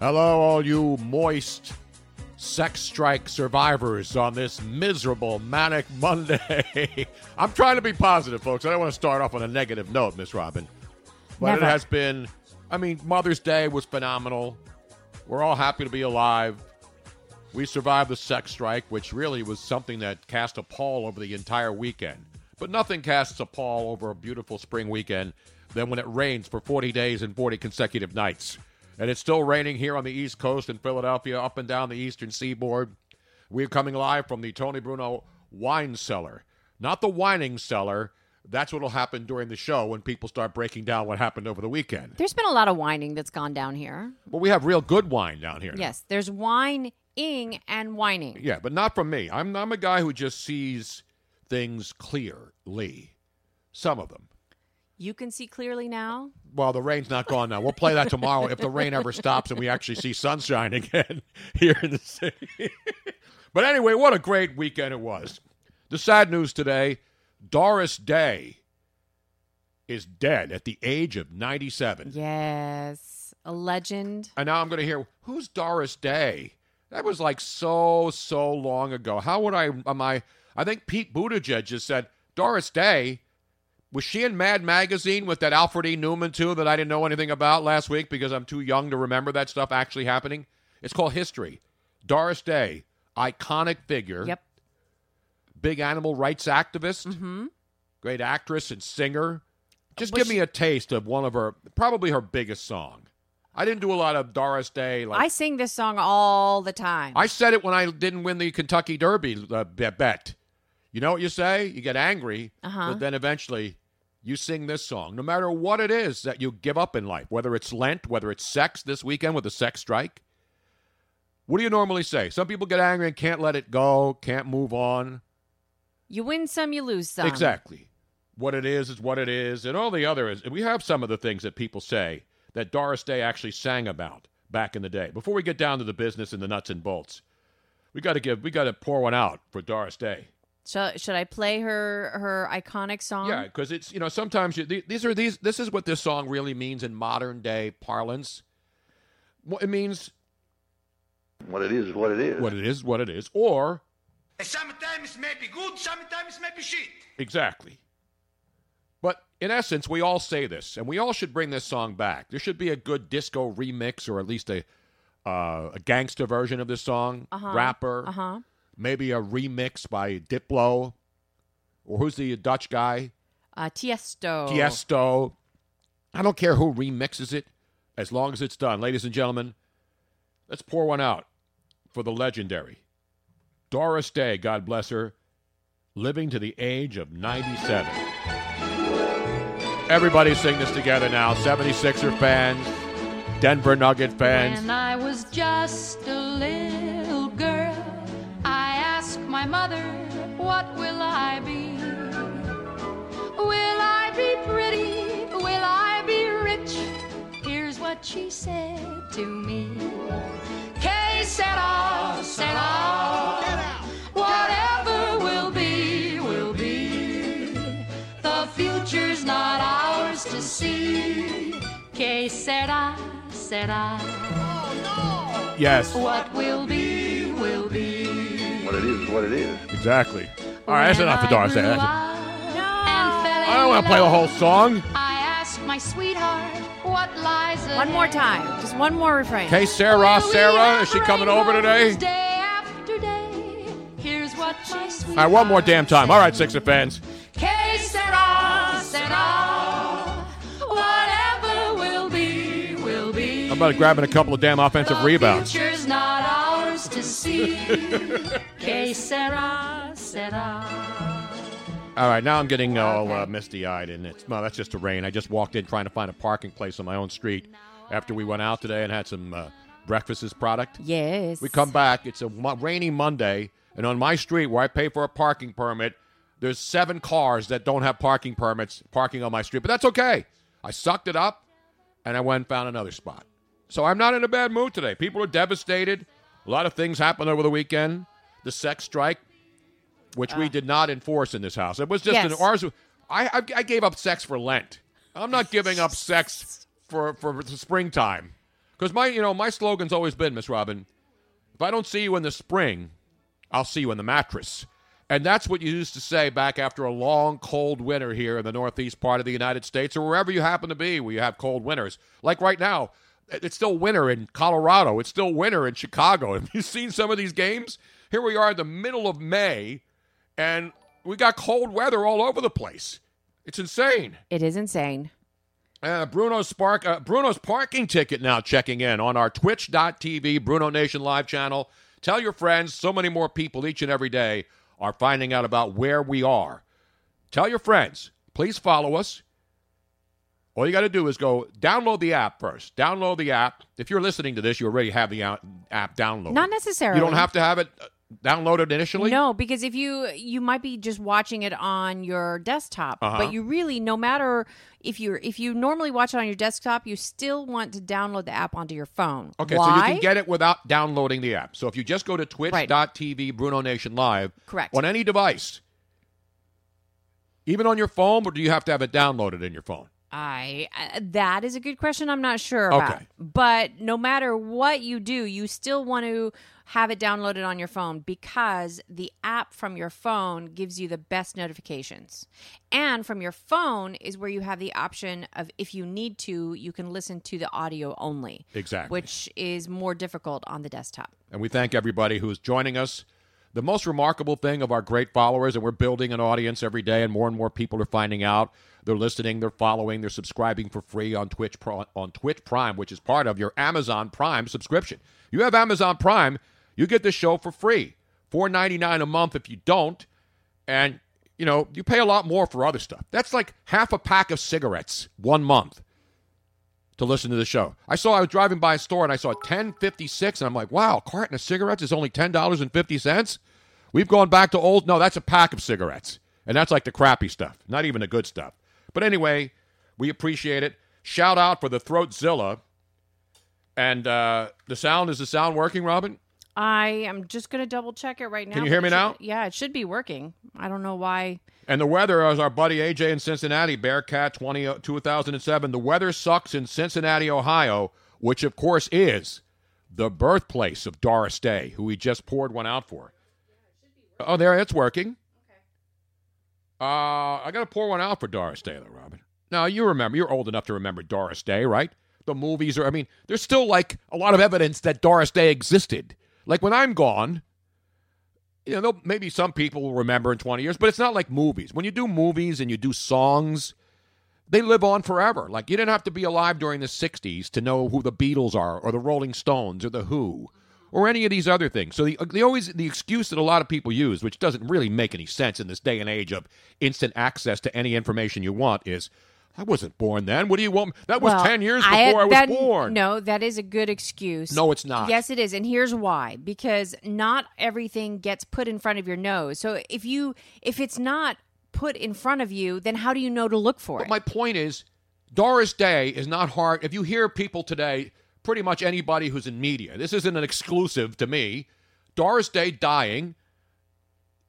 Hello, all you moist sex strike survivors on this miserable manic Monday. I'm trying to be positive, folks. I don't want to start off on a negative note, Miss Robin. But Never. it has been, I mean, Mother's Day was phenomenal. We're all happy to be alive. We survived the sex strike, which really was something that cast a pall over the entire weekend. But nothing casts a pall over a beautiful spring weekend than when it rains for 40 days and 40 consecutive nights. And it's still raining here on the East Coast in Philadelphia, up and down the eastern seaboard. We're coming live from the Tony Bruno wine cellar. Not the whining cellar. That's what'll happen during the show when people start breaking down what happened over the weekend. There's been a lot of whining that's gone down here. Well, we have real good wine down here. now. Yes, there's whining and whining. Yeah, but not from me. I'm I'm a guy who just sees things clearly. Some of them. You can see clearly now. Well, the rain's not gone now. We'll play that tomorrow if the rain ever stops and we actually see sunshine again here in the city. but anyway, what a great weekend it was. The sad news today Doris Day is dead at the age of 97. Yes, a legend. And now I'm going to hear, who's Doris Day? That was like so, so long ago. How would I, am I, I think Pete Buttigieg just said, Doris Day, was she in Mad Magazine with that Alfred E. Neuman too that I didn't know anything about last week because I'm too young to remember that stuff actually happening? It's called History. Doris Day, iconic figure. Yep. Big animal rights activist. Mm-hmm. Great actress and singer. Just Was give she- me a taste of one of her, probably her biggest song. I didn't do a lot of Doris Day. Like I sing this song all the time. I said it when I didn't win the Kentucky Derby uh, bet. You know what you say? You get angry, Uh-huh. but then eventually you sing this song, no matter what it is that you give up in life, whether it's Lent, whether it's sex this weekend with a sex strike. What do you normally say? Some people get angry and can't let it go, can't move on. you win some, you lose some. Exactly. What it is is what it is, and all the other is. We have some of the things that people say that Doris Day actually sang about back in the day. Before we get down to the business and the nuts and bolts, we got to give, we got to pour one out for Doris Day. Should, should I play her her iconic song? Yeah, because it's you know sometimes you, these are these. This is what this song really means in modern day parlance. What it means, What it is is what it is. what it is, what it is, or Sometimes it may be good, sometimes it may be shit. Exactly. But in essence, we all say this, and we all should bring this song back. There should be a good disco remix, or at least a uh, a gangster version of this song, Uh-huh. rapper, Uh huh. Maybe a remix by Diplo, or who's the Dutch guy, Uh, Tiesto. Tiesto. I don't care who remixes it, as long as it's done. Ladies and gentlemen, let's pour one out for the legendary Doris Day, God bless her, living to the age of 97. Everybody sing this together now. 76er fans, Denver Nugget fans. When I was just a little girl, I asked my mother, What will I be? Will I be pretty? Will I be rich? Here's what she said to me. Que sera, sera. Whatever will be, will be. The future's not ours to see. Que sera, sera. Yes, What will be, is is what it is. exactly. All right, that's enough for I Doris Day. That's it. up and fell I don't want to play the whole song. I asked my sweetheart what lies ahead. One more time. Just one more refrain. Hey, Sarah, Sarah, is she coming over today? Day after day. Here's what my All right, one more damn time. All right, Sixer fans. Que sera, sera. Whatever will be, will be. How about to grabbing a couple of damn offensive the rebounds? Future's not ours to see. que sera, sera. All right, now I'm getting all uh, misty-eyed, and it's well, that's just the rain. I just walked in trying to find a parking place on my own street after we went out today and had some uh, breakfast's product. Yes. We come back. It's a mo- rainy Monday, and on my street where I pay for a parking permit, there's seven cars that don't have parking permits parking on my street. But that's okay. I sucked it up, and I went and found another spot. So I'm not in a bad mood today. People are devastated. A lot of things happened over the weekend. The sex strike, which we ah. did not enforce in this house. It was just an ours. I, I I gave up sex for Lent. I'm not giving up sex for for the springtime. Because my you know my slogan's always been, Miss Robin, if I don't see you in the spring, I'll see you in the mattress. And that's what you used to say back after a long, cold winter here in the northeast part of the United States or wherever you happen to be where you have cold winters. Like right now, it's still winter in Colorado. It's still winter in Chicago. Have you seen some of these games? Here we are in the middle of May, and we got cold weather all over the place. It's insane. It is insane. Uh, Bruno's Spark, uh, Bruno's parking ticket now checking in on our Twitch.tv Bruno Nation live channel. Tell your friends. So many more people each and every day are finding out about where we are. Tell your friends. Please follow us. All you got to do is go download the app first. Download the app. If you're listening to this, you already have the app downloaded. Not necessarily. You don't have to have it uh, downloaded initially. No, because if you you might be just watching it on your desktop, Uh-huh. but you really no matter if you're if you normally watch it on your desktop, you still want to download the app onto your phone. Okay, so you can get it without downloading the app. So if you just go to twitch.tv Bruno Nation Live Correct. on any device, even on your phone, or do you have to have it downloaded in your phone? I uh, that is a good question. I'm not sure about. Okay. But no matter what you do, you still want to have it downloaded on your phone because the app from your phone gives you the best notifications. And from your phone is where you have the option of if you need to, you can listen to the audio only. Exactly. Which is more difficult on the desktop. And we thank everybody who's joining us. The most remarkable thing of our great followers, and we're building an audience every day, and more and more people are finding out. They're listening, they're following, they're subscribing for free on Twitch on Twitch Prime, which is part of your Amazon Prime subscription. You have Amazon Prime, you get the show for free, four ninety nine a month. If you don't, and you know you pay a lot more for other stuff. That's like half a pack of cigarettes one month to listen to the show. I saw I was driving by a store and I saw 1056 and I'm like, "Wow, a carton of cigarettes is only $10.50?" We've gone back to old No, that's a pack of cigarettes. And that's like the crappy stuff, not even the good stuff. But anyway, we appreciate it. Shout out for the Throatzilla. And uh, the sound is the sound working, Robin? I am just going to double check it right now. Can you hear me should- now? Yeah, it should be working. I don't know why. And the weather, as our buddy AJ in Cincinnati, Bearcat 20, 2007, the weather sucks in Cincinnati, Ohio, which of course is the birthplace of Doris Day, who we just poured one out for. Oh, there, it's working. Uh, I got to pour one out for Doris Day, though, Robin. Now, you remember, you're old enough to remember Doris Day, right? The movies are, I mean, there's still like a lot of evidence that Doris Day existed. Like when I'm gone, you know, maybe some people will remember in 20 years, but it's not like movies. When you do movies and you do songs, they live on forever. Like you didn't have to be alive during the 60s to know who the Beatles are or the Rolling Stones or the Who or any of these other things. So the, the always the excuse that a lot of people use, which doesn't really make any sense in this day and age of instant access to any information you want is I wasn't born then. What do you want? That was Well, 10 years before I, was that- born. No, that is a good excuse. No, it's not. Yes, it is, and here's why: because not everything gets put in front of your nose. So if you if it's not put in front of you, then how do you know to look for But it? my point is, Doris Day is not hard. If you hear people today, pretty much anybody who's in media, this isn't an exclusive to me. Doris Day dying.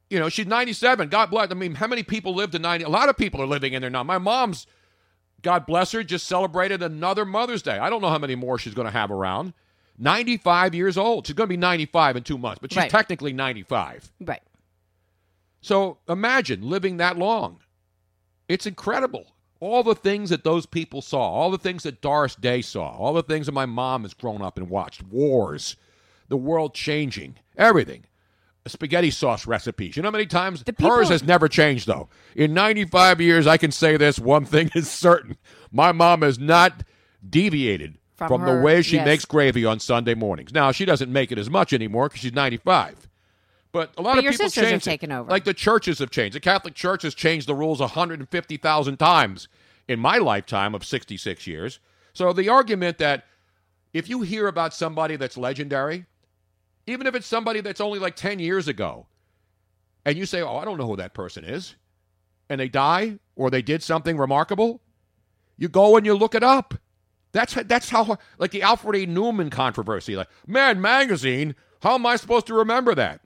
You know, she's 97. God bless. I mean, how many people lived to 90? A lot of people are living in there now. My mom's, God bless her, just celebrated another Mother's Day. I don't know how many more she's going to have around. 95 years old. She's going to be 95 in two months, but she's Right. technically 95. right. So imagine living that long. It's incredible. All the things that those people saw, all the things that Doris Day saw, all the things that my mom has grown up and watched wars, the world changing, everything. Spaghetti sauce recipes. You know how many times The people- hers has never changed though. In 95 years, I can say this one thing is certain: my mom has not deviated From from, the way she yes. makes gravy on Sunday mornings. Now she doesn't make it as much anymore because she's 95. But a lot But of your people sisters have taken over. Like the churches have changed. The Catholic Church has changed the rules 150,000 times in my lifetime of 66 years. So the argument that if you hear about somebody that's legendary, even if it's somebody that's only like 10 years ago, and you say, oh, I don't know who that person is, and they die or they did something remarkable, you go and you look it up. That's that's how like the Alfred A. Neuman controversy. Like, man, magazine. How am I supposed to remember that?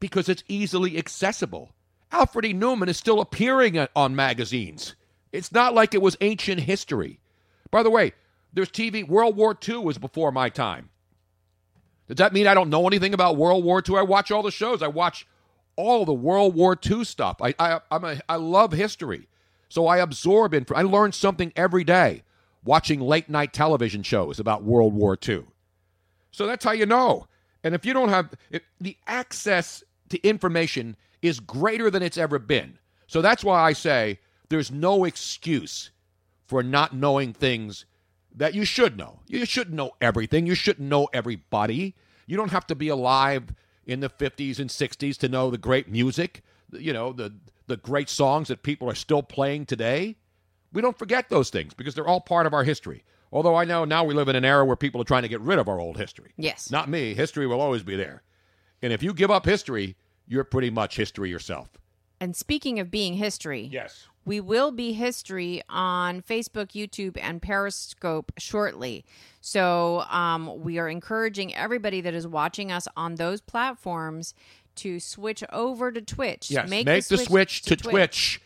Because it's easily accessible. Alfred E. Neuman is still appearing on magazines. It's not like it was ancient history. By the way, there's TV. World War II was before my time. Does that mean I don't know anything about World War II? I watch all the shows. I watch all the World War II stuff. I I I'm a, I love history, so I absorb in. I learn something every day watching late night television shows about World War II. So that's how you know. And if you don't have the access to information is greater than it's ever been. So that's why I say there's no excuse for not knowing things that you should know. You shouldn't know everything. You shouldn't know everybody. You don't have to be alive in the 50s and 60s to know the great music, you know, the the great songs that people are still playing today. We don't forget those things because they're all part of our history. Although I know now we live in an era where people are trying to get rid of our old history. Yes. Not me. History will always be there. And if you give up history, you're pretty much history yourself. And speaking of being history, Yes. we will be history on Facebook, YouTube, and Periscope shortly. So um, we are encouraging everybody that is watching us on those platforms to switch over to Twitch. Yes. Make, the, switch, to, Twitch.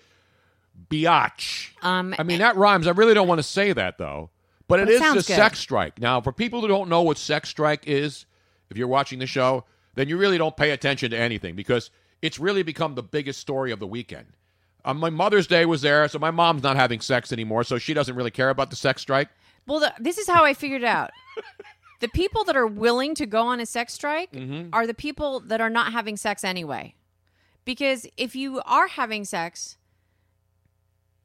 Biatch. Um, I mean, that rhymes. I really don't want to say that, though. But it But it is the good. sex strike. Now, for people who don't know what sex strike is, if you're watching the show, then you really don't pay attention to anything because it's really become the biggest story of the weekend. Um, my Mother's Day was there, so my mom's not having sex anymore, so she doesn't really care about the sex strike. Well, the, this is how I figured it out. the people that are willing to go on a sex strike Mm-hmm. are the people that are not having sex anyway. Because if you are having sex,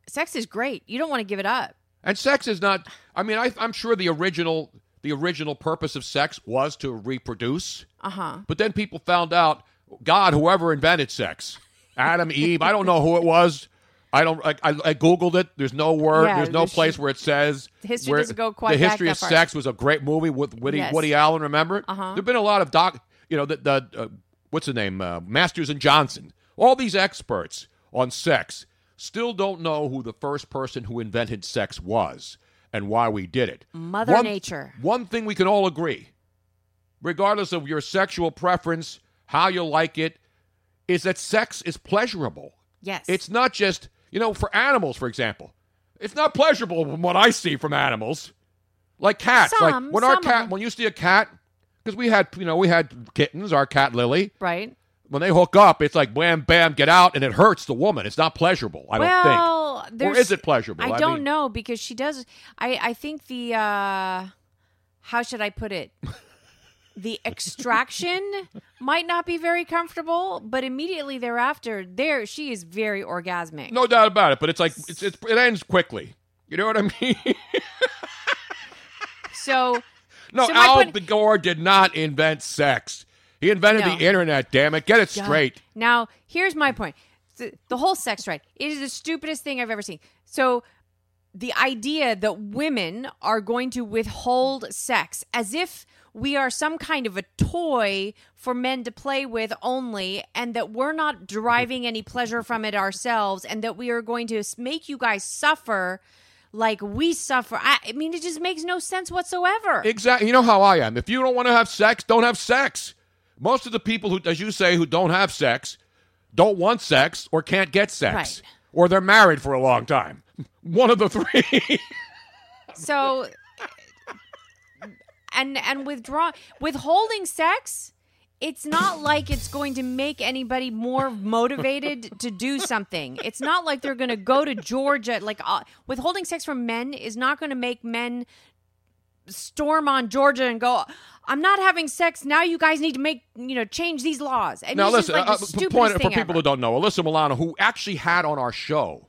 sex is great. You don't want to give it up. And sex is not. I mean, I, I'm sure the original the original purpose of sex was to reproduce. Uh huh. But then people found out God, whoever invented sex, Adam, Eve. I don't know who it was. I don't. I, I, I googled it. There's no word. Yeah, there's no there's- place where it says. History where- doesn't go quite The history of sex was a great movie with Woody Yes. Woody Allen. Remember? Uh-huh. There've been a lot of doc. You know the the uh, what's the name? Uh, Masters and Johnson. All these experts on sex still don't know who the first person who invented sex was and why we did it. Mother One- Nature. One thing we can all agree, regardless of your sexual preference, how you like it, is that sex is pleasurable. Yes. It's not just, you know, for animals, for example. It's not pleasurable from what I see from animals. Like cats. Some- like when our cat, when you see a cat, because we had, you know, we had kittens, our cat Lily. right. When they hook up, it's like bam, bam, get out, and it hurts the woman. It's not pleasurable, I don't think. Or is it pleasurable? I I don't mean- know because she does. I I think the uh, how should I put it? The extraction might not be very comfortable, but immediately thereafter, there she is very orgasmic. No doubt about it, but it's like it's, it's it ends quickly. You know what I mean? So no, So Al point- Gore did not invent sex. He invented No. the internet. Damn it, get it straight. Now, here's my point. The, the whole sex right. It is the stupidest thing I've ever seen. So the idea that women are going to withhold sex as if we are some kind of a toy for men to play with only and that we're not deriving any pleasure from it ourselves and that we are going to make you guys suffer like we suffer. I, I mean, it just makes no sense whatsoever. Exactly. You know how I am. If you don't want to have sex, don't have sex. Most of the people who, as you say, who don't have sex, don't want sex or can't get sex, Right. or they're married for a long time. One of the three. So and and withdraw withholding sex it's not like it's going to make anybody more motivated to do something. It's not like they're going to go to Georgia. Like uh, withholding sex from men is not going to make men storm on Georgia and go, "I'm not having sex now. You guys need to make you know change these laws." And now listen, like uh, uh, point for people ever. who don't know, Alyssa Milano, who actually had on our show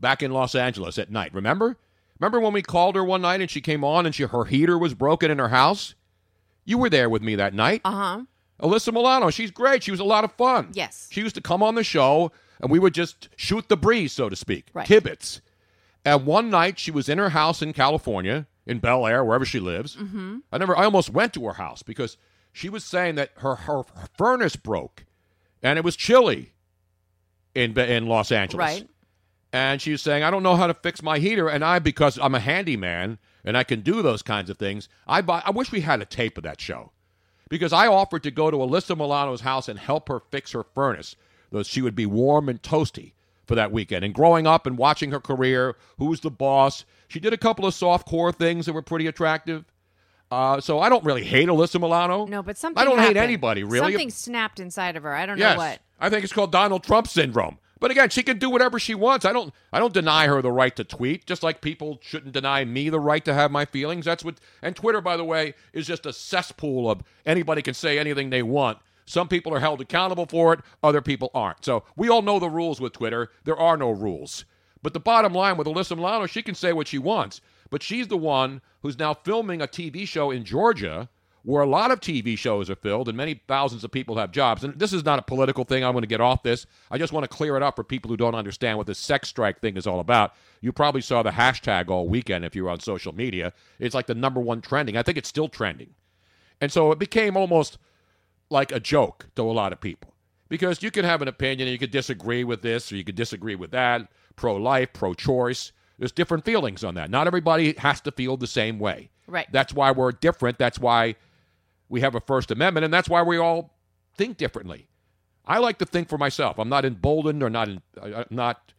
back in Los Angeles at night. Remember? Remember when we called her one night and she came on and she her heater was broken in her house? You were there with me that night. Uh huh. Alyssa Milano, she's great. She was a lot of fun. Yes. She used to come on the show, and we would just shoot the breeze, so to speak. Right. Kibitz. And one night, she was in her house in California, in Bel Air, wherever she lives. Mm-hmm. I never, I almost went to her house because she was saying that her, her, her furnace broke, and it was chilly in in Los Angeles. Right. And she was saying, I don't know how to fix my heater, and I because I'm a handyman and I can do those kinds of things. I buy. I wish we had a tape of that show because I offered to go to Alyssa Milano's house and help her fix her furnace, so she would be warm and toasty for that weekend. And growing up and watching her career, who's the boss? She did a couple of soft core things that were pretty attractive. Uh, so I don't really hate Alyssa Milano. No, but something I don't hate anybody really. Something snapped inside of her. I don't yes, know what. I think it's called Donald Trump syndrome. But again, she can do whatever she wants. I don't I don't deny her the right to tweet, just like people shouldn't deny me the right to have my feelings. That's what and Twitter, by the way, is just a cesspool of anybody can say anything they want. Some people are held accountable for it, other people aren't. So we all know the rules with Twitter. There are no rules. But the bottom line with Alyssa Milano, she can say what she wants. But she's the one who's now filming a TV show in Georgia where a lot of TV shows are filled and many thousands of people have jobs. And this is not a political thing. I'm going to get off this. I just want to clear it up for people who don't understand what this sex strike thing is all about. You probably saw the hashtag all weekend if you were on social media. It's like the number one trending. I think it's still trending. And so it became almost like a joke to a lot of people because you can have an opinion and you could disagree with this or you could disagree with that pro life, pro choice. There's different feelings on that. Not everybody has to feel the same way. Right. That's why we're different. That's why we have a First Amendment, and that's why we all think differently. I like to think for myself. I'm not emboldened or not in, uh, not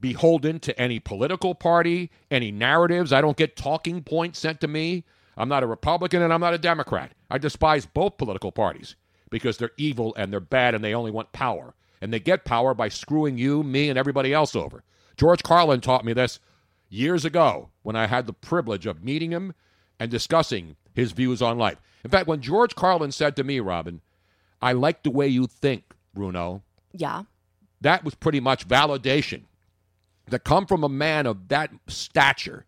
beholden to any political party, any narratives. I don't get talking points sent to me. I'm not a Republican and I'm not a Democrat. I despise both political parties because they're evil and they're bad and they only want power. And they get power by screwing you, me, and everybody else over. George Carlin taught me this years ago when I had the privilege of meeting him and discussing his views on life. In fact, when George Carlin said to me, Robin, I like the way you think, Bruno, Yeah. that was pretty much validation. To come from a man of that stature,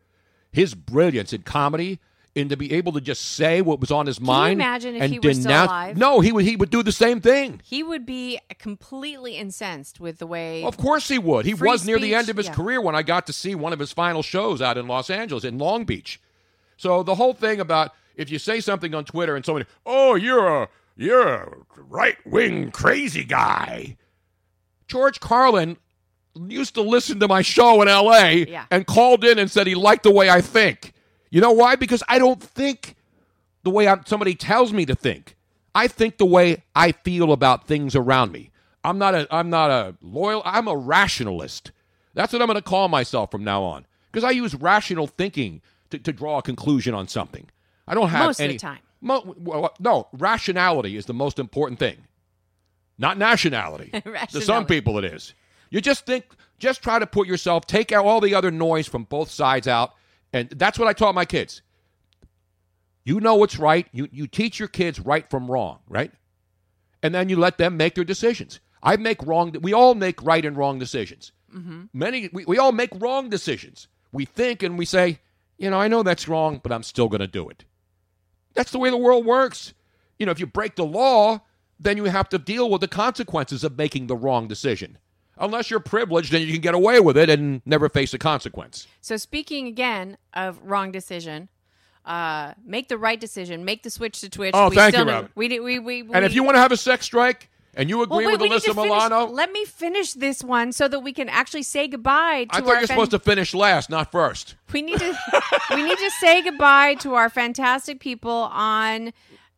his brilliance in comedy, and to be able to just say what was on his mind imagine if and he were still denounce- alive? No, he would he would do the same thing. He would be completely incensed with the way. Of course he would. He Free was near the speech, end of his yeah. career when I got to see one of his final shows out in Los Angeles, in Long Beach. So the whole thing about if you say something on Twitter and somebody, oh, you're a you're a right wing crazy guy. George Carlin used to listen to my show in L.A. Yeah. and called in and said he liked the way I think. You know why? Because I don't think the way I'm, somebody tells me to think. I think the way I feel about things around me. I'm not a I'm not a loyal. I'm a rationalist. That's what I'm going to call myself from now on because I use rational thinking to, to draw a conclusion on something. I don't have Most of the time. Mo- well, no, rationality is the most important thing, not nationality. to some people, it is. You just think, just try to put yourself, take out all the other noise from both sides out, and that's what I taught my kids. You know what's right. You you teach your kids right from wrong, right? And then you let them make their decisions. I make wrong. We all make right and wrong decisions. Mm-hmm. Many we, we all make wrong decisions. We think and we say, you know, I know that's wrong, but I'm still going to do it. That's the way the world works. You know, if you break the law, then you have to deal with the consequences of making the wrong decision. Unless you're privileged, then you can get away with it and never face a consequence. So speaking again of wrong decision, uh, make the right decision. Make the switch to Twitch. Oh, we thank still you, Robin. We, we, we, we, And if you want to have a sex strike and you agree well, wait, with Alyssa Milano, let me finish this one so that we can actually say goodbye to I our thought you're fan- supposed to finish last, not first. We need to we need to say goodbye to our fantastic people on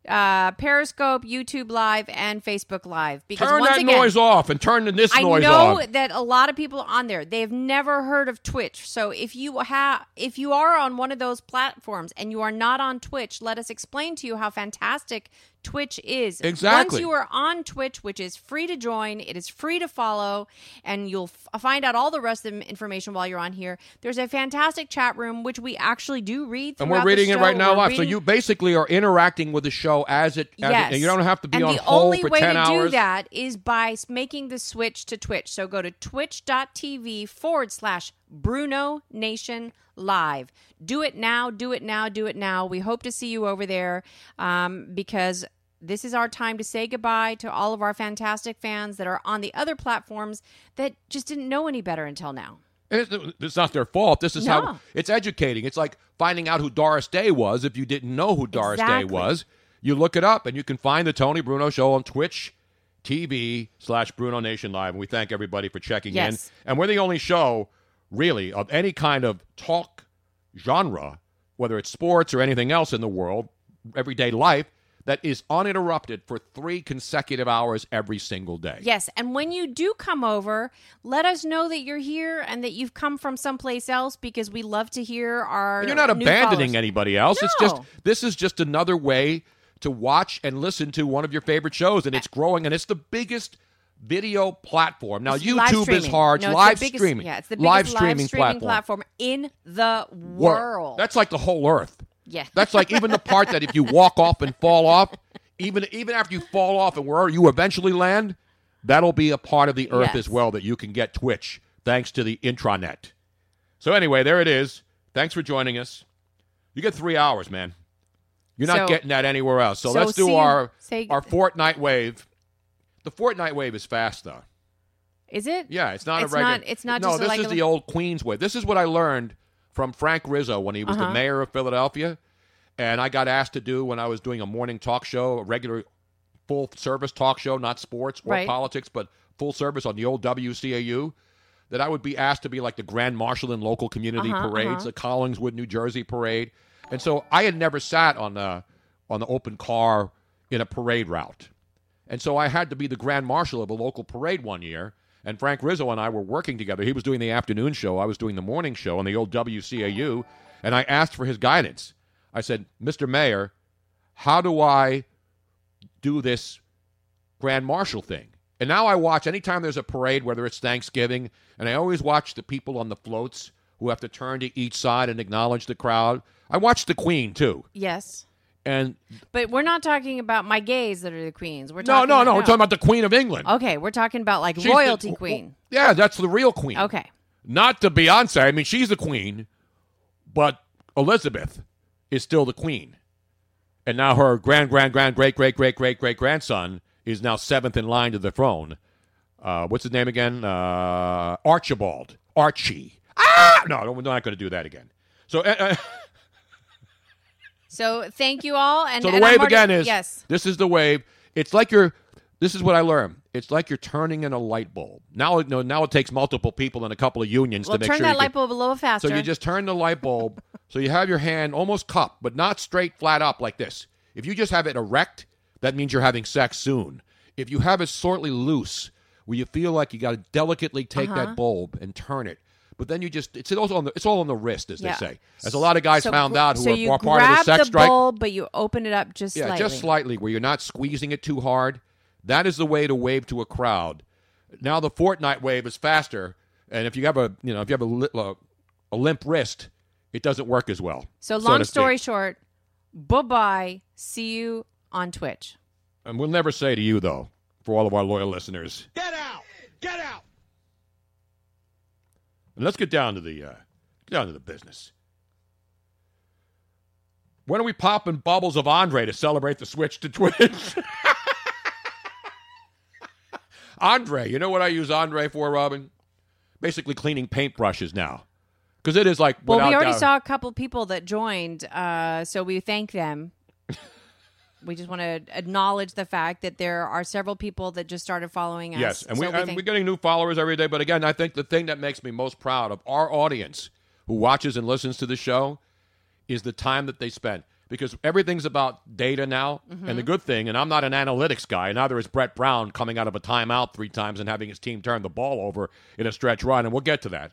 uh, Periscope, YouTube Live, and Facebook Live. Because Turn once that again, noise off and turn this I noise know on. that a lot of people on there they've never heard of Twitch. So if you have if you are on one of those platforms and you are not on Twitch, let us explain to you how fantastic Twitch is. Exactly. Once you are on Twitch, which is free to join, it is free to follow, and you'll f- find out all the rest of the information while you're on here. There's a fantastic chat room which we actually do read. And we're reading it right now We're live. So you basically are interacting with the show as it, as it- Yes. and you don't have to be and on the only way to do that is by making the switch to Twitch. So go to twitch.tv forward slash Bruno Nation Live. Do it now, do it now, do it now. We hope to see you over there um, because this is our time to say goodbye to all of our fantastic fans that are on the other platforms that just didn't know any better until now. It's, it's not their fault. This is how it's educating. It's like finding out who Doris Day was if you didn't know who Doris Day was. You look it up and you can find the Tony Bruno Show on Twitch TV slash Bruno Nation Live. And we thank everybody for checking Yes. in. And we're the only show, really, of any kind of talk genre, whether it's sports or anything else in the world, everyday life, that is uninterrupted for three consecutive hours every single day. Yes, and when you do come over, let us know that you're here and that you've come from someplace else because we love to hear our. And you're not abandoning followers. anybody else. It's just this is just another way to watch and listen to one of your favorite shows, and it's growing, and it's the biggest video platform. Now, It's live YouTube is hard. No, it's live the biggest- streaming. Yeah, it's the live biggest streaming, live streaming platform. platform in the Wor- world. That's like the whole Earth. Yeah. That's like even the part that if you walk off and fall off, even even after you fall off and where you eventually land, that'll be a part of the Earth Yes. as well that you can get Twitch thanks to the intranet. So anyway, there it is. Thanks for joining us. You get three hours, man. You're not So- getting that anywhere else. So, so let's do see our say- our Fortnite wave. The Fortnite wave is fast though. Is it? Yeah, it's not It's a regular. not- it's not No, this is regular- the old Queens way. This is what I learned from Frank Rizzo when he was the Uh-huh. mayor of Philadelphia, and I got asked to do when I was doing a morning talk show, a regular full service talk show, not sports or Right. politics, but full service on the old WCAU. That I would be asked to be like the grand marshal in local community Uh-huh, parades, uh-huh. the Collingswood, New Jersey parade, and so I had never sat on the on the open car in a parade route. And so I had to be the grand marshal of a local parade one year. And Frank Rizzo and I were working together. He was doing the afternoon show, I was doing the morning show on the old WCAU. And I asked for his guidance. I said, Mr. Mayor, how do I do this grand marshal thing? And now I watch anytime there's a parade, whether it's Thanksgiving, and I always watch the people on the floats who have to turn to each side and acknowledge the crowd. I watch the Queen too. Yes. And But we're not talking about my gays that are the queens. We're no, talking no, no, we're talking about the Queen of England. Okay, we're talking about like She's the- royalty queen. Yeah, that's the real queen. Okay. Not the Beyonce. I mean, she's the queen, but Elizabeth is still the queen. And now her grand, grand, grand, great, great, great, great, great grandson is now seventh in line to the throne. Uh, what's his name again? Uh, Archibald. Archie. Ah! No, we're not going to do that again. So, uh, uh, So thank you all. And so the and wave already- again is yes. this is the wave. It's like you're. This is what I learned. It's like you're turning in a light bulb. Now, no, now it takes multiple people and a couple of unions Well, to make turn sure that you light bulb a little faster. So you just turn the light bulb so you have your hand almost cupped, but not straight flat up like this. If you just have it erect, that means you're having sex soon. If you have it slightly loose, where you feel like you got to delicately take Uh-huh. that bulb and turn it, but then you just it's also on the it's all on the wrist, as Yeah. they say. As a lot of guys So found out who so are you part of the grab sex the strike. bulb, but you open it up just Yeah, slightly. just slightly, where you're not squeezing it too hard. That is the way to wave to a crowd. Now the Fortnite wave is faster, and if you have a you know if you have a, li- uh, a limp wrist, it doesn't work as well. So so long to story speak. short, bye bye. See you on Twitch. and we'll never say to you though, for all of our loyal listeners. Get out! Get out! And let's get down to the uh, get down to the business. When are we popping bubbles of Andre to celebrate the switch to Twitch? Andre, you know what I use Andre for, Robin? Basically cleaning paintbrushes now. Because it is like Well, we already doubt- saw a couple people that joined, uh, so we thank them. we just want to acknowledge the fact that there are several people that just started following us. Yes, and, we, So and thank- we're getting new followers every day. But again, I think the thing that makes me most proud of our audience who watches and listens to the show is the time that they spend. Because everything's about data now. Mm-hmm. And the good thing, and I'm not an analytics guy, and neither is Brett Brown coming out of a timeout three times and having his team turn the ball over in a stretch run, and we'll get to that.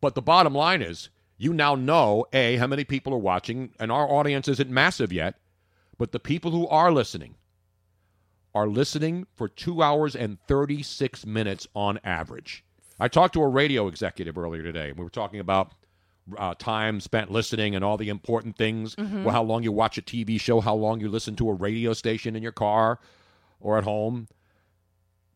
But the bottom line is, you now know A, how many people are watching, and our audience isn't massive yet, but the people who are listening are listening for two hours and 36 minutes on average. I talked to a radio executive earlier today, and we were talking about uh, time spent listening and all the important things. Well, how long you watch a TV show, how long you listen to a radio station in your car or at home.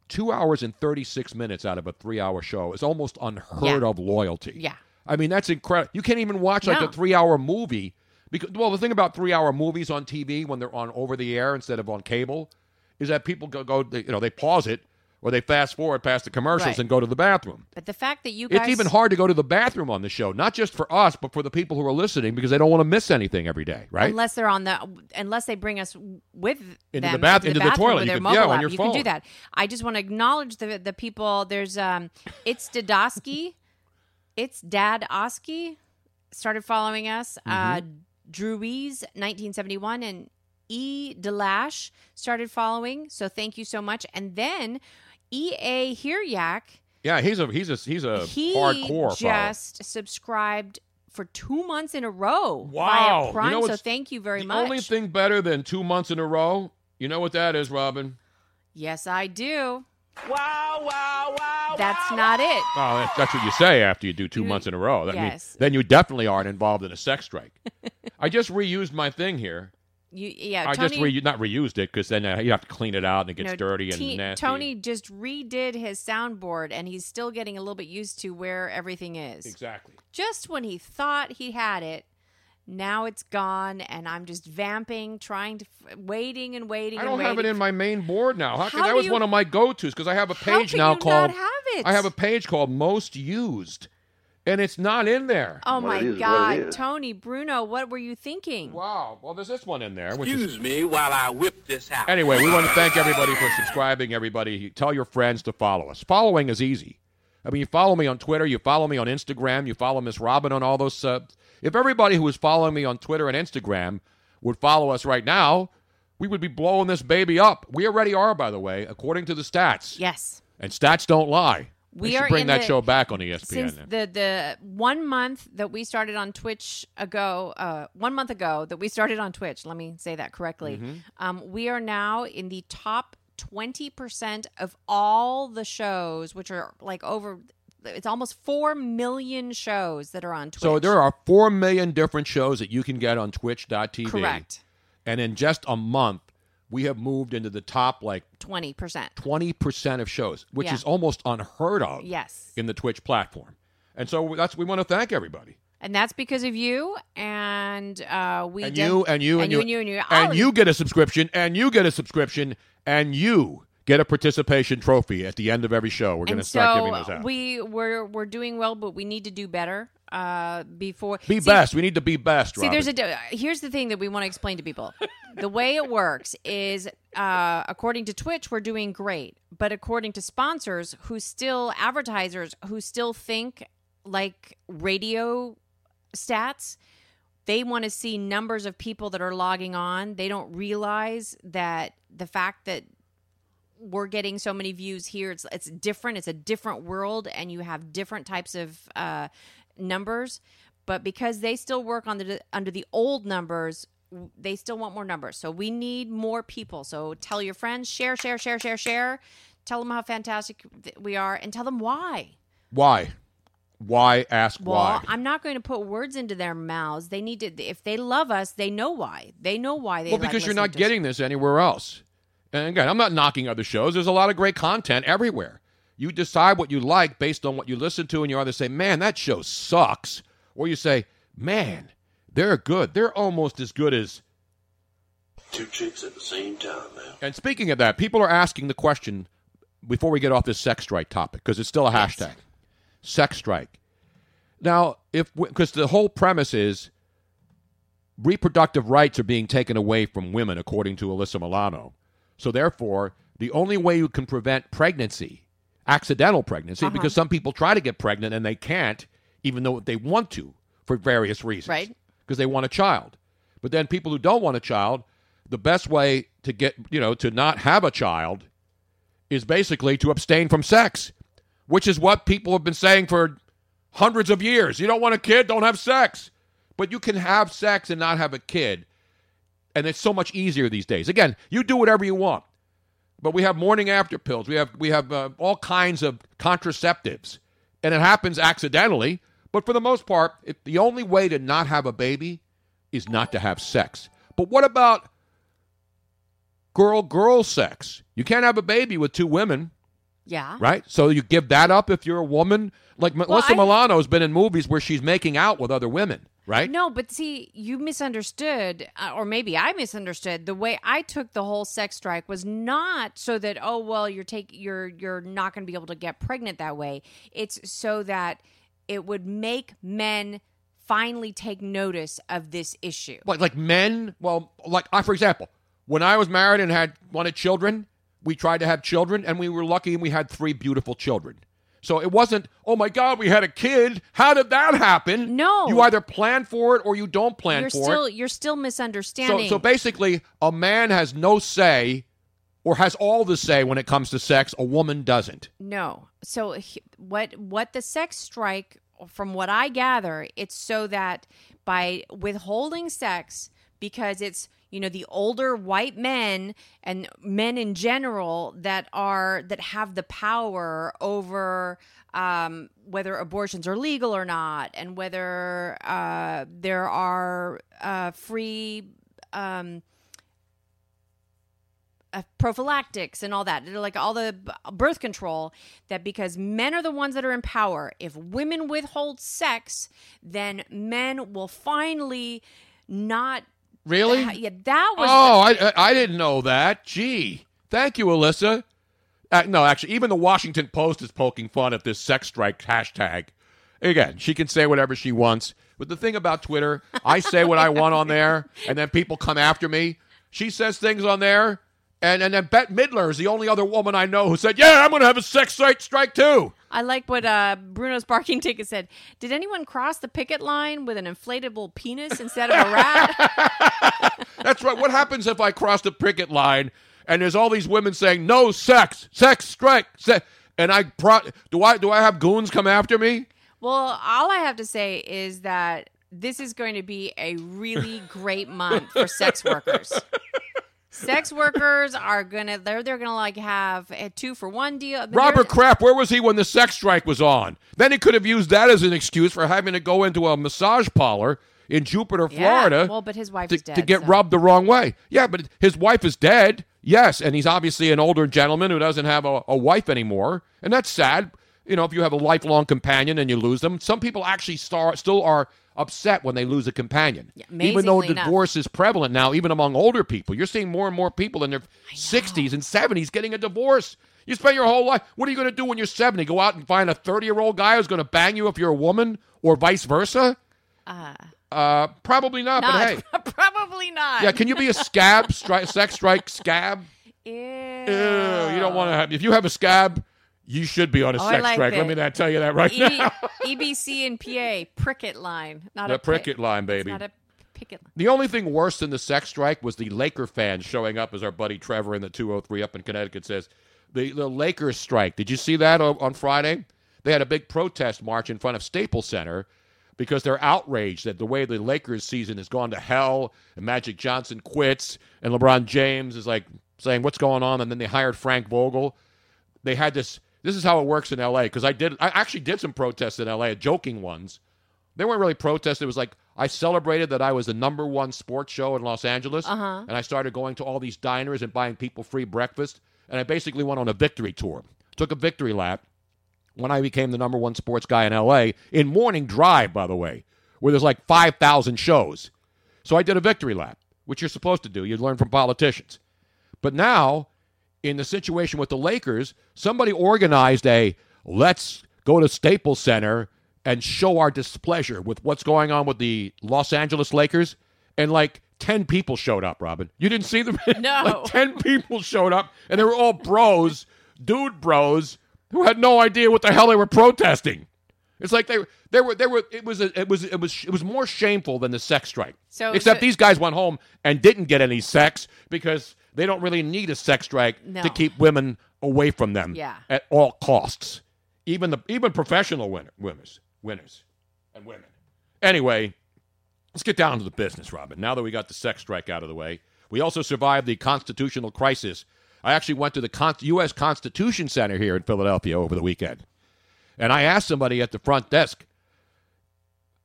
Two hours and 36 minutes out of a three hour show is almost unheard Yeah. of loyalty. Yeah. I mean, that's incredible. You can't even watch like No. a three hour movie Because well, the thing about three-hour movies on TV when they're on over the air instead of on cable is that people go, go they, you know, they pause it or they fast forward past the commercials Right. and go to the bathroom. But the fact that you guys It's even hard to go to the bathroom on the show, not just for us, but for the people who are listening because they don't want to miss anything every day, right? Unless they're on the, unless they bring us with Into them the bath- to into the bathroom toilet. with You mobile yeah, on your you can do that. I just want to acknowledge the the people. There's um, it's Dadaski, it's Dad Oski, started following us. Uh, Mm-hmm. 1971, and E Delash started following. So thank you so much. And then E A Hiryak. yeah, he's a he's a he's a he hardcore follower. just subscribed for two months in a row Wow. via You know so thank you very the much. only thing better than two months in a row, you know what that is, Robin? yes, I do. Wow, wow, wow. That's not it. Oh, that's, that's what you say after you do two months in a row. That means then you definitely aren't involved in a sex strike. I just reused my thing here. You, yeah, I Tony, just re- not reused it because then uh, you have to clean it out and it gets know, dirty and T- nasty. Tony just redid his soundboard, and he's still getting a little bit used to where everything is. exactly. Just when he thought he had it, now it's gone, and I'm just vamping, trying to, f- waiting and waiting. I and don't have it in my main board now. How, How that was you- one of my go-tos because I have a page can now you called not have it? I have a page called most used, and it's not in there. Oh What my it is, what it God. Tony Bruno, what were you thinking? Wow. Well, there's this one in there. Which is Excuse me while I whip this out. Anyway, we want to thank everybody for subscribing. Everybody, tell your friends to follow us. Following is easy. I mean, you follow me on Twitter, you follow me on Instagram, you follow Miss Robin on all those subs. If everybody who is following me on Twitter and Instagram would follow us right now, we would be blowing this baby up. We already are, by the way, according to the stats. Yes. And stats don't lie. We They should bring that the- show back on ESPN. Since the the one month that we started on Twitch ago, uh, one month ago that we started on Twitch. Let me say that correctly. Mm-hmm. Um, we are now in the top twenty percent of all the shows, which are like over. It's almost four million shows that are on Twitch. So there are 4 million different shows that you can get on twitch.tv. correct And in just a month, we have moved into the top like twenty percent. 20% of shows, which Yeah. is almost unheard of Yes, in the Twitch platform. And so that's we want to thank everybody. and that's because of you and uh, we And did- you and you and, and you and you and you. and Oh, you get a subscription and you get a subscription and you get a participation trophy at the end of every show. We're going to and start so giving those out. we we're we're doing well, but we need to do better. Uh, before be See- best. We need to be best, See, there's a here's the thing that we want to explain to people. the way it works is, uh, according to Twitch, we're doing great, but according to sponsors who still advertisers who still think like radio stats, they want to see numbers of people that are logging on. They don't realize that the fact that we're getting so many views here it's it's different it's a different world and you have different types of uh, numbers but because they still work on the under the old numbers they still want more numbers so we need more people so tell your friends share share share share share tell them how fantastic we are and tell them why Why? Why? Ask well why. i'm not going to put words into their mouths they need to if they love us they know why they know why they Well, like because you're not us. getting this anywhere else. And again, I'm not knocking other shows. There's a lot of great content everywhere. You decide what you like based on what you listen to, and you either say, man, that show sucks, or you say, man, they're good. They're almost as good as. Two chicks at the same time, man. And speaking of that, people are asking the question before we get off this sex strike topic, because it's still a hashtag sex strike. Now, if because the whole premise is reproductive rights are being taken away from women, according to Alyssa Milano. So therefore, the only way you can prevent pregnancy, accidental pregnancy, Uh-huh. because some people try to get pregnant and they can't, even though they want to, for various reasons, Right. Because they want a child. But then people who don't want a child, the best way to get, you know, to not have a child is basically to abstain from sex, which is what people have been saying for hundreds of years. You don't want a kid, don't have sex. But you can have sex and not have a kid. And it's so much easier these days. Again, you do whatever you want. But we have morning after pills. We have we have uh, all kinds of contraceptives. And it happens accidentally, but for the most part, it, the only way to not have a baby is not to have sex. But what about girl girl sex? You can't have a baby with two women yeah right? So you give that up if you're a woman. Like Well, Melissa I- Milano's been in movies where she's making out with other women. Right? No, but see, you misunderstood, uh, or maybe I misunderstood. The way I took the whole sex strike was not so that oh well, you're take you're you're not going to be able to get pregnant that way. It's so that it would make men finally take notice of this issue. Like like men, well, like I for example, when I was married and had wanted children, we tried to have children, and we were lucky and we had three beautiful children. So it wasn't, oh my God, we had a kid. How did that happen? No. You either plan for it or you don't plan you're for still it. you're still So, misunderstanding. so basically, a man has no say or has all the say when it comes to sex. A woman doesn't. No. So what what the sex strike from what I gather, it's so that by withholding sex because it's you know the older white men and men in general that are that have the power over um, whether abortions are legal or not and whether uh, there are uh, free um, uh, prophylactics and all that like all the birth control that because men are the ones that are in power if women withhold sex then men will finally not Really? yeah that was Oh, I, I I didn't know that. Gee, thank you, Alyssa. Uh, no, actually, even the Washington Post is poking fun at this sex strike hashtag. Again, she can say whatever she wants. But the thing about Twitter, I say what I want on there, and then people come after me. She says things on there, and, and then Bette Midler is the only other woman I know who said, Yeah, I'm going to have a sex strike too. I like what uh, Bruno's parking ticket said. Did anyone cross the picket line with an inflatable penis instead of a rat? That's right. What happens if I cross the picket line and there's all these women saying no sex, sex strike, and I pro- do I do I have goons come after me? well, all I have to say is that this is going to be a really great month for sex workers. Sex workers are gonna they're they're gonna like have a two for one deal. I mean, Robert Kraft, where was he when the sex strike was on? Then he could have used that as an excuse for having to go into a massage parlor in Jupiter, Yeah, Florida. well, but his wife to, dead, to get so- rubbed the wrong way. Yeah, but his wife is dead. Yes, and he's obviously an older gentleman who doesn't have a, a wife anymore, and that's sad. You know, if you have a lifelong companion and you lose them, some people actually star, still are upset when they lose a companion. even though amazingly enough. divorce is prevalent now, even among older people, you're seeing more and more people in their 60s and 70s getting a divorce. You spend your whole life. What are you going to do when you're 70? Go out and find a 30 year old guy who's going to bang you if you're a woman, or vice versa? Uh, Uh, probably not. not, But hey, probably not. yeah, can you be a scab, stri- sex strike scab? Ew. Ew, you don't want to have. If you have a scab, you should be on a Oh, sex like strike. Let me not tell you that right E- now. EBC and PA pricket line, not the a prick- pricket line, it's baby. Not a picket line. The only thing worse than the sex strike was the Laker fans showing up, as our buddy Trevor in the 203 up in Connecticut says. The, the Lakers strike. Did you see that on, on Friday? They had a big protest march in front of Staples Center because they're outraged that the way the Lakers season has gone to hell and Magic Johnson quits and LeBron James is like saying, What's going on? And then they hired Frank Vogel. They had this. This is how it works in LA because I did. I actually did some protests in LA, joking ones. They weren't really protests. It was like I celebrated that I was the number one sports show in Los Angeles, Uh-huh. and I started going to all these diners and buying people free breakfast. And I basically went on a victory tour. Took a victory lap when I became the number one sports guy in LA in Morning Drive, by the way, where there's like 5,000 shows. So I did a victory lap, which you're supposed to do. You learn from politicians. But now, in the situation with the Lakers, somebody organized a let's go to Staples Center and show our displeasure with what's going on with the Los Angeles Lakers. And like 10 people showed up, Robin. You didn't see them? No. like 10 people showed up, and they were all bros, dude bros, who had no idea what the hell they were protesting. It's like they they were they were it was a, it was it was it was more shameful than the sex strike. So- except so- these guys went home and didn't get any sex because they don't really need a sex strike No. to keep women away from them Yeah. at all costs. Even the even professional winner, winners winners and women. Anyway, let's get down to the business, Robin. Now that we got the sex strike out of the way, we also survived the constitutional crisis. I actually went to the Con- U.S. Constitution Center here in Philadelphia over the weekend. And I asked somebody at the front desk,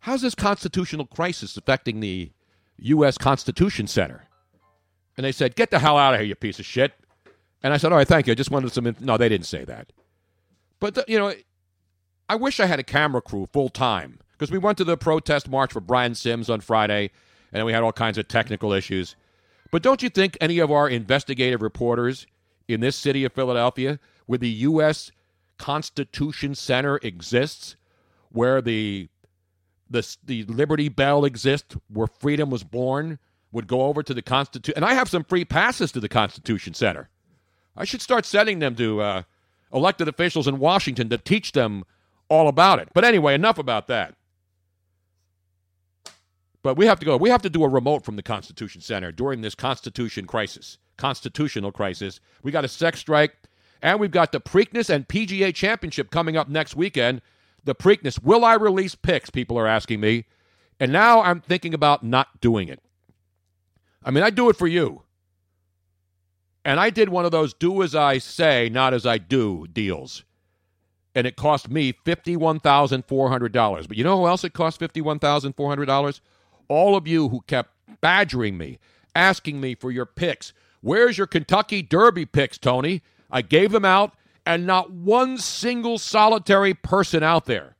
how's this constitutional crisis affecting the U.S. Constitution Center? And they said, get the hell out of here, you piece of shit. And I said, all right, thank you. I just wanted some. Inf-. No, they didn't say that. But, the, you know, I wish I had a camera crew full time because we went to the protest march for Brian Sims on Friday, and we had all kinds of technical issues. But don't you think any of our investigative reporters in this city of Philadelphia, where the U.S. Constitution Center exists, where the the the Liberty Bell exists, where freedom was born, would go over to the Constitution? And I have some free passes to the Constitution Center. I should start sending them to uh, elected officials in Washington to teach them all about it. But anyway, enough about that. But we have to go. We have to do a remote from the Constitution Center during this Constitution crisis, constitutional crisis. We got a sex strike, and we've got the Preakness and PGA Championship coming up next weekend. The Preakness. Will I release picks? People are asking me. And now I'm thinking about not doing it. I mean, I do it for you. And I did one of those do as I say, not as I do deals. And it cost me $51,400. But you know who else it cost $51,400? All of you who kept badgering me, asking me for your picks. Where's your Kentucky Derby picks, Tony? I gave them out, and not one single solitary person out there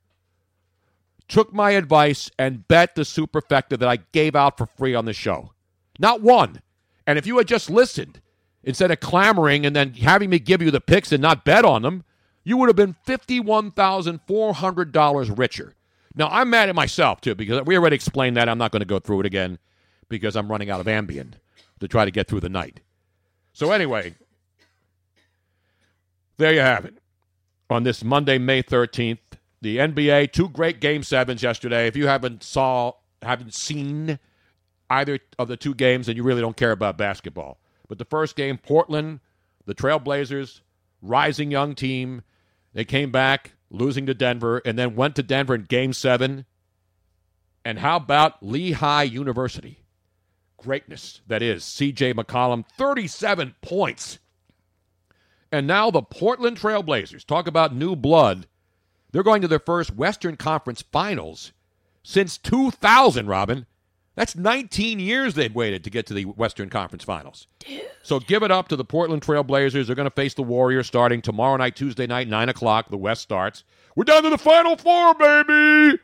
took my advice and bet the superfecta that I gave out for free on the show. Not one. And if you had just listened, instead of clamoring and then having me give you the picks and not bet on them, you would have been $51,400 richer. Now, I'm mad at myself, too, because we already explained that. I'm not going to go through it again because I'm running out of Ambien to try to get through the night. So, anyway, there you have it. On this Monday, May 13th, the NBA, two great game sevens yesterday. If you haven't saw haven't seen either of the two games, and you really don't care about basketball. But the first game, Portland, the Trailblazers, rising young team, they came back losing to Denver and then went to Denver in game seven. And how about Lehigh University? Greatness, that is. CJ McCollum, 37 points. And now the Portland Trailblazers, talk about new blood. They're going to their first Western Conference finals since 2000, Robin. That's 19 years they've waited to get to the Western Conference Finals. Dude. So give it up to the Portland Trail Blazers. They're going to face the Warriors starting tomorrow night, Tuesday night, 9 o'clock. The West starts. We're down to the Final Four, baby!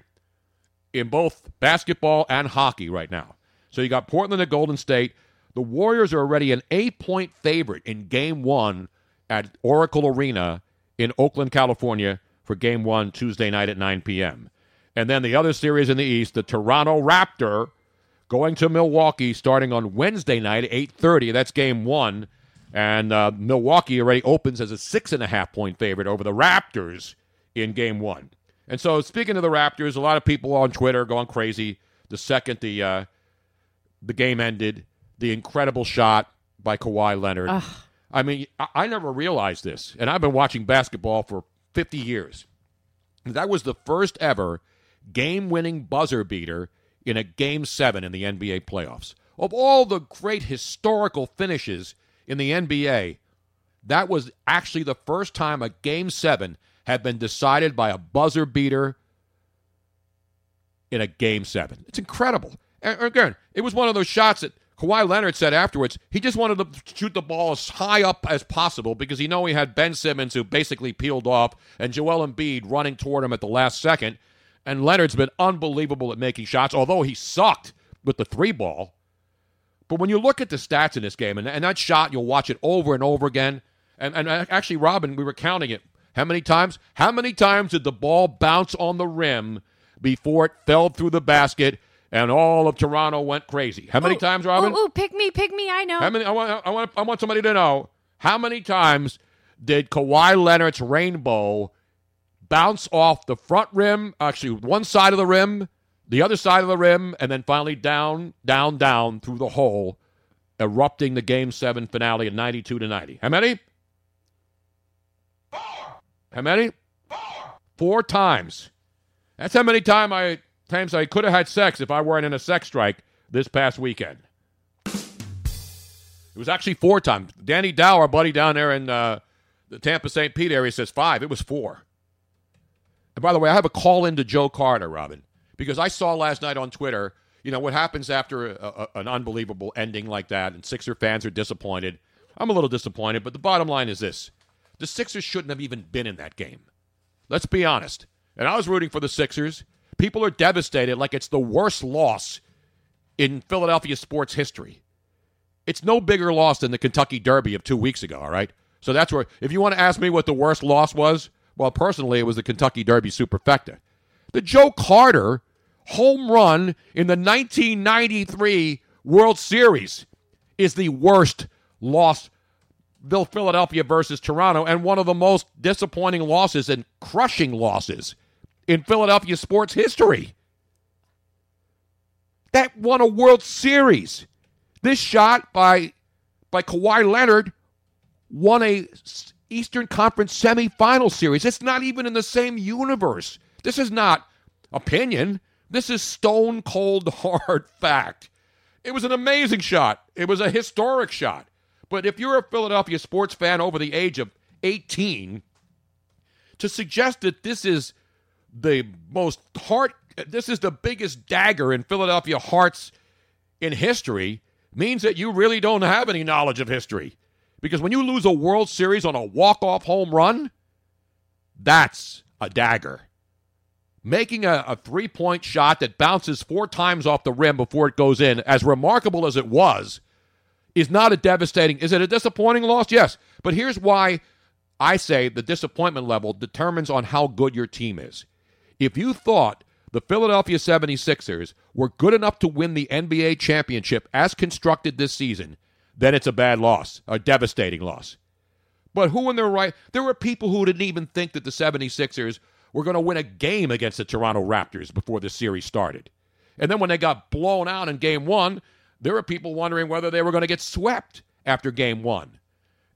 In both basketball and hockey right now. So you got Portland and Golden State. The Warriors are already an eight point favorite in game one at Oracle Arena in Oakland, California for game one Tuesday night at 9 p.m. And then the other series in the East, the Toronto Raptor going to Milwaukee starting on Wednesday night at 8.30. That's game one. And uh, Milwaukee already opens as a six and a half point favorite over the Raptors in game one. And so, speaking of the Raptors, a lot of people on Twitter going crazy the second the uh, the game ended. The incredible shot by Kawhi Leonard. Ugh. I mean, I, I never realized this, and I've been watching basketball for 50 years. That was the first ever game winning buzzer beater in a game seven in the NBA playoffs. Of all the great historical finishes in the NBA, that was actually the first time a game seven had been decided by a buzzer beater in a game seven. It's incredible. And again, it was one of those shots that Kawhi Leonard said afterwards he just wanted to shoot the ball as high up as possible because he know he had Ben Simmons who basically peeled off and Joel Embiid running toward him at the last second. And Leonard's been unbelievable at making shots, although he sucked with the three ball. But when you look at the stats in this game, and, and that shot, you'll watch it over and over again. And, and actually, Robin, we were counting it. How many times? How many times did the ball bounce on the rim before it fell through the basket and all of Toronto went crazy? How many Ooh, times, Robin? Ooh, ooh, pick me, pick me. I know. How many? I want, I want, I want somebody to know how many times did Kawhi Leonard's rainbow bounce off the front rim, actually one side of the rim, the other side of the rim, and then finally down, down, down through the hole, erupting the Game Seven finale at ninety-two to ninety. How many? Four. How many? Four. Four times. That's how many time I times I could have had sex if I weren't in a sex strike this past weekend. It was actually four times. Danny Dow, our buddy down there in uh, the Tampa St. Pete area, says five. It was four. And by the way, I have a call in to Joe Carter, Robin, because I saw last night on Twitter, you know, what happens after a, a, an unbelievable ending like that, and Sixer fans are disappointed. I'm a little disappointed, but the bottom line is this the Sixers shouldn't have even been in that game. Let's be honest. And I was rooting for the Sixers People are devastated like it's the worst loss in Philadelphia sports history. It's no bigger loss than the Kentucky Derby of two weeks ago, all right? So that's where, if you want to ask me what the worst loss was, well, personally, it was the Kentucky Derby Superfecta. The Joe Carter home run in the 1993 World Series is the worst loss Philadelphia versus Toronto and one of the most disappointing losses and crushing losses in Philadelphia sports history. That won a World Series. This shot by by Kawhi Leonard won a Eastern Conference semifinal series. It's not even in the same universe. This is not opinion. This is stone cold hard fact. It was an amazing shot. It was a historic shot. But if you're a Philadelphia sports fan over the age of 18, to suggest that this is the most heart, this is the biggest dagger in Philadelphia hearts in history means that you really don't have any knowledge of history. Because when you lose a World Series on a walk-off home run, that's a dagger. Making a, a three-point shot that bounces four times off the rim before it goes in, as remarkable as it was, is not a devastating. Is it a disappointing loss? Yes. But here's why I say the disappointment level determines on how good your team is. If you thought the Philadelphia 76ers were good enough to win the NBA championship as constructed this season, then it's a bad loss, a devastating loss. But who in their right? There were people who didn't even think that the 76ers were going to win a game against the Toronto Raptors before the series started. And then when they got blown out in game one, there were people wondering whether they were going to get swept after game one.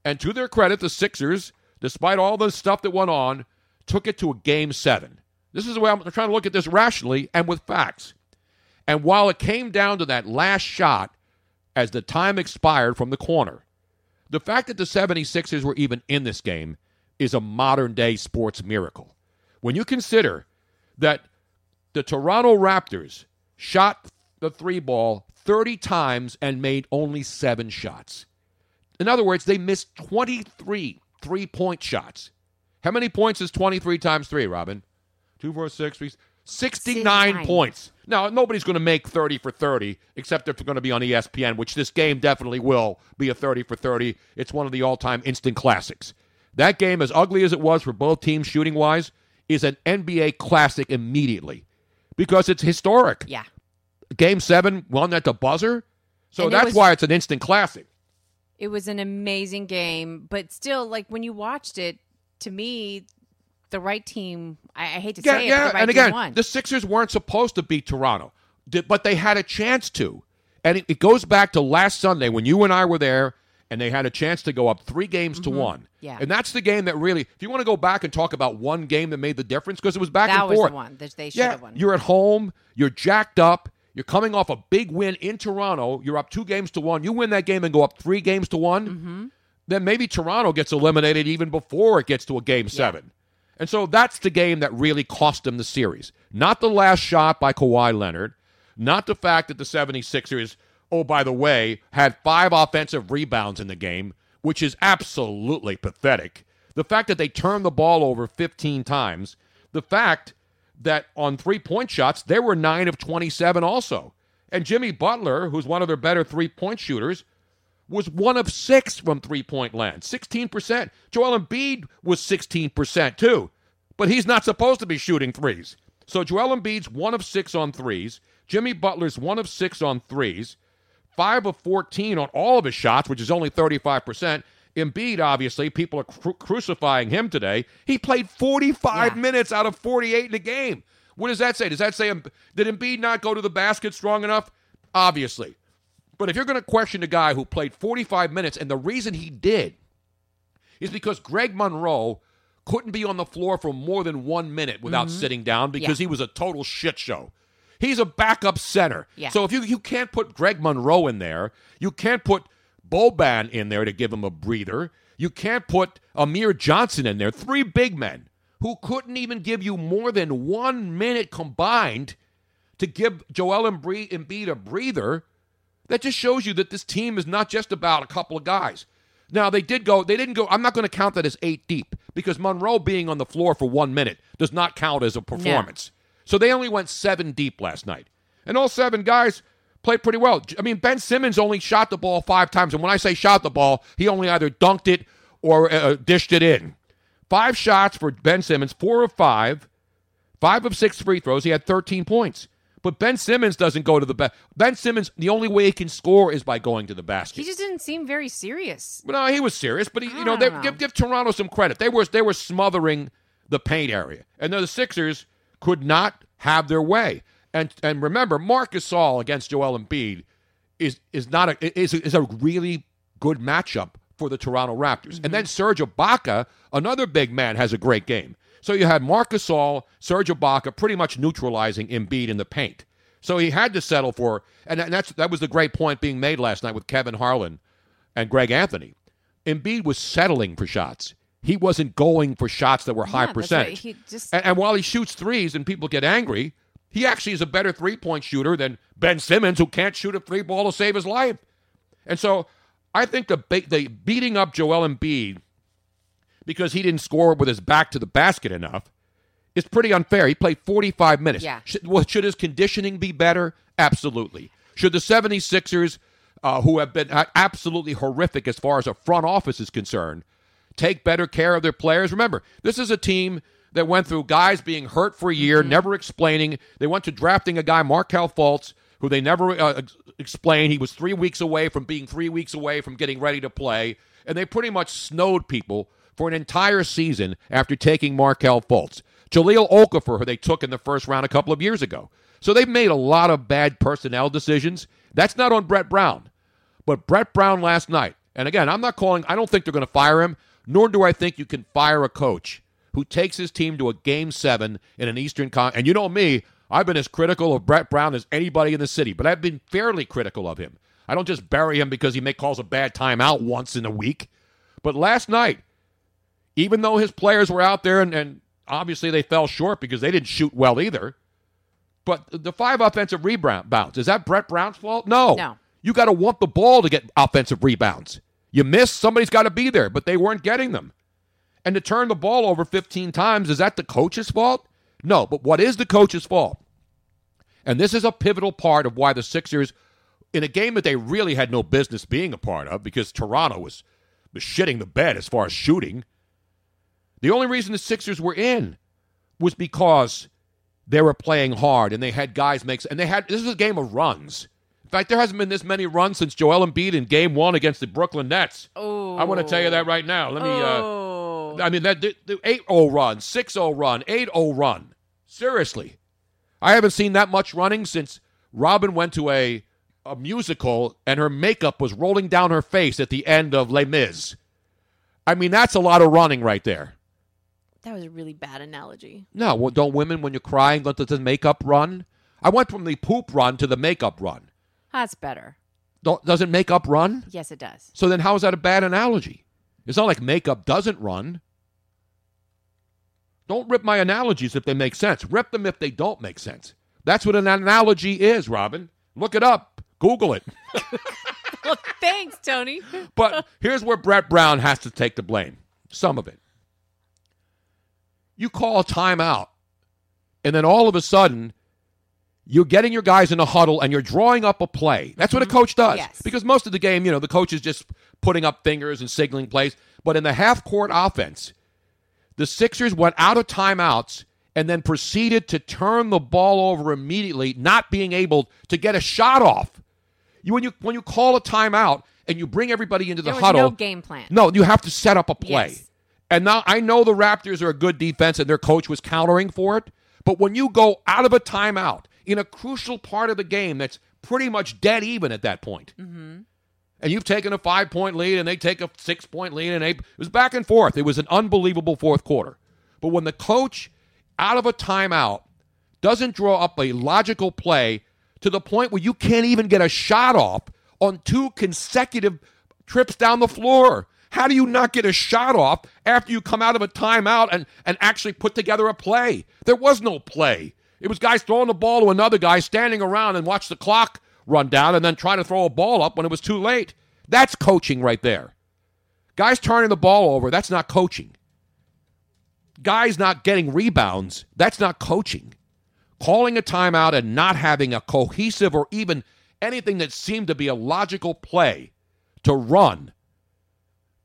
And to their credit, the Sixers, despite all the stuff that went on, took it to a game seven. This is the way I'm trying to look at this rationally and with facts. And while it came down to that last shot as the time expired from the corner, the fact that the 76ers were even in this game is a modern day sports miracle. When you consider that the Toronto Raptors shot the three ball 30 times and made only seven shots. In other words, they missed 23 three point shots. How many points is 23 times three, Robin? Two, four, six, three, 69 69. points. Now, nobody's going to make 30 for 30, except if they're going to be on ESPN, which this game definitely will be a 30 for 30. It's one of the all time instant classics. That game, as ugly as it was for both teams shooting wise, is an NBA classic immediately because it's historic. Yeah. Game seven won at the buzzer. So And it that's was- why it's an instant classic. It was an amazing game, but still, like when you watched it, to me, the right team. I, I hate to Yeah, say it, yeah. but the right and again, won. the Sixers weren't supposed to beat Toronto, but they had a chance to. And it, it goes back to last Sunday when you and I were there, and they had a chance to go up three games to one. Mm-hmm. Yeah. And that's the game that really, if you want to go back and talk about one game that made the difference, because it was back that and was forth. the one that they should Yeah, have won. you're at home, you're jacked up, you're coming off a big win in Toronto, you're up two games to one, you win that game and go up three games to one, Mm-hmm. then maybe Toronto gets eliminated even before it gets to a game seven. And so that's the game that really cost them the series. Not the last shot by Kawhi Leonard, not the fact that the 76ers, oh, by the way, had five offensive rebounds in the game, which is absolutely pathetic. The fact that they turned the ball over 15 times, the fact that on three point shots, they were 9 of 27 also. And Jimmy Butler, who's one of their better three point shooters, was one of six from three point land, 16%. Joel Embiid was 16% too, but he's not supposed to be shooting threes. So Joel Embiid's one of six on threes. Jimmy Butler's one of six on threes, five of 14 on all of his shots, which is only 35%. Embiid, obviously, people are cru- crucifying him today. He played 45 Yeah. minutes out of 48 in the game. What does that say? Does that say did Embiid not go to the basket strong enough? Obviously. But if you're going to question a guy who played 45 minutes, and the reason he did is because Greg Monroe couldn't be on the floor for more than one minute without mm-hmm. sitting down because Yeah. he was a total shit show. He's a backup center. Yeah. So if you, you can't put Greg Monroe in there, you can't put Boban in there to give him a breather. You can't put Amir Johnson in there. Three big men who couldn't even give you more than one minute combined to give Joel Embiid a breather. That just shows you that this team is not just about a couple of guys. Now they did go. They didn't go. I'm not going to count that as eight deep because Monroe being on the floor for one minute does not count as a performance. So they only went seven deep last night. And all seven guys played pretty well. I mean, Ben Simmons only shot the ball five times. And when I say shot the ball, he only either dunked it or uh, dished it in. Five shots for Ben Simmons, four of five, five of six free throws. He had 13 points. But Ben Simmons doesn't go to the basket. Ben Simmons, the only way he can score is by going to the basket. He just didn't seem very serious. Well, no, he was serious, but he, you know, they, know. give give Toronto some credit. They were they were smothering the paint area, and the Sixers could not have their way. And and remember, Marcus Gasol against Joel Embiid is is not a is is a really good matchup for the Toronto Raptors. And mm-hmm. then Serge Ibaka, another big man, has a great game. So you had Marcus Gasol, Serge Ibaka, pretty much neutralizing Embiid in the paint. So he had to settle for, and that's that was the great point being made last night with Kevin Harlan and Greg Anthony. Embiid was settling for shots. He wasn't going for shots that were high Yeah, that's percentage. right. Just- and, and while he shoots threes and people get angry, he actually is a better three point shooter than Ben Simmons, who can't shoot a three ball to save his life. And so I think the the beating up Joel Embiid because he didn't score with his back to the basket enough is pretty unfair. He played 45 minutes. Yeah. Should, well, should his conditioning be better? Absolutely. Should the 76ers, uh, who have been uh, absolutely horrific as far as a front office is concerned, take better care of their players? Remember, this is a team that went through guys being hurt for a year, never explaining. They went to drafting a guy, Markelle Fultz, who they never uh, ex- explained. He was three weeks away from being three weeks away from getting ready to play. And they pretty much snowed people for an entire season after taking Markelle Fultz. Jahlil Okafor, who they took in the first round a couple of years ago. So they've made a lot of bad personnel decisions. That's not on Brett Brown. But Brett Brown last night, and again, I'm not calling, I don't think they're going to fire him, nor do I think you can fire a coach who takes his team to a game seven in an Eastern Con. And you know me, I've been as critical of Brett Brown as anybody in the city, but I've been fairly critical of him. I don't just bury him because he may calls a bad timeout once in a week. But last night, even though his players were out there and, and obviously they fell short because they didn't shoot well either. But the five offensive rebounds, is that Brett Brown's fault? No. No. You got to want the ball to get offensive rebounds. You miss, somebody's got to be there, but they weren't getting them. And to turn the ball over 15 times, is that the coach's fault? No, but what is the coach's fault? And this is a pivotal part of why the Sixers, in a game that they really had no business being a part of, because Toronto was, was shitting the bed as far as shooting, the only reason the Sixers were in was because they were playing hard and they had guys make and they had this was a game of runs. In fact, there hasn't been this many runs since Joel Embiid in Game One against the Brooklyn Nets. Oh, I want to tell you that right now. Let me. Oh. Uh, I mean that the, the eight zero run, six zero run, eight zero run. Seriously, I haven't seen that much running since Robin went to a a musical and her makeup was rolling down her face at the end of Les Mis. I mean, that's a lot of running right there. That was a really bad analogy. No, well, don't women, when you're crying, let the makeup run? I went from the poop run to the makeup run. That's better. Don't, doesn't makeup run? Yes, it does. So then how is that a bad analogy? It's not like makeup doesn't run. Don't rip my analogies if they make sense. Rip them if they don't make sense. That's what an analogy is, Robin. Look it up. Google it. Well, thanks, Tony. But here's where Brett Brown has to take the blame. Some of it. You call a timeout, and then all of a sudden, you're getting your guys in a huddle and you're drawing up a play. That's what a mm-hmm. coach does. Yes. Because most of the game, you know, the coach is just putting up fingers and signaling plays. But in the half court offense, the Sixers went out of timeouts and then proceeded to turn the ball over immediately, not being able to get a shot off. You when you when you call a timeout and you bring everybody into the There huddle, no game plan. no, you have to set up a play. Yes. And now I know the Raptors are a good defense and their coach was countering for it. But when you go out of a timeout in a crucial part of the game that's pretty much dead even at that point, Mm-hmm. and you've taken a five point lead and they take a six point lead and they, it was back and forth. It was an unbelievable fourth quarter. But when the coach out of a timeout doesn't draw up a logical play to the point where you can't even get a shot off on two consecutive trips down the floor. How do you not get a shot off after you come out of a timeout and, and actually put together a play? There was no play. It was guys throwing the ball to another guy, standing around and watch the clock run down and then trying to throw a ball up when it was too late. That's coaching right there. Guys turning the ball over, that's not coaching. Guys not getting rebounds, that's not coaching. calling a timeout and not having a cohesive or even anything that seemed to be a logical play to run.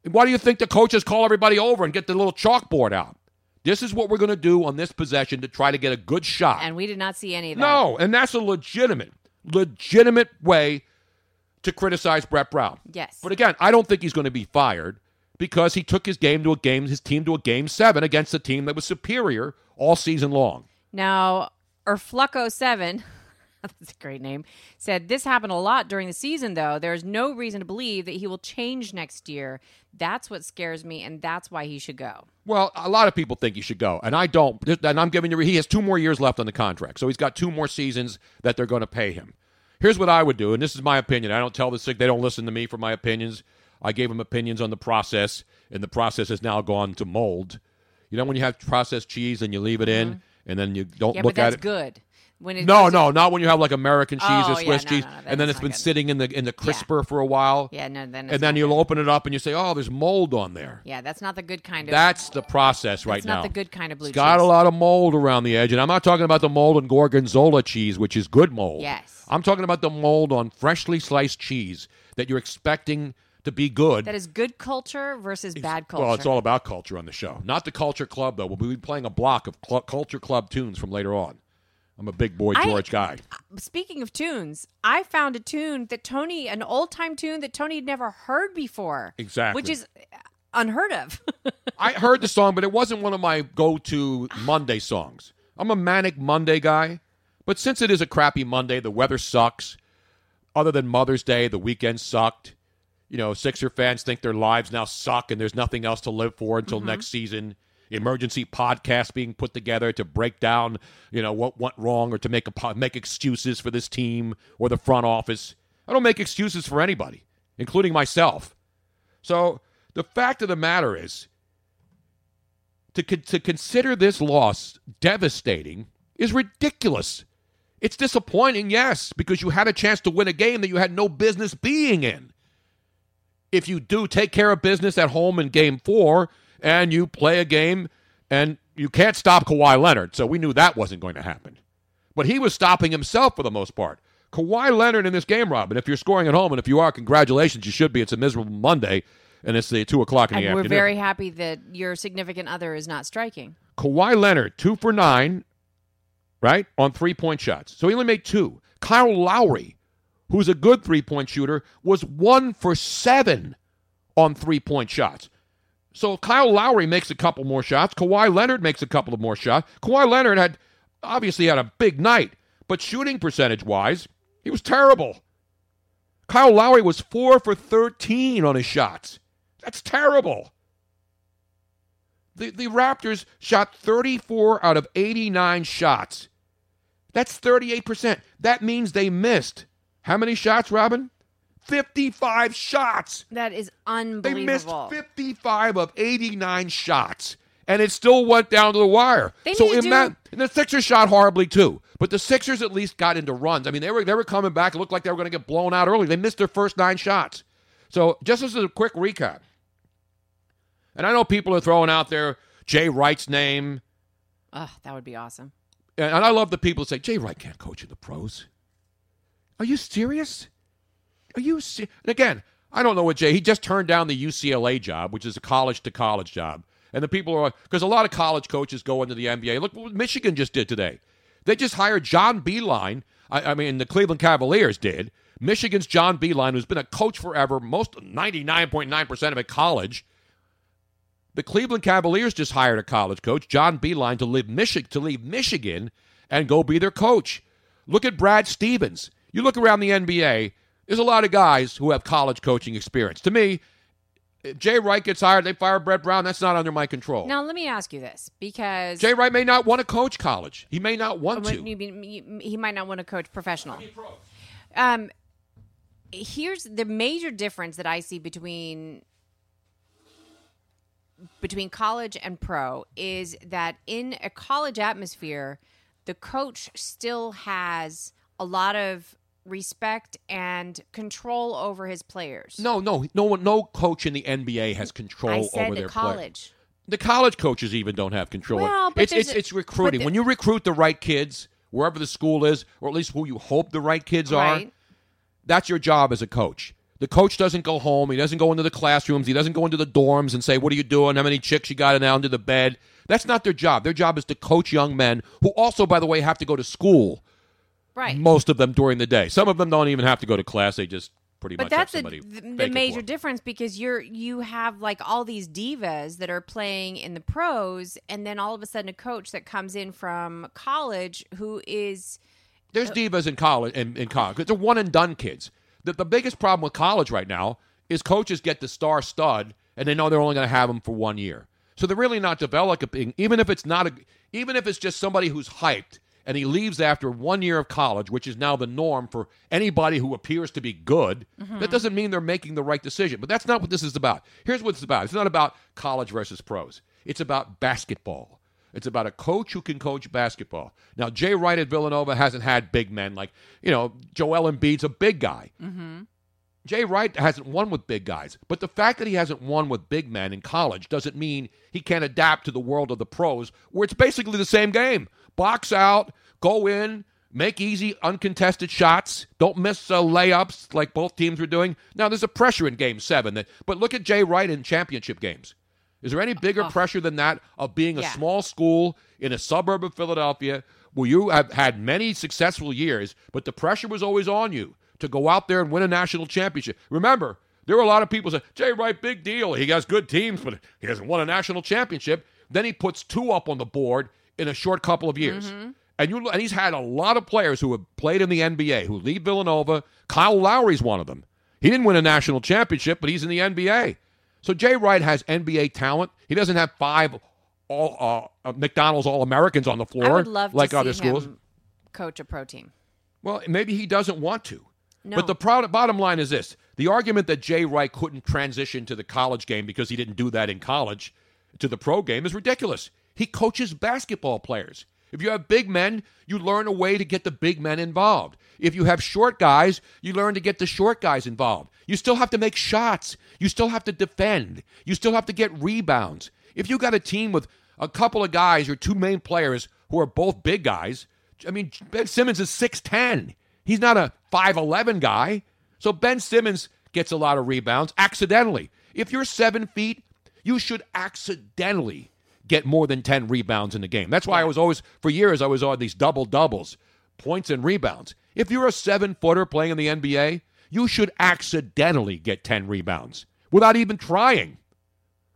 Why do you think the coaches call everybody over and get the little chalkboard out? This is what we're going to do on this possession to try to get a good shot. And we did not see any of that. No, and that's a legitimate, legitimate way to criticize Brett Brown. Yes. But again, I don't think he's going to be fired because he took his game to a game, his team to a game seven against a team that was superior all season long. Now, or Erflucko7, that's a great name, said this happened a lot during the season, though. There's no reason to believe that he will change next year. That's what scares me, and that's why he should go. Well, a lot of people think he should go, and I don't. And I'm giving you, he has two more years left on the contract, so he's got two more seasons that they're going to pay him. Here's what I would do, and this is my opinion. I don't tell the sick; they don't listen to me for my opinions. I gave them opinions on the process, and the process has now gone to mold. You know, when you have processed cheese and you leave it in, and then you don't Mm-hmm. Yeah, look but that's at it. good. When it No, no, not when you have like American oh, cheese Oh, or yeah, Swiss no, cheese, no, no, and then it's been good. sitting in the in the crisper for a while. Yeah, no, then it's and then not you'll good. open it up and you say, "Oh, there's mold on there." Yeah, that's not the good kind of. That's the process right now. not the good kind of blue It's got cheese. a lot of mold around the edge, and I'm not talking about the mold in gorgonzola cheese, which is good mold. Yes. I'm talking about the mold on freshly sliced cheese that you're expecting to be good. That is good culture versus bad culture. Well, it's all about culture on the show, not the Culture Club though. We'll be playing a block of cl- Culture Club tunes from later on. I'm a big boy I- George guy. Speaking of tunes, I found a tune that Tony, an old time tune that Tony had never heard before. Exactly. Which is unheard of. I heard the song, but it wasn't one of my go-to Monday songs. I'm a manic Monday guy, but since it is a crappy Monday, the weather sucks. Other than Mother's Day, the weekend sucked. You know, Sixer fans think their lives now suck and there's nothing else to live for until mm-hmm. next season. Emergency podcast being put together to break down, you know, what went wrong or to make a make excuses for this team or the front office. I don't make excuses for anybody, including myself. So the fact of the matter is, to, con- to consider this loss devastating is ridiculous. It's disappointing, yes, because you had a chance to win a game that you had no business being in. If you do take care of business at home in game four and you play a game and you can't stop Kawhi Leonard, so we knew that wasn't going to happen. But he was stopping himself for the most part. Kawhi Leonard in this game, Robin, if you're scoring at home, and if you are, congratulations, you should be. It's a miserable Monday, and it's the 2 o'clock in and the we're very happy that your significant other is not striking. Kawhi Leonard, two for nine, right, on three point shots. So he only made two. Kyle Lowry, who's a good three point shooter, was one for seven on three point shots. So Kyle Lowry makes a couple more shots. Kawhi Leonard makes a couple of more shots. Kawhi Leonard had obviously had a big night, but shooting percentage wise, he was terrible. Kyle Lowry was four for 13 on his shots. That's terrible. The, the Raptors shot 34 out of 89 shots. That's 38%. That means they missed. How many shots, Robin? 55 shots. That is unbelievable. They missed 55 of 89 shots, and it still went down to the wire. They so in do- that, and the Sixers shot horribly too. But the Sixers at least got into runs. I mean, they were they were coming back. It looked like they were going to get blown out early. They missed their first nine shots. So just as a quick recap, and I know people are throwing out there Jay Wright's name, Ugh, that would be awesome. and and I love the people that say Jay Wright can't coach in the pros. Are you serious? Are you se- and again? I don't know what Jay. He just turned down the UCLA job, which is a college to college job, and the people are because a lot of college coaches go into the NBA. Look what Michigan just did today. They just hired John Beilein. I, I mean, the Cleveland Cavaliers did. Michigan's John Beilein, who's been a coach forever, most ninety nine point nine percent of it college. The Cleveland Cavaliers just hired a college coach, John Beilein, to leave Michigan to leave Michigan and go be their coach. Look at Brad Stevens. You look around the NBA, there's a lot of guys who have college coaching experience. To me, if Jay Wright gets hired, they fire Brett Brown. That's not under my control. Now, let me ask you this because Jay Wright may not want to coach college. He may not want to. mean- he might not want to coach professional. Um, here's the major difference that I see between between college and pro is that in a college atmosphere, the coach still has a lot of respect and control over his players. No, no, no one, no coach in the NBA has control I said over the their college. players. The college coaches even don't have control. Well, but it's it's, a- it's recruiting. the- when you recruit the right kids, wherever the school is, or at least who you hope the right kids are. That's your job as a coach. The coach doesn't go home. He doesn't go into the classrooms. He doesn't go into the dorms and say, What are you doing? How many chicks you got in under the bed? That's not their job. Their job is to coach young men who also, by the way, have to go to school. Right. Most of them during the day. Some of them don't even have to go to class. They just pretty But much that's have the, somebody the, fake the major difference because you're you have like all these divas that are playing in the pros, and then all of a sudden a coach that comes in from college who is There's uh, divas in college. In, in college, they're one and done kids. The, the biggest problem with college right now is coaches get the star stud, and they know they're only going to have them for one year. So they're really not developing. Even if it's not a, even if it's just somebody who's hyped and he leaves after one year of college, which is now the norm for anybody who appears to be good. Mm-hmm. That doesn't mean they're making the right decision. But that's not what this is about. Here's what it's about. It's not about college versus pros. It's about basketball. It's about a coach who can coach basketball. Now, Jay Wright at Villanova hasn't had big men like, you know, Joel Embiid's a big guy. Mm-hmm. Jay Wright hasn't won with big guys. But the fact that he hasn't won with big men in college doesn't mean he can't adapt to the world of the pros, where it's basically the same game. Box out, go in, make easy, uncontested shots. Don't miss uh, layups like both teams were doing. Now, there's a pressure in game seven. That, but look at Jay Wright in championship games. Is there any bigger pressure than that of being a small school in a suburb of Philadelphia where you have had many successful years, but the pressure was always on you to go out there and win a national championship? Remember, there were a lot of people say, Jay Wright, big deal. He has good teams, but he hasn't won a national championship. Then he puts two up on the board in a short couple of years. And you and he's had a lot of players who have played in the NBA who leave Villanova. Kyle Lowry's one of them. He didn't win a national championship, but he's in the NBA. So Jay Wright has NBA talent. He doesn't have five all uh, uh, McDonald's All Americans on the floor I would love like to other see schools. him coach a pro team. Well, maybe he doesn't want to. No. But the proud, bottom line is this the argument that Jay Wright couldn't transition to the college game because he didn't do that in college to the pro game is ridiculous. He coaches basketball players. If you have big men, you learn a way to get the big men involved. If you have short guys, you learn to get the short guys involved. You still have to make shots. You still have to defend. You still have to get rebounds. If you got a team with a couple of guys, your two main players who are both big guys, I mean, Ben Simmons is 6'10. He's not a 5'11 guy. So Ben Simmons gets a lot of rebounds accidentally. If you're seven feet, you should accidentally get more than 10 rebounds in the game. That's why I was always, for years, I was on these double doubles, points and rebounds. If you're a seven footer playing in the NBA, you should accidentally get 10 rebounds without even trying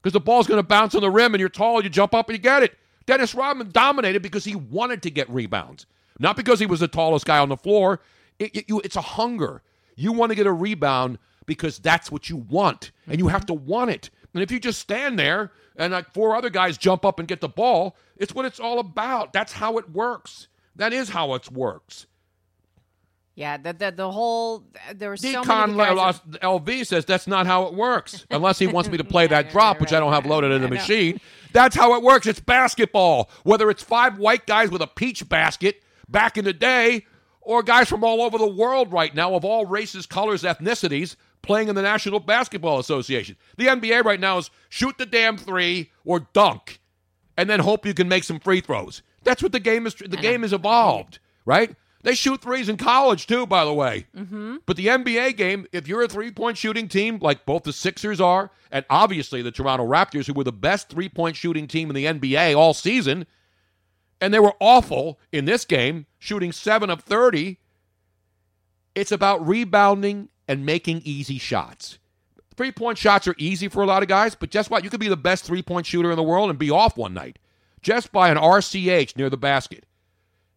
because the ball's going to bounce on the rim and you're tall, you jump up and you get it. Dennis Rodman dominated because he wanted to get rebounds, not because he was the tallest guy on the floor. It, it- you, it's a hunger. You want to get a rebound because that's what you want, and you have to want it. And if you just stand there and like four other guys jump up and get the ball, it's what it's all about. That's how it works. That is how it works. Yeah, the the, the whole there so Decon many guys that- uh, LV says that's not how it works. Unless he wants me to play Yeah, that drop, right, which I don't have right, loaded in the machine. That's how it works. It's basketball. Whether it's five white guys with a peach basket back in the day, or guys from all over the world right now of all races, colors, ethnicities playing in the National Basketball Association. The NBA right now is shoot the damn three or dunk, and then hope you can make some free throws. That's what the game is. The game is evolved, right? They shoot threes in college too, by the way. Mm-hmm. But the NBA game, if you're a three point shooting team like both the Sixers are, and obviously the Toronto Raptors, who were the best three point shooting team in the NBA all season, and they were awful in this game, shooting seven of 30, it's about rebounding and making easy shots. Three point shots are easy for a lot of guys, but guess what? You could be the best three point shooter in the world and be off one night just by an RCH near the basket,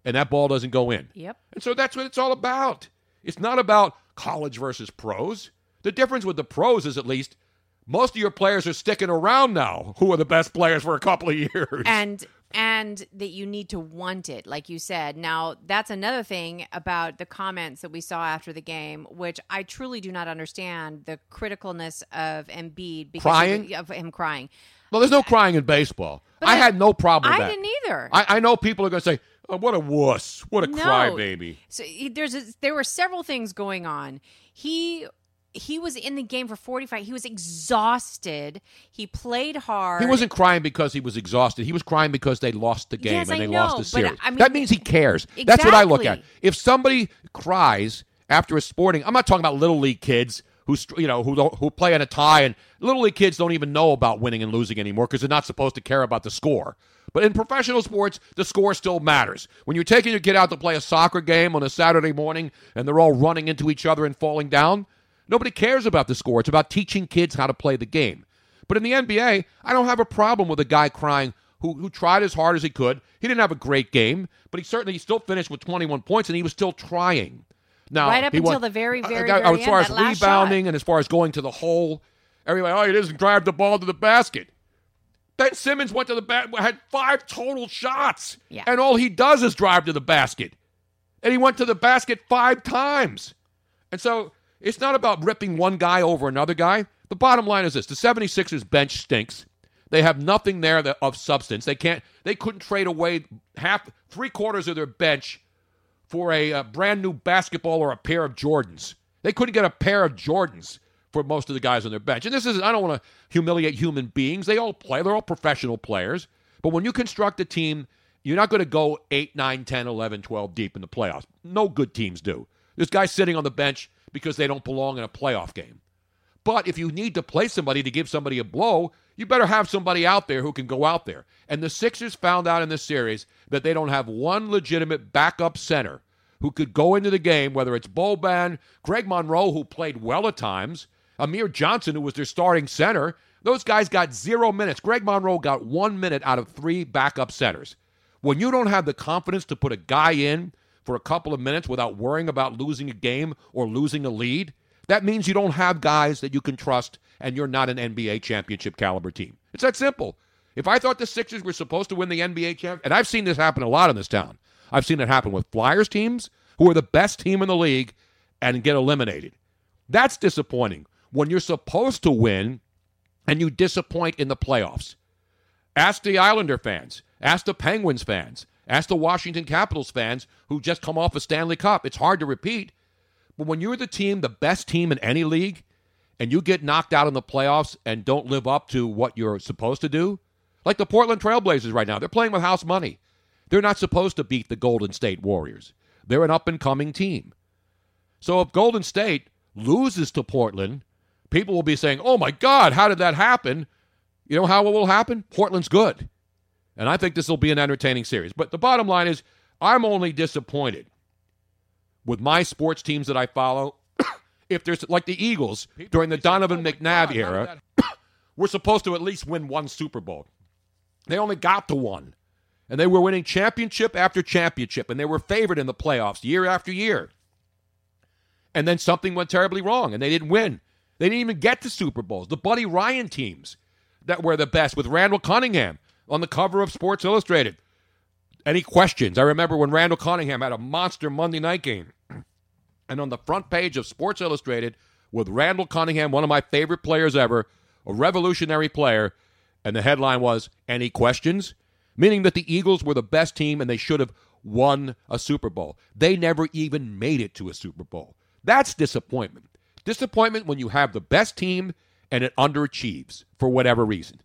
and that ball doesn't go in. Yep. And so that's what it's all about. It's not about college versus pros. The difference with the pros is at least most of your players are sticking around now who are the best players for a couple of years. and and that you need to want it like you said now that's another thing about the comments that we saw after the game which i truly do not understand the criticalness of Embiid because Crying? of, him crying well, there's no crying in baseball. But I had no problem with i didn't either I, I know people are going to say, oh, what a wuss. What a No. crybaby. So there's a, there were several things going on. He he was in the game for 45. He was exhausted. He played hard. He wasn't crying because he was exhausted. He was crying because they lost the game Yes, and they know, lost the series. I mean- that means he cares. That's what I look at. If somebody cries after a sporting, I'm not talking about little league kids who you know who don't, who play in a tie, and little league kids don't even know about winning and losing anymore because they're not supposed to care about the score. But in professional sports, the score still matters. When you're taking your kid out to play a soccer game on a Saturday morning and they're all running into each other and falling down, nobody cares about the score. It's about teaching kids how to play the game. But in the NBA, I don't have a problem with a guy crying who, who tried as hard as he could. He didn't have a great game, but he certainly he still finished with 21 points and he was still trying. Now, Right up until won- the very, very, uh, very as far end, as rebounding and as far as going to the hole, everybody, oh, he doesn't drive the ball to the basket. Ben Simmons went to the bat, had five total shots, Yeah. and all he does is drive to the basket. And he went to the basket five times. And so it's not about ripping one guy over another guy. The bottom line is this the 76ers bench stinks. They have nothing there that, of substance. They can't. They couldn't trade away half, three quarters of their bench for a, uh brand new basketball or a pair of Jordans. They couldn't get a pair of Jordans for most of the guys on their bench. And this is, I don't want to humiliate human beings. They all play, they're all professional players. But when you construct a team, you're not going to go 8, 9, 10, 11, 12 deep in the playoffs. No good teams do. This guy's sitting on the bench because they don't belong in a playoff game. But if you need to play somebody to give somebody a blow, you better have somebody out there who can go out there. And the Sixers found out in this series that they don't have one legitimate backup center who could go into the game, whether it's Boban, Greg Monroe, who played well at times, Amir Johnson, who was their starting center. Those guys got zero minutes. Greg Monroe got one minute out of three backup centers. When you don't have the confidence to put a guy in for a couple of minutes without worrying about losing a game or losing a lead, that means you don't have guys that you can trust and you're not an NBA championship caliber team. It's that simple. If I thought the Sixers were supposed to win the NBA champ, and I've seen this happen a lot in this town. I've seen it happen with Flyers teams who are the best team in the league and get eliminated. That's disappointing when you're supposed to win and you disappoint in the playoffs. Ask the Islander fans, ask the Penguins fans, ask the Washington Capitals fans who just come off a Stanley Cup. It's hard to repeat. But when you're the team, the best team in any league, and you get knocked out in the playoffs and don't live up to what you're supposed to do, like the Portland Trailblazers right now, they're playing with house money. They're not supposed to beat the Golden State Warriors. They're an up and coming team. So if Golden State loses to Portland, people will be saying, oh my God, how did that happen? You know how it will happen? Portland's good. And I think this will be an entertaining series. But the bottom line is, I'm only disappointed with my sports teams that I follow. if there's like the Eagles during the Donovan McNabb era, we're supposed to at least win one Super Bowl. They only got to one. And they were winning championship after championship, and they were favored in the playoffs year after year. And then something went terribly wrong, and they didn't win. They didn't even get to Super Bowls. The Buddy Ryan teams that were the best with Randall Cunningham on the cover of Sports Illustrated. Any questions? I remember when Randall Cunningham had a monster Monday night game. And on the front page of Sports Illustrated with Randall Cunningham, one of my favorite players ever, a revolutionary player, and the headline was Any questions? Meaning that the Eagles were the best team and they should have won a Super Bowl. They never even made it to a Super Bowl. That's disappointment. Disappointment when you have the best team and it underachieves for whatever reason.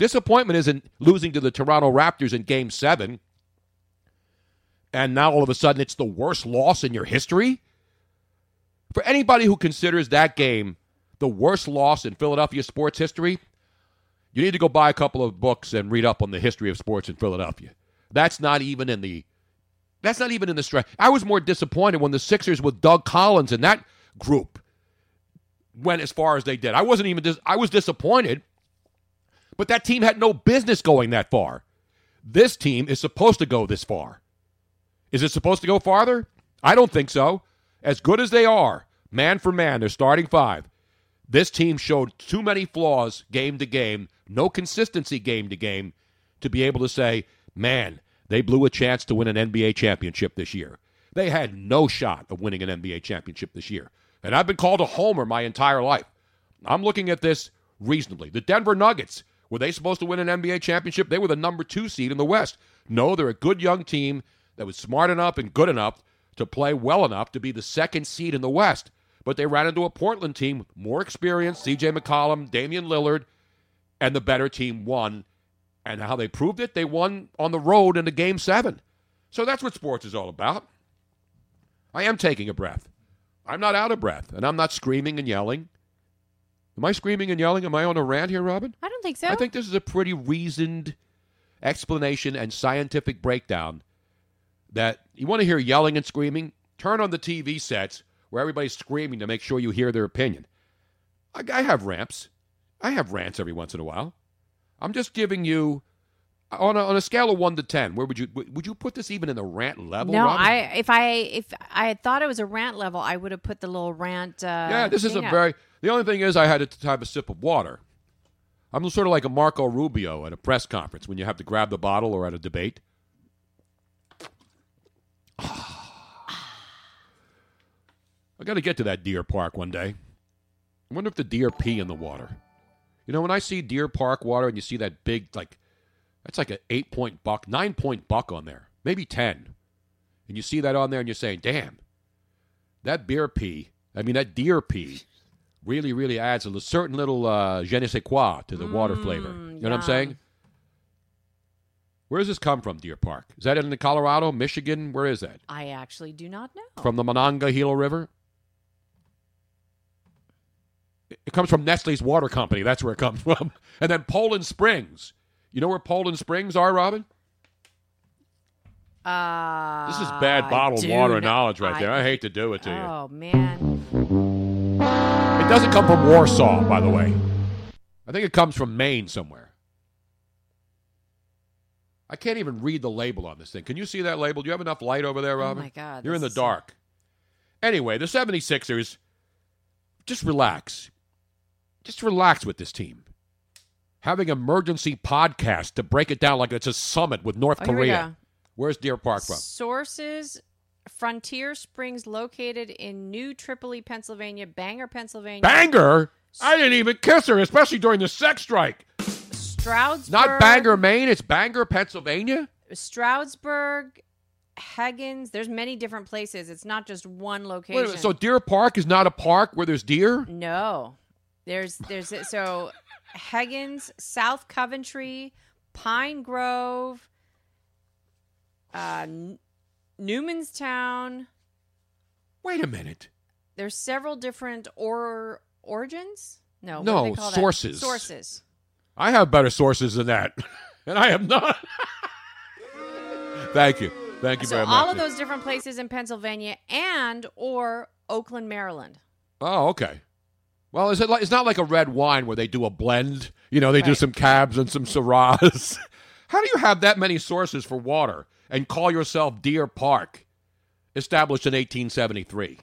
Disappointment isn't losing to the Toronto Raptors in game seven and now all of a sudden it's the worst loss in your history. For anybody who considers that game the worst loss in Philadelphia sports history, you need to go buy a couple of books and read up on the history of sports in Philadelphia. That's not even in the that's not even in the stretch. I was more disappointed when the Sixers with Doug Collins and that group went as far as they did. I wasn't even dis- I was disappointed, but that team had no business going that far. This team is supposed to go this far. Is it supposed to go farther? I don't think so. As good as they are, man for man, they're starting five. This team showed too many flaws game to game, no consistency game to game, to be able to say, man, they blew a chance to win an NBA championship this year. They had no shot of winning an NBA championship this year. And I've been called a homer my entire life. I'm looking at this reasonably. The Denver Nuggets, were they supposed to win an NBA championship? They were the number two seed in the West. No, they're a good young team that was smart enough and good enough to play well enough to be the second seed in the West. but they ran into a Portland team more experienced, CJ McCollum, Damian Lillard, and the better team won. And how they proved it, they won on the road in a game seven. So that's what sports is all about. I am taking a breath. I'm not out of breath, and I'm not screaming and yelling. Am I screaming and yelling? Am I on a rant here, Robin? I don't think so. I think this is a pretty reasoned explanation and scientific breakdown that you want to hear yelling and screaming, turn on the TV sets where everybody's screaming to make sure you hear their opinion. I, I have ramps. I have rants every once in a while. I'm just giving you on a, on a scale of one to ten. Where would you would you put this even in the rant level? no, Robin? I if I if I had thought it was a rant level, I would have put the little rant. Uh, yeah, this is a up. very. The only thing is, I had to have a sip of water. I'm sort of like a Marco Rubio at a press conference when you have to grab the bottle or at a debate. I got to get to that deer park one day. I wonder if the deer pee in the water. You know, when I see deer park water and you see that big, like, that's like an eight point buck, nine point buck on there, maybe 10. And you see that on there and you're saying, damn, that beer pee, I mean, that deer pee really, really adds a certain little uh, je ne sais quoi to the water flavor. You know what I'm saying? Where does this come from, Deer Park? Is that in Colorado, Michigan? Where is that? I actually do not know. From the Monongahela River? It comes from Nestle's Water Company. That's where it comes from. And then Poland Springs. You know where Poland Springs are, Robin? Uh, This is bad bottled water knowledge right there. I hate to do it to you. Oh man, doesn't come from Warsaw, by the way. I think it comes from Maine somewhere. I can't even read the label on this thing. Can you see that label? Do you have enough light over there, oh Robin? Oh, my God, You're in the is- dark. Anyway, the 76ers, just relax. Just relax with this team. Having emergency podcast to break it down like it's a summit with North Oh, Korea. Where's Deer Park from? sources: Frontier Springs, located in New Tripoli, Pennsylvania, Bangor, Pennsylvania, Banger? I didn't even kiss her, especially during the sex strike. Stroudsburg, Not Bangor, Maine. It's Bangor, Pennsylvania. Stroudsburg, Higgins. There's many different places. It's not just one location. minute, so Deer Park is not a park where there's deer? no, there's there's so Higgins, South Coventry, Pine Grove, uh, Newmanstown. Wait a minute. There's several different or origins. No, No, call that? sources. Sources. I have better sources than that, and I have not. Thank you. Thank you So very much. all of those different places in Pennsylvania and or Oakland, Maryland. Oh, okay. Well, is it like, it's not like a red wine where they do a blend. You know, they do some cabs and some syrahs. How do you have that many sources for water and call yourself Deer Park, established in 1873?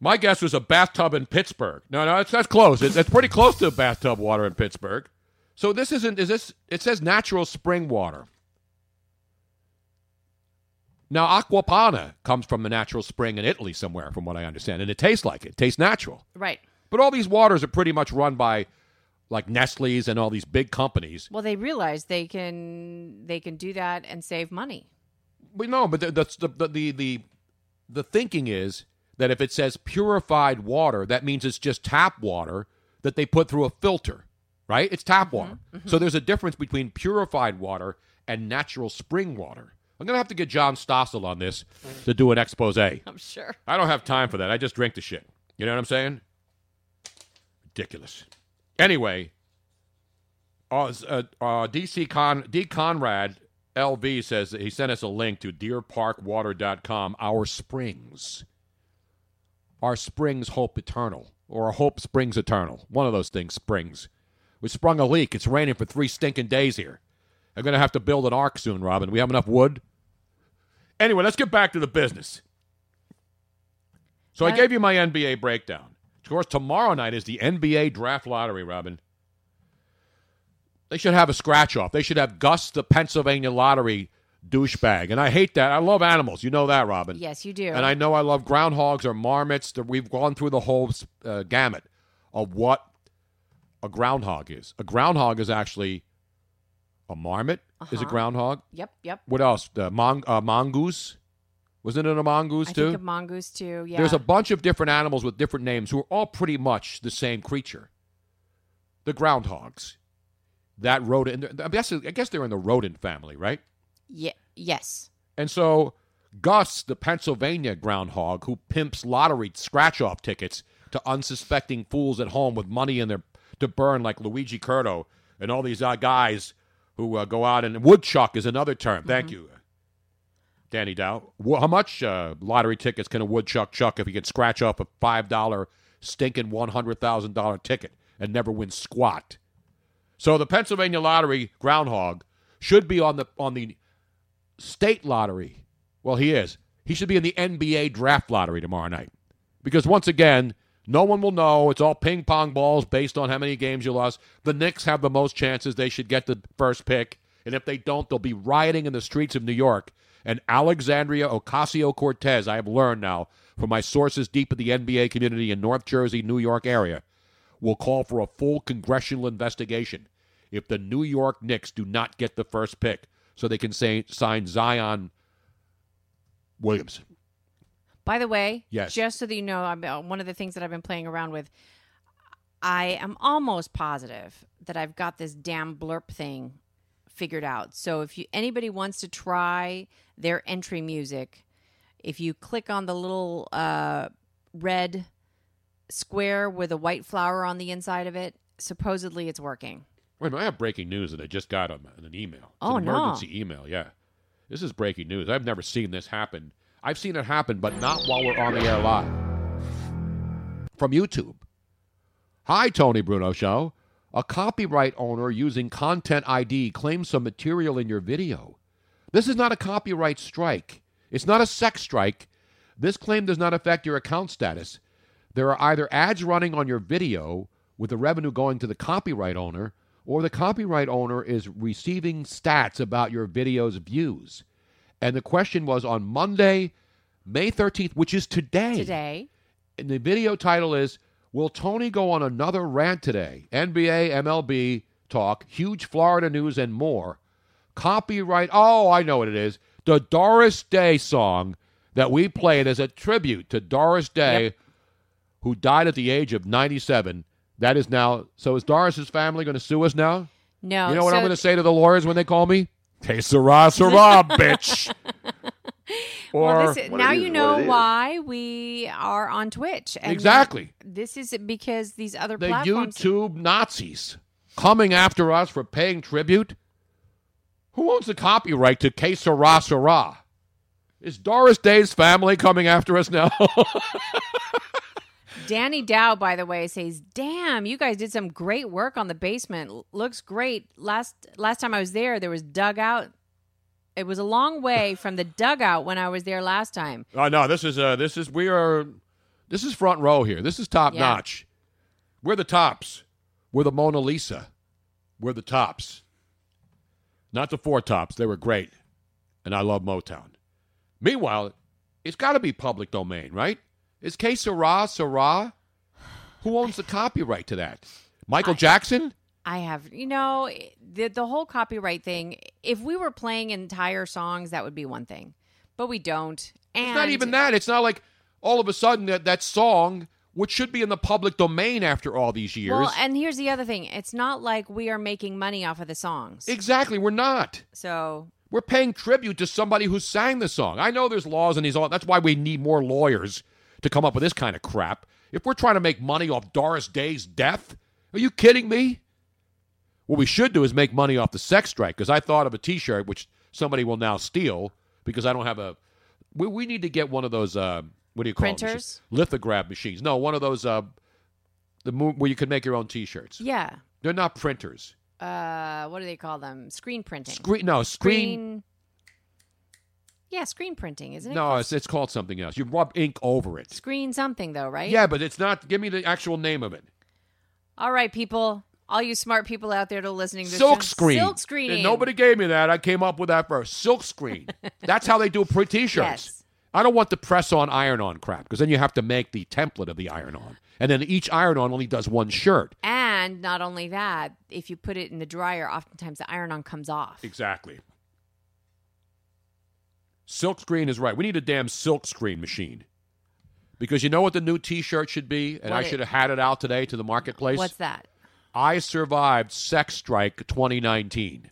My guess was a bathtub in Pittsburgh. No, no, that's that's close. It, it's pretty close to bathtub water in Pittsburgh. So this isn't. Is this? It says natural spring water. Now, Acqua Panna comes from a natural spring in Italy somewhere, from what I understand, and it tastes like it. It tastes natural. Right. But all these waters are pretty much run by like Nestle's and all these big companies. Well, they realize they can they can do that and save money. But no, but the the the the, the, the thinking is that if it says purified water, that means it's just tap water that they put through a filter, right? It's tap mm-hmm, water. Mm-hmm. So there's a difference between purified water and natural spring water. I'm gonna have to get John Stossel on this to do an expose. I'm sure. I don't have time for that. I just drink the shit. You know what I'm saying? Ridiculous. Anyway, uh, uh, uh, DC Con D Conrad LV says that he sent us a link to DeerParkWater.com. Our springs, our springs hope eternal, or hope springs eternal. One of those things springs. We sprung a leak. It's raining for three stinking days here. I'm gonna have to build an ark soon, Robin. We have enough wood. Anyway, let's get back to the business. So I gave you my NBA breakdown. Of course, tomorrow night is the NBA draft lottery, Robin. They should have a scratch off. They should have Gus, the Pennsylvania lottery douchebag. And I hate that. I love animals. You know that, Robin. Yes, you do. And I know I love groundhogs or marmots. We've gone through the whole uh, gamut of what a groundhog is. A groundhog is actually a marmot. Is a Uh-huh. groundhog? Yep, yep. What else? The mon- uh, mongoose. Wasn't it a mongoose I too? think of mongoose too. Yeah. There's a bunch of different animals with different names who are all pretty much the same creature. The groundhogs. That rodent. I guess, I guess they're in the rodent family, right? Ye- yes. And so Gus, the Pennsylvania groundhog who pimps lottery scratch off tickets to unsuspecting fools at home with money in their to burn like Luigi Curto and all these uh, guys who uh, go out and woodchuck is another term. Thank you. Danny Dow. How much uh, lottery tickets can a woodchuck chuck if he can scratch off a $5 stinking $100,000 ticket and never win squat? So the Pennsylvania lottery groundhog should be on the on the state lottery. Well, he is. He should be in the NBA draft lottery tomorrow night. Because once again, no one will know. It's all ping pong balls based on how many games you lost. The Knicks have the most chances. They should get the first pick. And if they don't, they'll be rioting in the streets of New York. And Alexandria Ocasio Cortez, I have learned now from my sources deep in the NBA community in North Jersey, New York area, will call for a full congressional investigation if the New York Knicks do not get the first pick so they can say, sign Zion Williams. By the way, Yes. just so that you know, I'm, uh, one of the things that I've been playing around with, I am almost positive that I've got this damn blurp thing figured out. So if you anybody wants to try their entry music, if you click on the little uh, red square with a white flower on the inside of it, supposedly it's working. Wait a minute, I have breaking news that I just got on on an email. It's Oh, an no. emergency email, yeah. This is breaking news. I've never seen this happen. I've seen it happen, but not while we're on the air live. From YouTube. Hi, Tony Bruno Show. A copyright owner using Content ID claims some material in your video. This is not a copyright strike. It's not a sex strike. This claim does not affect your account status. There are either ads running on your video with the revenue going to the copyright owner, or the copyright owner is receiving stats about your video's views. And the question was on Monday, May 13th, which is today. Today, And the video title is Will Tony go on another rant today? NBA, MLB talk, huge Florida news, and more. Copyright. Oh, I know what it is. The Doris Day song that we played as a tribute to Doris Day, who died at the age of 97. That is now. So is Doris's family going to sue us now? no. you know what I'm going to say to the lawyers when they call me? Que sera, sera, bitch. Or well, this, now is you know what it is. why we are on Twitch. Exactly. This is because these other the platforms. YouTube Nazis coming after us for paying tribute. Who owns the copyright to Que Sera Sera? Is Doris Day's family coming after us now? Danny Dow, by the way, says, "Damn, you guys did some great work on the basement. Looks great. Last last time I was there, there was dugout. It was a long way from the dugout when I was there last time. oh no, this is uh this is we are this is front row here. This is top Yeah. notch. We're the tops. We're the Mona Lisa. We're the tops. Not the four tops. They were great. And I love Motown. Meanwhile, it's got to be public domain, right? Is Que Sera Sera? Who owns the copyright to that? Michael Jackson? I have, you know, the the whole copyright thing. If we were playing entire songs, that would be one thing, but we don't. And It's not even that. It's not like all of a sudden that that song, which should be in the public domain after all these years. Well, and here's the other thing. It's not like we are making money off of the songs. exactly, we're not. so We're paying tribute to somebody who sang the song. I know there's laws and these all. That's why we need more lawyers to come up with this kind of crap. If we're trying to make money off Doris Day's death, are you kidding me? What we should do is make money off the sex strike. Because I thought of a T-shirt which somebody will now steal because I don't have a. We, we need to get one of those. Uh, what do you call them? Printers? Lithograph machines. No, one of those. Uh, the mo- where you can make your own T-shirts. yeah. They're not printers. Uh, what do they call them? Screen printing. Screen. No screen. Screen- Yeah, screen printing, isn't it? no, it's, it's called something else. You rub ink over it. screen something though, right? Yeah, but it's not. Give me the actual name of it. All right, people. All you smart people out there to listening to this Silk screen. Silk screening. Nobody gave me that. I came up with that first. Silk screen. That's how they do pre t-shirts. Yes. I don't want the press on iron on crap because then you have to make the template of the iron on. And then each iron on only does one shirt. And not only that, if you put it in the dryer, oftentimes the iron on comes off. Exactly. Silkscreen is right. We need a damn silkscreen machine. Because you know what the new T-shirt should be, and What I should have had it out today to the marketplace. What's that? I survived Sex Strike 2019.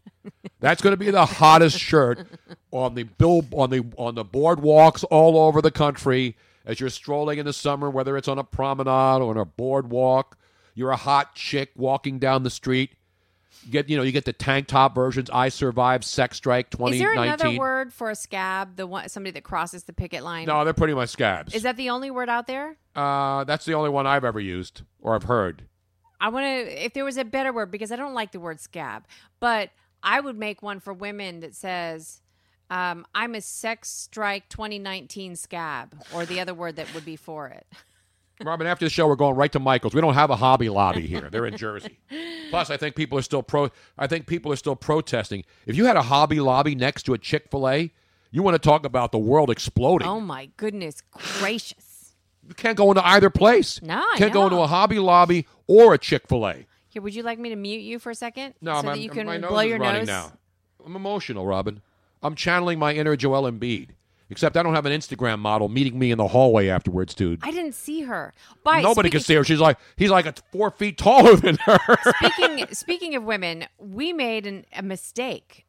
That's going to be the hottest shirt on the bill on the on the boardwalks all over the country as you're strolling in the summer, whether it's on a promenade or on a boardwalk. You're a hot chick walking down the street. You get you know you get the tank top versions. I survived Sex Strike 2019. Is there another word for a scab? The one somebody that crosses the picket line. No, they're pretty much scabs. Is that the only word out there? uh, that's the only one I've ever used or I've heard. I want to. If there was a better word, because I don't like the word scab, but I would make one for women that says, um, "I'm a sex strike 2019 scab," or the other word that would be for it. Robin, after the show, we're going right to Michael's. We don't have a Hobby Lobby here. They're in Jersey. Plus, I think people are still pro. I think people are still protesting. If you had a Hobby Lobby next to a Chick Fil A, you want to talk about the world exploding. Oh my goodness gracious! You can't go into either place. No, I can't go into a Hobby Lobby or a Chick Fil A. Here, would you like me to mute you for a second? No, so my, that you can my nose blow is your nose. now. I'm emotional, Robin. I'm channeling my inner Joel Embiid. Except I don't have an Instagram model meeting me in the hallway afterwards, dude. I didn't see her. Nobody can speaking, see her. She's like he's like a four feet taller than her. speaking speaking of women, we made an, a mistake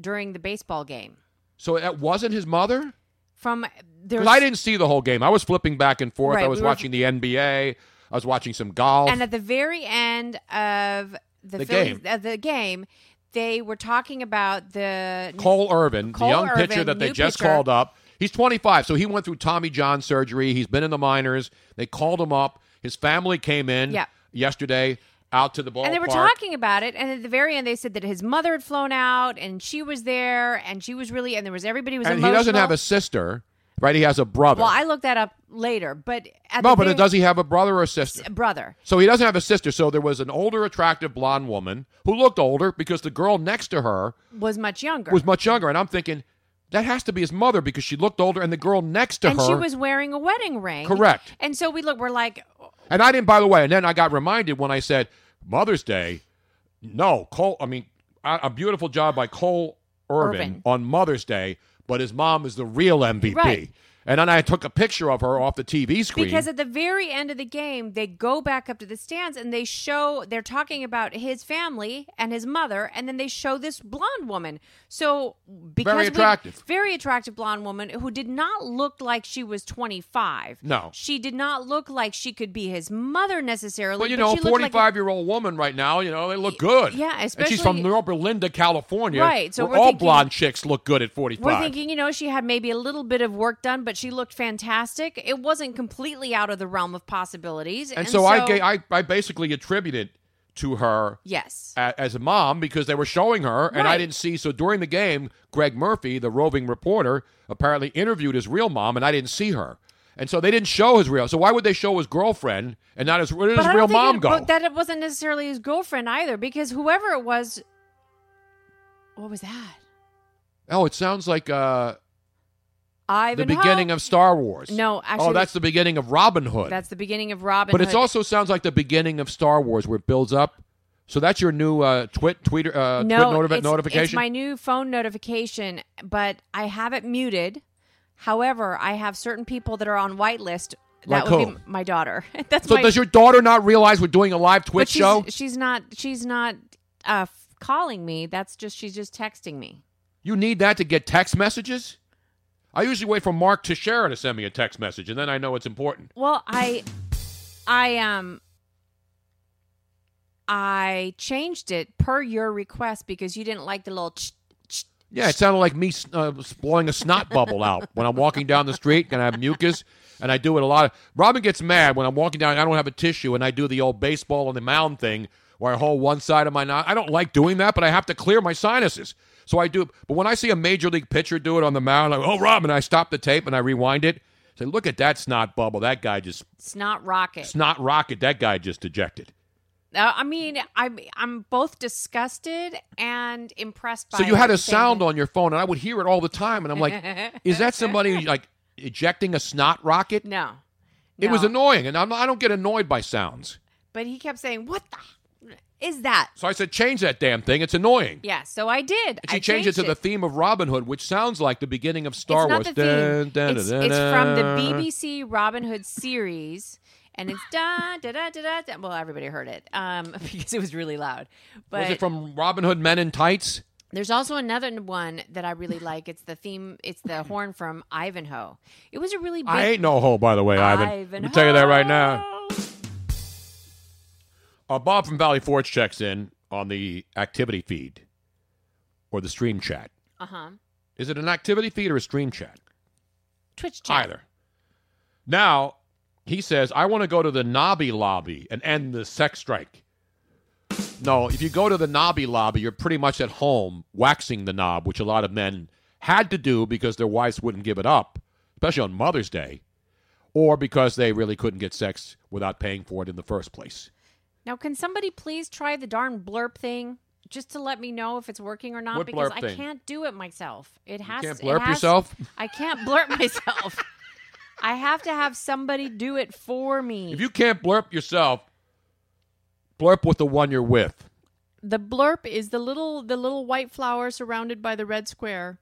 during the baseball game. so that wasn't his mother. From Because I didn't see the whole game. I was flipping back and forth. Right, I was we were- watching the NBA. I was watching some golf. And at the very end of the, The Phillies, game. Of the game, they were talking about the Cole Irvin, Cole the young pitcher that they just pitcher. called up. He's 25, so he went through Tommy John surgery. He's been in the minors. They called him up. His family came in Yeah. yesterday out to the ballpark. and they were talking about it. And at the very end, they said that his mother had flown out, and she was there, and she was really, and there was everybody was and emotional. he doesn't have a sister, right? He has a brother. Well, I looked that up later, but at no, but very, does he have a brother or a sister? brother? So he doesn't have a sister. So there was an older, attractive blonde woman who looked older because the girl next to her was much younger. was much younger. And I'm thinking, that has to be his mother because she looked older, and the girl next to and her. And she was wearing a wedding ring. Correct. And so we look, we're like, And I didn't, by the way, and then I got reminded when I said Mother's Day. No, Cole. I mean, a, a beautiful job by Cole Irvin, Irvin. on Mother's Day, but his mom is the real MVP. Right. And then I took a picture of her off the TV screen. Because at the very end of the game, they go back up to the stands and they show they're talking about his family and his mother, and then they show this blonde woman. So because Very we- attractive. very attractive blonde woman who did not look like she was twenty five. No. she did not look like she could be his mother necessarily. Well, you know, she looked like a- forty-five-year-old woman right now. You know, they look good. yeah, and she's from especially- North California. Right, so all thinking- blonde chicks look good at forty-five. We're thinking, you know, she had maybe a little bit of work done, but she looked fantastic. It wasn't completely out of the realm of possibilities. and, so, I, ga- I, I basically attributed to her yes, a- as a mom because they were showing her, and I didn't see. So during the game, Gregg Murphy, the roving reporter, apparently interviewed his real mom, and I didn't see her. And so they didn't show his real. So why would they show his girlfriend and not his? Where did But his real mom it- go? But that it wasn't necessarily his girlfriend either, because whoever it was, what was that? oh, it sounds like uh, the beginning of Star Wars. No, actually, oh, that's the beginning of Robin Hood. that's the beginning of Robin. but it also sounds like the beginning of Star Wars, where it builds up. So that's your new uh, twit tweeter uh, no twit notifi- it's, notification. It's my new phone notification, but I have it muted. However, I have certain people that are on whitelist. That Like would who? be my daughter. That's so my, does your daughter not realize we're doing a live but Twitch she's, show? She's not. She's not uh, calling me. That's just. She's just texting me. You need that to get text messages? I usually wait for Mark Teixeira to send me a text message, and then I know it's important. Well, I, I um, I changed it per your request because you didn't like the little. Ch- ch- Yeah, it sounded like me uh, blowing a snot bubble out when I'm walking down the street and I have mucus, and I do it a lot. Of, Robin gets mad when I'm walking down. I don't have a tissue, and I do the old baseball on the mound thing where I hold one side of my nose. I don't like doing that, but I have to clear my sinuses, so I do. But when I see a major league pitcher do it on the mound, I go, "Oh, Robin!" I stop the tape and I rewind it. Say, "Look at that snot bubble. That guy just Snot rocket. snot rocket. That guy just ejected." Uh, I mean, I'm I'm both disgusted and impressed by. So you had a sound on your phone, and I would hear it all the time, and I'm like, "Is that somebody like ejecting a snot rocket?" No, It was No. annoying, and I'm, I don't get annoyed by sounds. but he kept saying, "What the?" Is that? So I said, change that damn thing. It's annoying. Yeah, so I did. And she I changed it to the theme of Robin Hood, which sounds like the beginning of Star it's not Wars. the theme. Dun, dun, it's, dun, it's from the. BBC Robin Hood series, and it's da da da da da. Well, everybody heard it um, because it was really loud. But Was it from Robin Hood Men in Tights? there's also another one that I really like. It's the theme. It's the horn from Ivanhoe. It was a really big. I ain't no hoe, by the way, Ivan. Let me tell you that right now. Uh, Bob from Valley Forge checks in on the activity feed or the stream chat. Uh huh. Is it an activity feed or a stream chat? Twitch chat. Either. Now, he says, I want to go to the Nobby lobby and end the sex strike. No, if you go to the Nobby lobby, you're pretty much at home waxing the knob, which a lot of men had to do because their wives wouldn't give it up, especially on Mother's Day, or because they really couldn't get sex without paying for it in the first place. Now, can somebody please try the darn blurb thing? Just to let me know if it's working or not, What because I thing? can't do it myself. It has. can't it blurp has- yourself? I can't blurp myself. I have to have somebody do it for me. If you can't blurb yourself, blurb with the one you're with. the blurb is the little the little white flower surrounded by the red square.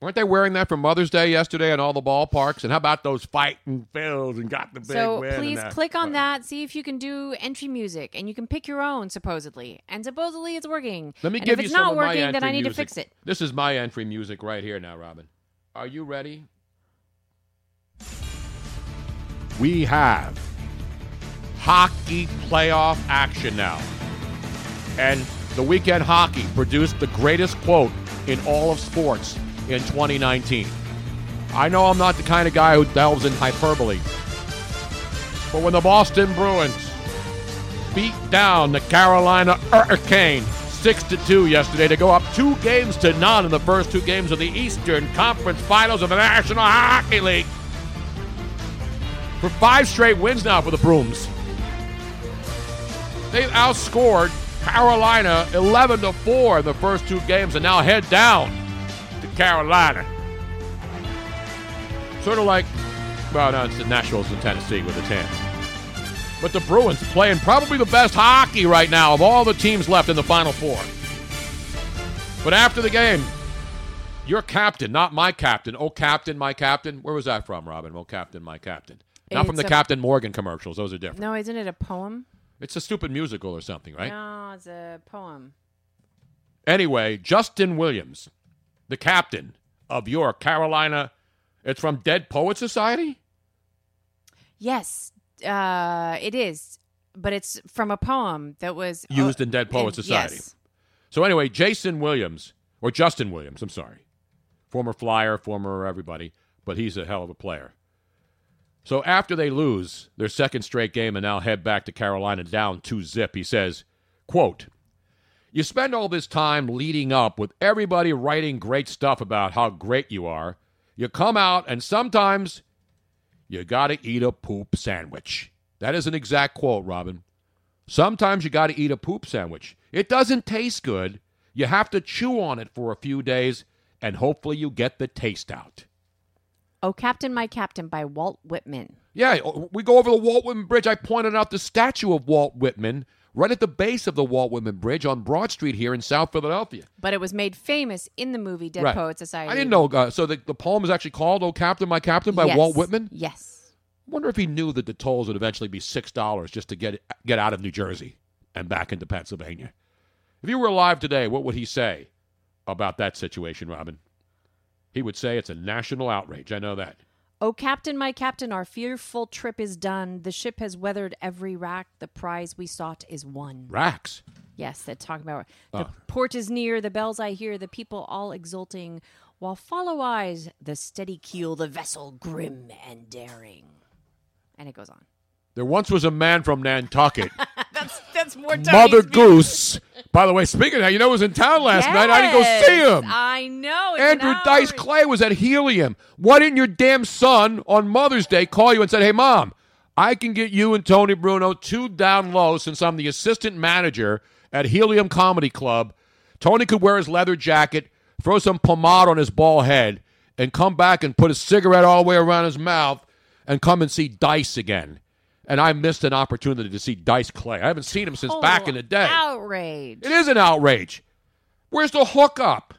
Weren't they wearing that for Mother's Day yesterday in all the ballparks? And how about those fighting Phils and got the big so win? and please click on that, see if you can do entry music, and you can pick your own supposedly. And supposedly it's working. Let me and give if you it's some not of my working, then I need music. to fix it. This is my entry music right here now, Robin. Are you ready? We have hockey playoff action now. And the weekend hockey produced the greatest quote in all of sports in 2019. I know I'm not the kind of guy who delves in hyperbole, but when the Boston Bruins beat down the Carolina Hurricane 6 to 2 yesterday to go up two games to none in the first two games of the Eastern Conference Finals of the National Hockey League. For five straight wins now for the Brooms. They've outscored Carolina 11 to 4 in the first two games and now head down to Carolina. Sort of like, well, no, it's the Nationals in Tennessee with the 10. But the Bruins playing probably the best hockey right now of all the teams left in the Final Four. But after the game, your captain, not my captain. Oh, captain, my captain. Where was that from, Robin? Oh, captain, my captain. Not from the a- Captain Morgan commercials. Those are different. No, isn't it a poem? It's a stupid musical or something, right? No, it's a poem. Anyway, Justin Williams, the captain of your Carolina, it's from Dead Poet Society? Yes, uh, it is, but it's from a poem that was Used uh, in Dead Poet Society. Yes. So anyway, Jason Williams, or Justin Williams, I'm sorry. Former flyer, former everybody, but he's a hell of a player. So after they lose their second straight game and now head back to Carolina down 2 zip, he says, quote, You spend all this time leading up with everybody writing great stuff about how great you are. You come out and sometimes you got to eat a poop sandwich. That is an exact quote, Robin. Sometimes you got to eat a poop sandwich. It doesn't taste good. You have to chew on it for a few days, and hopefully you get the taste out. Oh, Captain, My Captain by Walt Whitman. Yeah, we go over the Walt Whitman Bridge. I pointed out the statue of Walt Whitman right at the base of the Walt Whitman Bridge on Broad Street here in South Philadelphia. But it was made famous in the movie Dead Right. Poet Society. I didn't know. Uh, so the, the poem is actually called "Oh Captain, My Captain" by Yes. Walt Whitman. Yes. Wonder if he knew that the tolls would eventually be six dollars just to get get out of New Jersey and back into Pennsylvania. If you were alive today, what would he say about that situation, Robin? He would say it's a national outrage. I know that. Oh, Captain, my Captain, our fearful trip is done. The ship has weathered every rack. The prize we sought is won. Racks. Yes, that's talking about the Oh. port is near, the bells I hear, the people all exulting, while follow eyes the steady keel, the vessel grim and daring. And it goes on. There once was a man from Nantucket, that's that's more Mother Goose. By the way, speaking of that, you know, he was in town last night. I didn't go see him. I know. it's an Andrew Dice. Clay was at Helium. Why didn't your damn son on Mother's Day call you and said, "Hey, mom, I can get you and Tony Bruno two down low since I'm the assistant manager at Helium Comedy Club. Tony could wear his leather jacket, throw some pomade on his bald head, and come back and put a cigarette all the way around his mouth and come and see Dice again." And I missed an opportunity to see Dice Clay. I haven't seen him since back in the oh, day. Outrage. It is an outrage. Where's the hookup?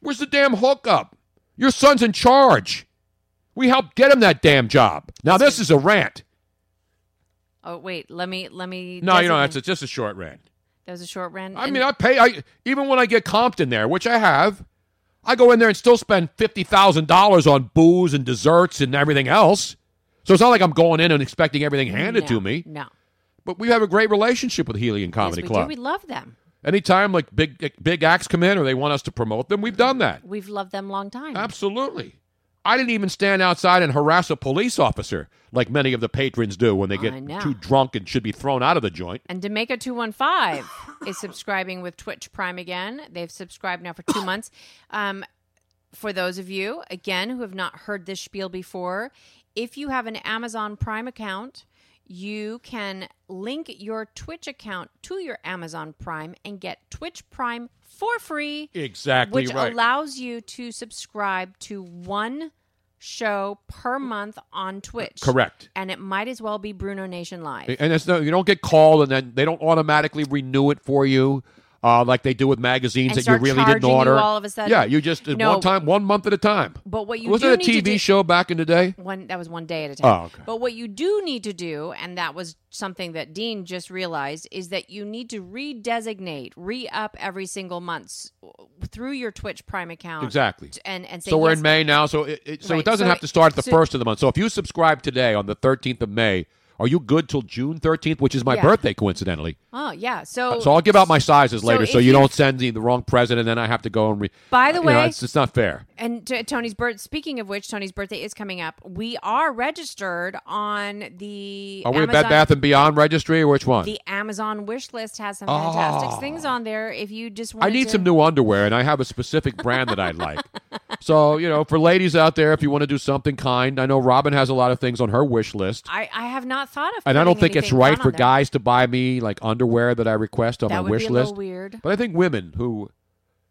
Where's the damn hookup? Your son's in charge. We helped get him that damn job. Now this is a rant. Oh wait, let me let me. No, you know that's just a short rant. That was a short rant. I mean, I pay. I even when I get comped in there, which I have, I go in there and still spend fifty thousand dollars on booze and desserts and everything else. So it's not like I'm going in and expecting everything handed no, to me. No. But we have a great relationship with Helium Yes, Comedy we Club. do. We love them. Anytime like big big acts come in or they want us to promote them, we've done that. We've loved them long time. Absolutely. I didn't even stand outside and harass a police officer like many of the patrons do when they get too drunk and should be thrown out of the joint. And Jamaica two one five is subscribing with Twitch Prime again. They've subscribed now for two months. Um, for those of you again who have not heard this spiel before, if you have an Amazon Prime account, you can link your Twitch account to your Amazon Prime and get Twitch Prime for free. Exactly which right. allows you to subscribe to one show per month on Twitch. Correct. And it might as well be Bruno Nation Live. And it's no, you don't get called, and then they don't automatically renew it for you, uh, like they do with magazines And that you really didn't order. all of a sudden. Yeah, you just No. one time, one month at a time. But what you was do it a TV do- show back in the day? One that was one day at a time. Oh, okay. But what you do need to do, and that was something that Dean just realized, is that you need to redesignate, re-up every single month through your Twitch Prime account. Exactly. And and say So we're in May now, so it, it so Right. it doesn't So have it- to start at the so- first of the month. So if you subscribe today on the thirteenth of May, are you good till June thirteenth, which is my Yeah. birthday, coincidentally? Oh yeah. So So I'll give out my sizes so later, so you, don't send me the wrong present, and then I have to go and. Re- By the know, way- it's, it's not fair. And t- Tony's birth. Speaking of which, Tony's birthday is coming up. We are registered on the. Are we Amazon, Bed Bath and Beyond registry, or which one? The Amazon wish list has some ah. fantastic Oh. things on there. If you just want, I need to, some new underwear, and I have a specific brand that I'd like. So, you know, for ladies out there, if you want to do something kind, I know Robin has a lot of things on her wish list. I, I have not thought of. And I don't think it's right for guys to buy me like underwear that I request on That my would wish be a list. little weird. But I think women who,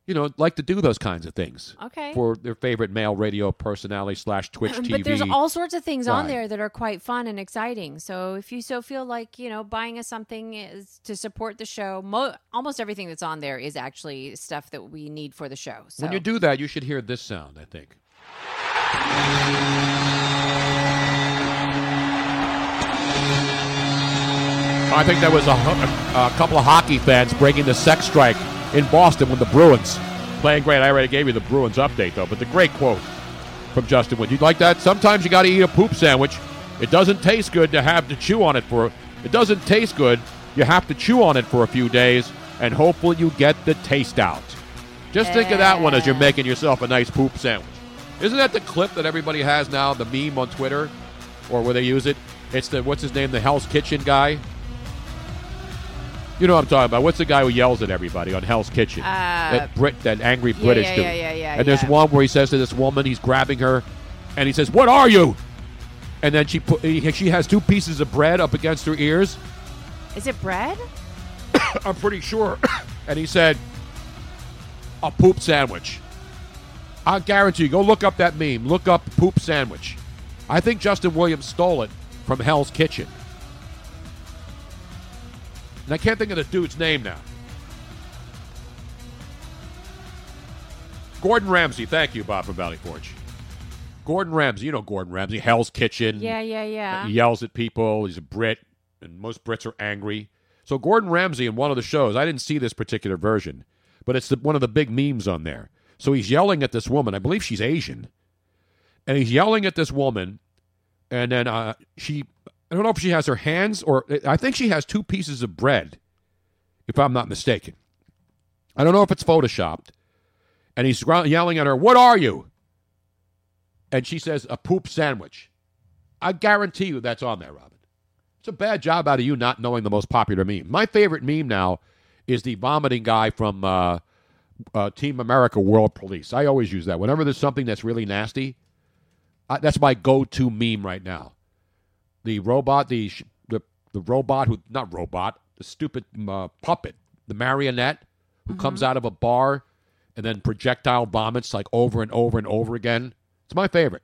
you know, like to do those kinds of things. Okay. For their favorite male radio personality slash Twitch TV. But there's all sorts of things on there that are quite fun and exciting. So if you so feel like you know buying us something is to support the show, mo- almost everything that's on there is actually stuff that we need for the show. So When you do that, you should hear this sound, I think. I think there was a, a couple of hockey fans breaking the sex strike in Boston when the Bruins playing great. I already gave you the Bruins update though, but the great quote from Justin Wood. You'd like that? Sometimes you got to eat a poop sandwich. It doesn't taste good to have to chew on it for. It doesn't taste good. You have to chew on it for a few days, and hopefully you get the taste out. Just think of that one as you're making yourself a nice poop sandwich. Isn't that the clip that everybody has now, the meme on Twitter, or where they use it? It's the what's his name, the Hell's Kitchen guy. You know what I'm talking about? What's the guy who yells at everybody on Hell's Kitchen? Uh, that Brit, that angry British yeah, dude. yeah, yeah, yeah, And there's one where he says to this woman, he's grabbing her, and he says, "What are you?" And then she put, she has two pieces of bread up against her ears. is it bread? I'm pretty sure. and he said, "A poop sandwich." I guarantee you. Go look up that meme. Look up poop sandwich. I think Justin Williams stole it from Hell's Kitchen. And I can't think of the dude's name now. Gordon Ramsay. Thank you, Bob from Valley Forge. Gordon Ramsay. You know Gordon Ramsay. Hell's Kitchen. Yeah, yeah, yeah. He yells at people. He's a Brit, and most Brits are angry. So Gordon Ramsay in one of the shows, I didn't see this particular version, but it's the, one of the big memes on there. So he's yelling at this woman. I believe she's Asian, and he's yelling at this woman, and then uh, she. I don't know if she has her hands or I think she has two pieces of bread, if I'm not mistaken. I don't know if it's photoshopped. And he's yelling at her, "What are you?" And she says, "A poop sandwich." I guarantee you that's on there, Robin. It's a bad job out of you not knowing the most popular meme. My favorite meme now is the vomiting guy from uh, uh, Team America World Police. I always use that. Whenever there's something that's really nasty, I, that's my go-to meme right now. The robot, the sh- the the robot who not robot, the stupid uh, puppet, the marionette who comes out of a bar and then projectile vomits like over and over and over again. It's my favorite.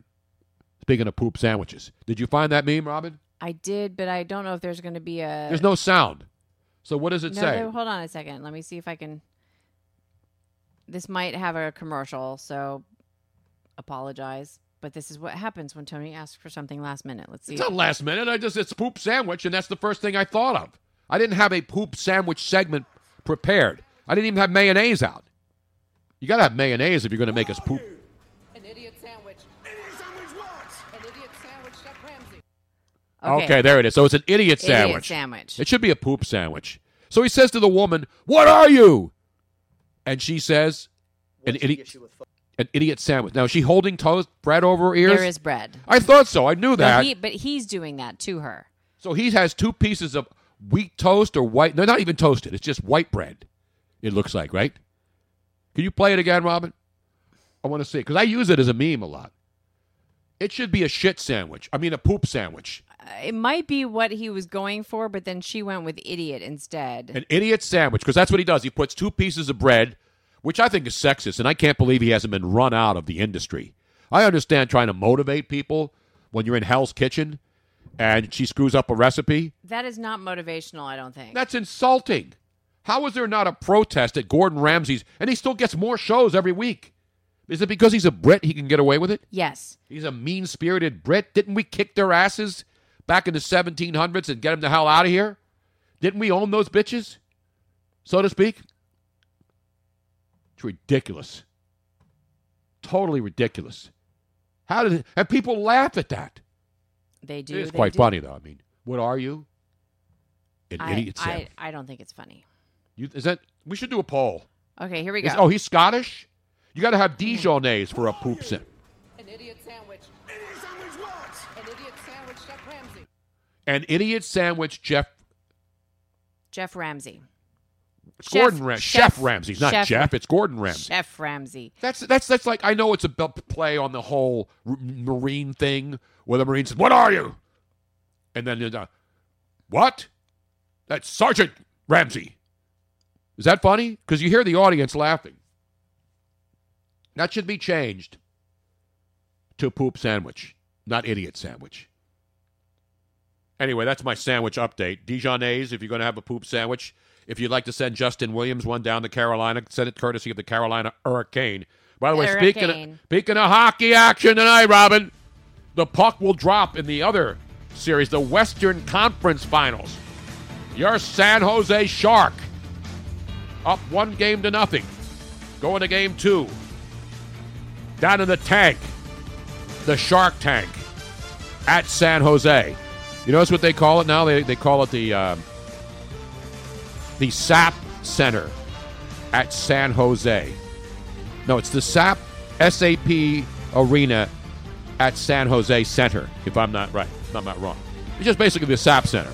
Speaking of poop sandwiches, did you find that meme, Robin? I did, but I don't know if there's going to be a. There's no sound. So what does it No, say? there- hold on a second. Let me see if I can. This might have a commercial, so apologize. But this is what happens when Tony asks for something last minute. Let's see. It's not last minute. I just it's poop sandwich, and that's the first thing I thought of. I didn't have a poop sandwich segment prepared. I didn't even have mayonnaise out. You got to have mayonnaise if you're going to make us poop. An idiot sandwich. Idiot sandwich what? An idiot sandwich, Chef Ramsay. Okay. there it is. So it's an idiot Idiot sandwich. sandwich. It should be a poop sandwich. So he says to the woman, "What are you?" And she says, "An idiot." An idiot sandwich. Now is she holding toast bread over her ears. There is bread. I thought so. I knew But, that. he, but he's doing that to her. So he has two pieces of wheat toast or white. They're not even toasted. It's just white bread. It looks like, right? Can you play it again, Robin? I want to see it because I use it as a meme a lot. It should be a shit sandwich. I mean, a poop sandwich. Uh, It might be what he was going for, but then she went with idiot instead. An idiot sandwich because that's what he does. He puts two pieces of bread, which I think is sexist, and I can't believe he hasn't been run out of the industry. I understand trying to motivate people when you're in Hell's Kitchen and she screws up a recipe. That is not motivational, I don't think. That's insulting. How is there not a protest at Gordon Ramsay's and he still gets more shows every week? Is it because he's a Brit he can get away with it? yes. He's a mean spirited Brit. Didn't we kick their asses back in the 1700s and get them the hell out of here? Didn't we own those bitches, so to speak? It's ridiculous. Totally ridiculous. How did it, and people laugh at that? They do. It is quite do. funny though. I mean, what are you? An I, idiot. I. I don't think it's funny. You, is that? We should do a poll. Okay, here we go. Is- oh, he's Scottish. You got to have mm-hmm. Dijonnaise for a poop sandwich. An idiot sandwich. Idiot sandwich what? An idiot sandwich, Chef Ramsay. An idiot sandwich, Jeff. Jeff Ramsay. It's Chef- Gordon Ramsay. Chef, Chef- Ramsay. It's not Chef- Jeff. It's Gordon Ramsay. Chef Ramsay. That's that's that's like I know it's a play on the whole r- Marine thing where the Marine says, "What are you?" And then uh, what? That's Sergeant Ramsay. Is that funny? Because you hear the audience laughing. That should be changed to poop sandwich, not idiot sandwich. Anyway, that's my sandwich update. Dijonnaise, if you're going to have a poop sandwich. If you'd like to send Justin Williams one down to Carolina, send it courtesy of the Carolina Hurricane. By the way, speaking of, speaking of hockey action tonight, Robin, the puck will drop in the other series, the Western Conference Finals. Your San Jose Shark up one game to nothing. Going to game two. Down in the tank, the Shark Tank at San Jose. You notice what they call it now? They, they call it the um, the SAP Center at San Jose. No, it's the SAP SAP Arena at San Jose Center, if I'm not right, if I'm not wrong. It's just basically the SAP Center.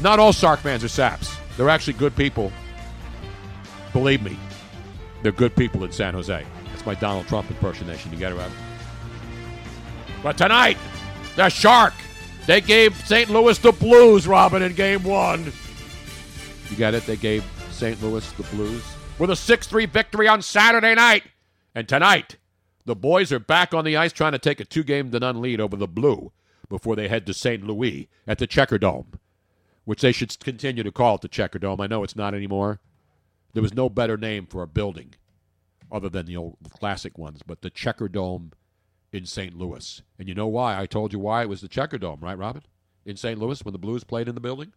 Not all Shark fans are SAPs. They're actually good people. Believe me, they're good people in San Jose. That's my Donald Trump impersonation. You got it right. But tonight, the Shark, they gave St. Louis the Blues, Robin, in game one. You got it? They gave St. Louis the Blues with a 6 3 victory on Saturday night. And tonight, the boys are back on the ice trying to take a two game to none lead over the Blue before they head to St. Louis at the Checker Dome, which they should continue to call it the Checker Dome. I know it's not anymore. There was no better name for a building other than the old classic ones, but the Checker Dome in St. Louis. And you know why? I told you why it was the Checker Dome, right, Robin? In St. Louis when the Blues played in the building?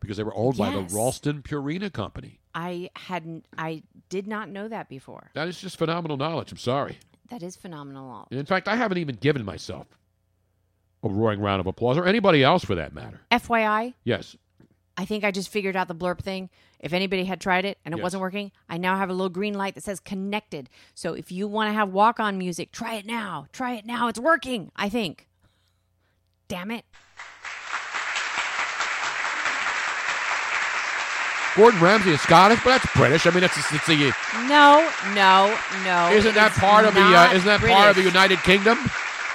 Because they were owned by the Ralston Purina Company. I hadn't. I did not know that before. That is just phenomenal knowledge. I'm sorry. That is phenomenal. In fact, I haven't even given myself a roaring round of applause, or anybody else for that matter. FYI, Yes. I think I just figured out the blurb thing. If anybody had tried it and it Yes. wasn't working, I now have a little green light that says connected. So if you want to have walk on music, try it now. Try it now. It's working, I think. Damn it. Gordon Ramsay is Scottish, but that's British. I mean, it's, it's the No, no, no. isn't it that is part of the uh, isn't that part of the United Kingdom?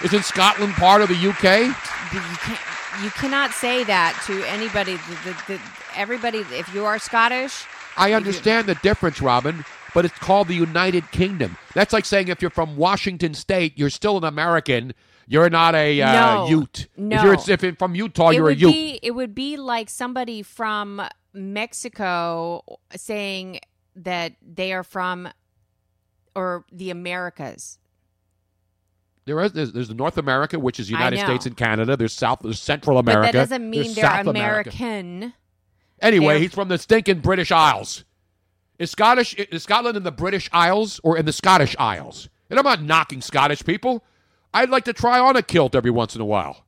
Isn't Scotland part of the UK? You can't. You cannot say that to anybody. The, the, the, everybody, if you are Scottish, I understand the difference, Robin, but it's called the United Kingdom. That's like saying if you're from Washington State, you're still an American, You're not a uh, No. Ute. No. If you're if you're from Utah, it you're a Ute. be it would be like somebody from Mexico saying that they are from or the Americas. There is there's, there's North America, which is United. States and Canada. There's South, there's Central America. But that doesn't mean they're South America. American. Anyway, They're- he's from the stinking British Isles. Is Scottish is Scotland in the British Isles or in the Scottish Isles? And I'm not knocking Scottish people. I'd like to try on a kilt every once in a while.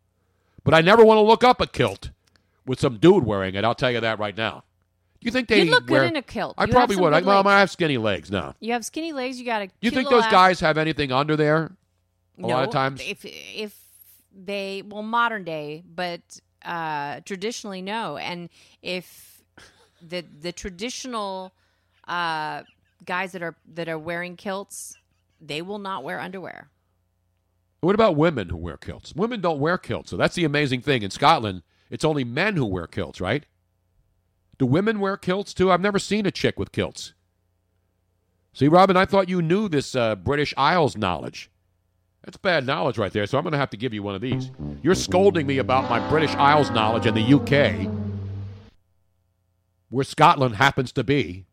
But I never want to look up a kilt with some dude wearing it. I'll tell you that right now. Do you think they You'd look good in a kilt. I You probably would. I, well, legs. I have skinny legs now. You have skinny legs. You got a. Do you think those guys have anything under there? A no, lot of times. if if they well modern day, but uh, traditionally no. And if the the traditional uh, guys that are that are wearing kilts, they will not wear underwear. What about women who wear kilts? Women don't wear kilts. So that's the amazing thing. In Scotland, it's only men who wear kilts, right? Do women wear kilts too? I've never seen a chick with kilts. See, Robin, I thought you knew this uh, British Isles knowledge. That's bad knowledge right there, so I'm going to have to give you one of these. You're scolding me about my British Isles knowledge in the UK, where Scotland happens to be.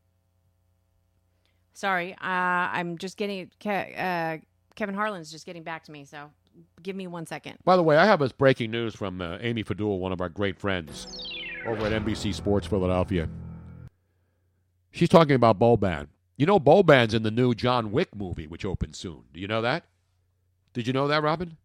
Sorry, uh, I'm just getting uh, Kevin Harlan's just getting back to me. So give me one second. By the way, I have this breaking news from uh, Amy Fadool, one of our great friends over at NBC Sports Philadelphia. She's talking about Boban. You know, Boban's in the new John Wick movie, which opens soon. Do you know that? Did you know that, Robin?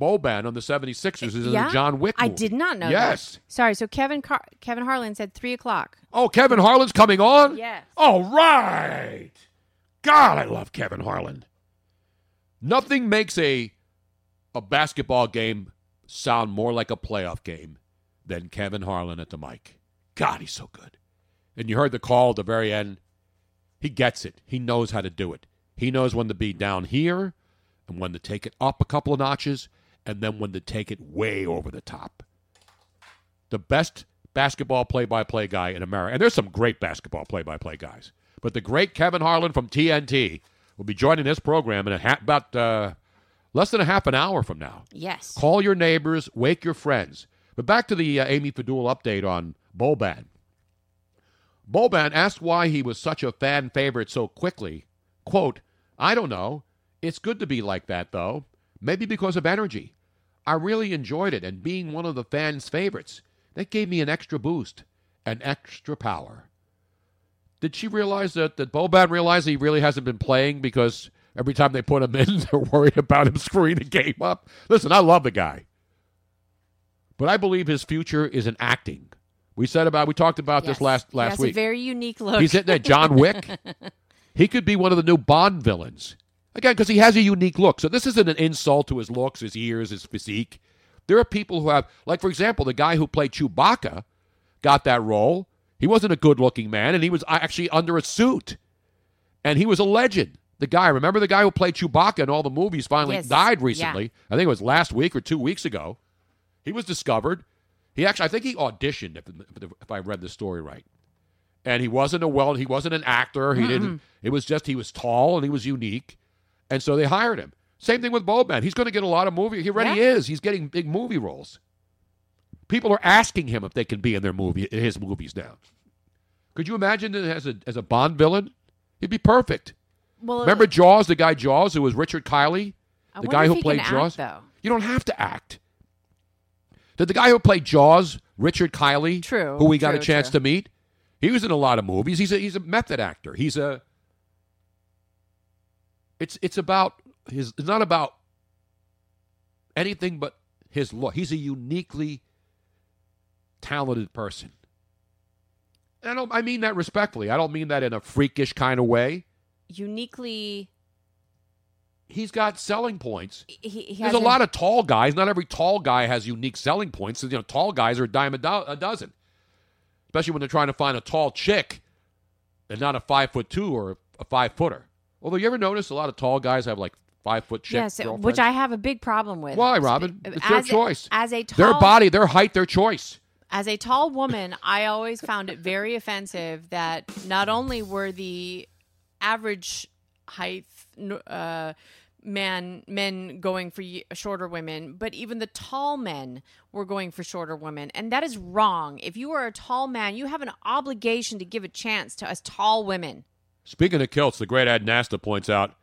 Boban on the 76ers is in the John Wick I did not know. Yes. That. Sorry. So Kevin Car- Kevin Harlan said three o'clock. Oh, Kevin Harlan's coming on? Yes. All right. God, I love Kevin Harlan. Nothing makes a a basketball game sound more like a playoff game than Kevin Harlan at the mic. God, he's so good. And you heard the call at the very end. He gets it. He knows how to do it. He knows when to be down here and when to take it up a couple of notches and then when to take it way over the top. The best basketball play-by-play guy in America. And there's some great basketball play-by-play guys. But the great Kevin Harlan from TNT will be joining this program in a ha- about uh, less than a half an hour from now. Yes. Call your neighbors, wake your friends. But back to the uh, Amy Fadool update on Boban. Boban asked why he was such a fan favorite so quickly. Quote, I don't know. It's good to be like that, though. Maybe because of energy. I really enjoyed it, and being one of the fans' favorites, that gave me an extra boost, an extra power. Did she realize that, that Boban realized he really hasn't been playing because every time they put him in, they're worried about him screwing the game up? Listen, I love the guy. But I believe his future is in acting. We said about we talked about this Yes. last He last has week. A very unique look. He's hitting that John Wick. he could be one of the new Bond villains. Again, because he has a unique look. So this isn't an insult to his looks, his ears, his physique. There are people who have, like, for example, the guy who played Chewbacca got that role. He wasn't a good looking man, and he was uh, actually under a suit. And he was a legend. The guy, remember the guy who played Chewbacca in all the movies finally Yes. died Yeah. recently? I think it was last week or two weeks ago. He was discovered. He actually, I think he auditioned, if, if I read the story right and he wasn't a well he wasn't an actor he didn't it was just he was tall and he was unique and so they hired him same thing with Boban he's going to get a lot of movie he already Yeah. is he's getting big movie roles people are asking him if they can be in their movie in his movies now could you imagine that as a as a Bond villain he'd be perfect well, remember uh, Jaws the guy Jaws who was Richard Kiley I the guy who played Jaws act, though. you don't have to act did the guy who played Jaws, Richard Kiley, True, who we got a chance true. to meet, he was in a lot of movies. He's a he's a method actor. He's a it's it's about his it's not about anything but his look. He's a uniquely talented person. And I don't I mean that respectfully. I don't mean that in a freakish kind of way. uniquely. He's got selling points. He, he There's a lot of tall guys. Not every tall guy has unique selling points. You know, tall guys are a dime a, do- a dozen, especially when they're trying to find a tall chick and not a five foot two or a five footer. Although you ever notice a lot of tall guys have like five foot chicks. yes, which I have a big problem with. Why, Robin? It's their a- choice. As a tall, their body, their height, their choice. As a tall woman, I always found it very offensive that not only were the average height uh, man men going for shorter women, but even the tall men were going for shorter women, and that is wrong. If you are a tall man, you have an obligation to give a chance to us tall women. Speaking of kilts, the great Ed Nasta points out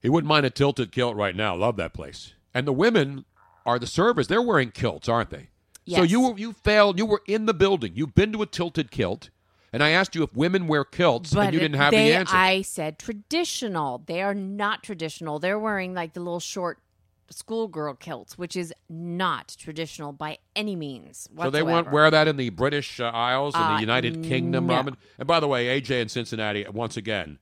he wouldn't mind a tilted kilt right now. Love that place. And the women are the servers. They're wearing kilts, aren't they? So you were you failed. You were in the building. You've been to a tilted kilt, and I asked you if women wear kilts, and you didn't have they, the answer. I said traditional. They are not traditional. They're wearing like the little short schoolgirl kilts, which is not traditional by any means. so they won't wear that in the British uh, Isles and Uh, the United Kingdom, no. Robin. And by the way, AJ in Cincinnati once again.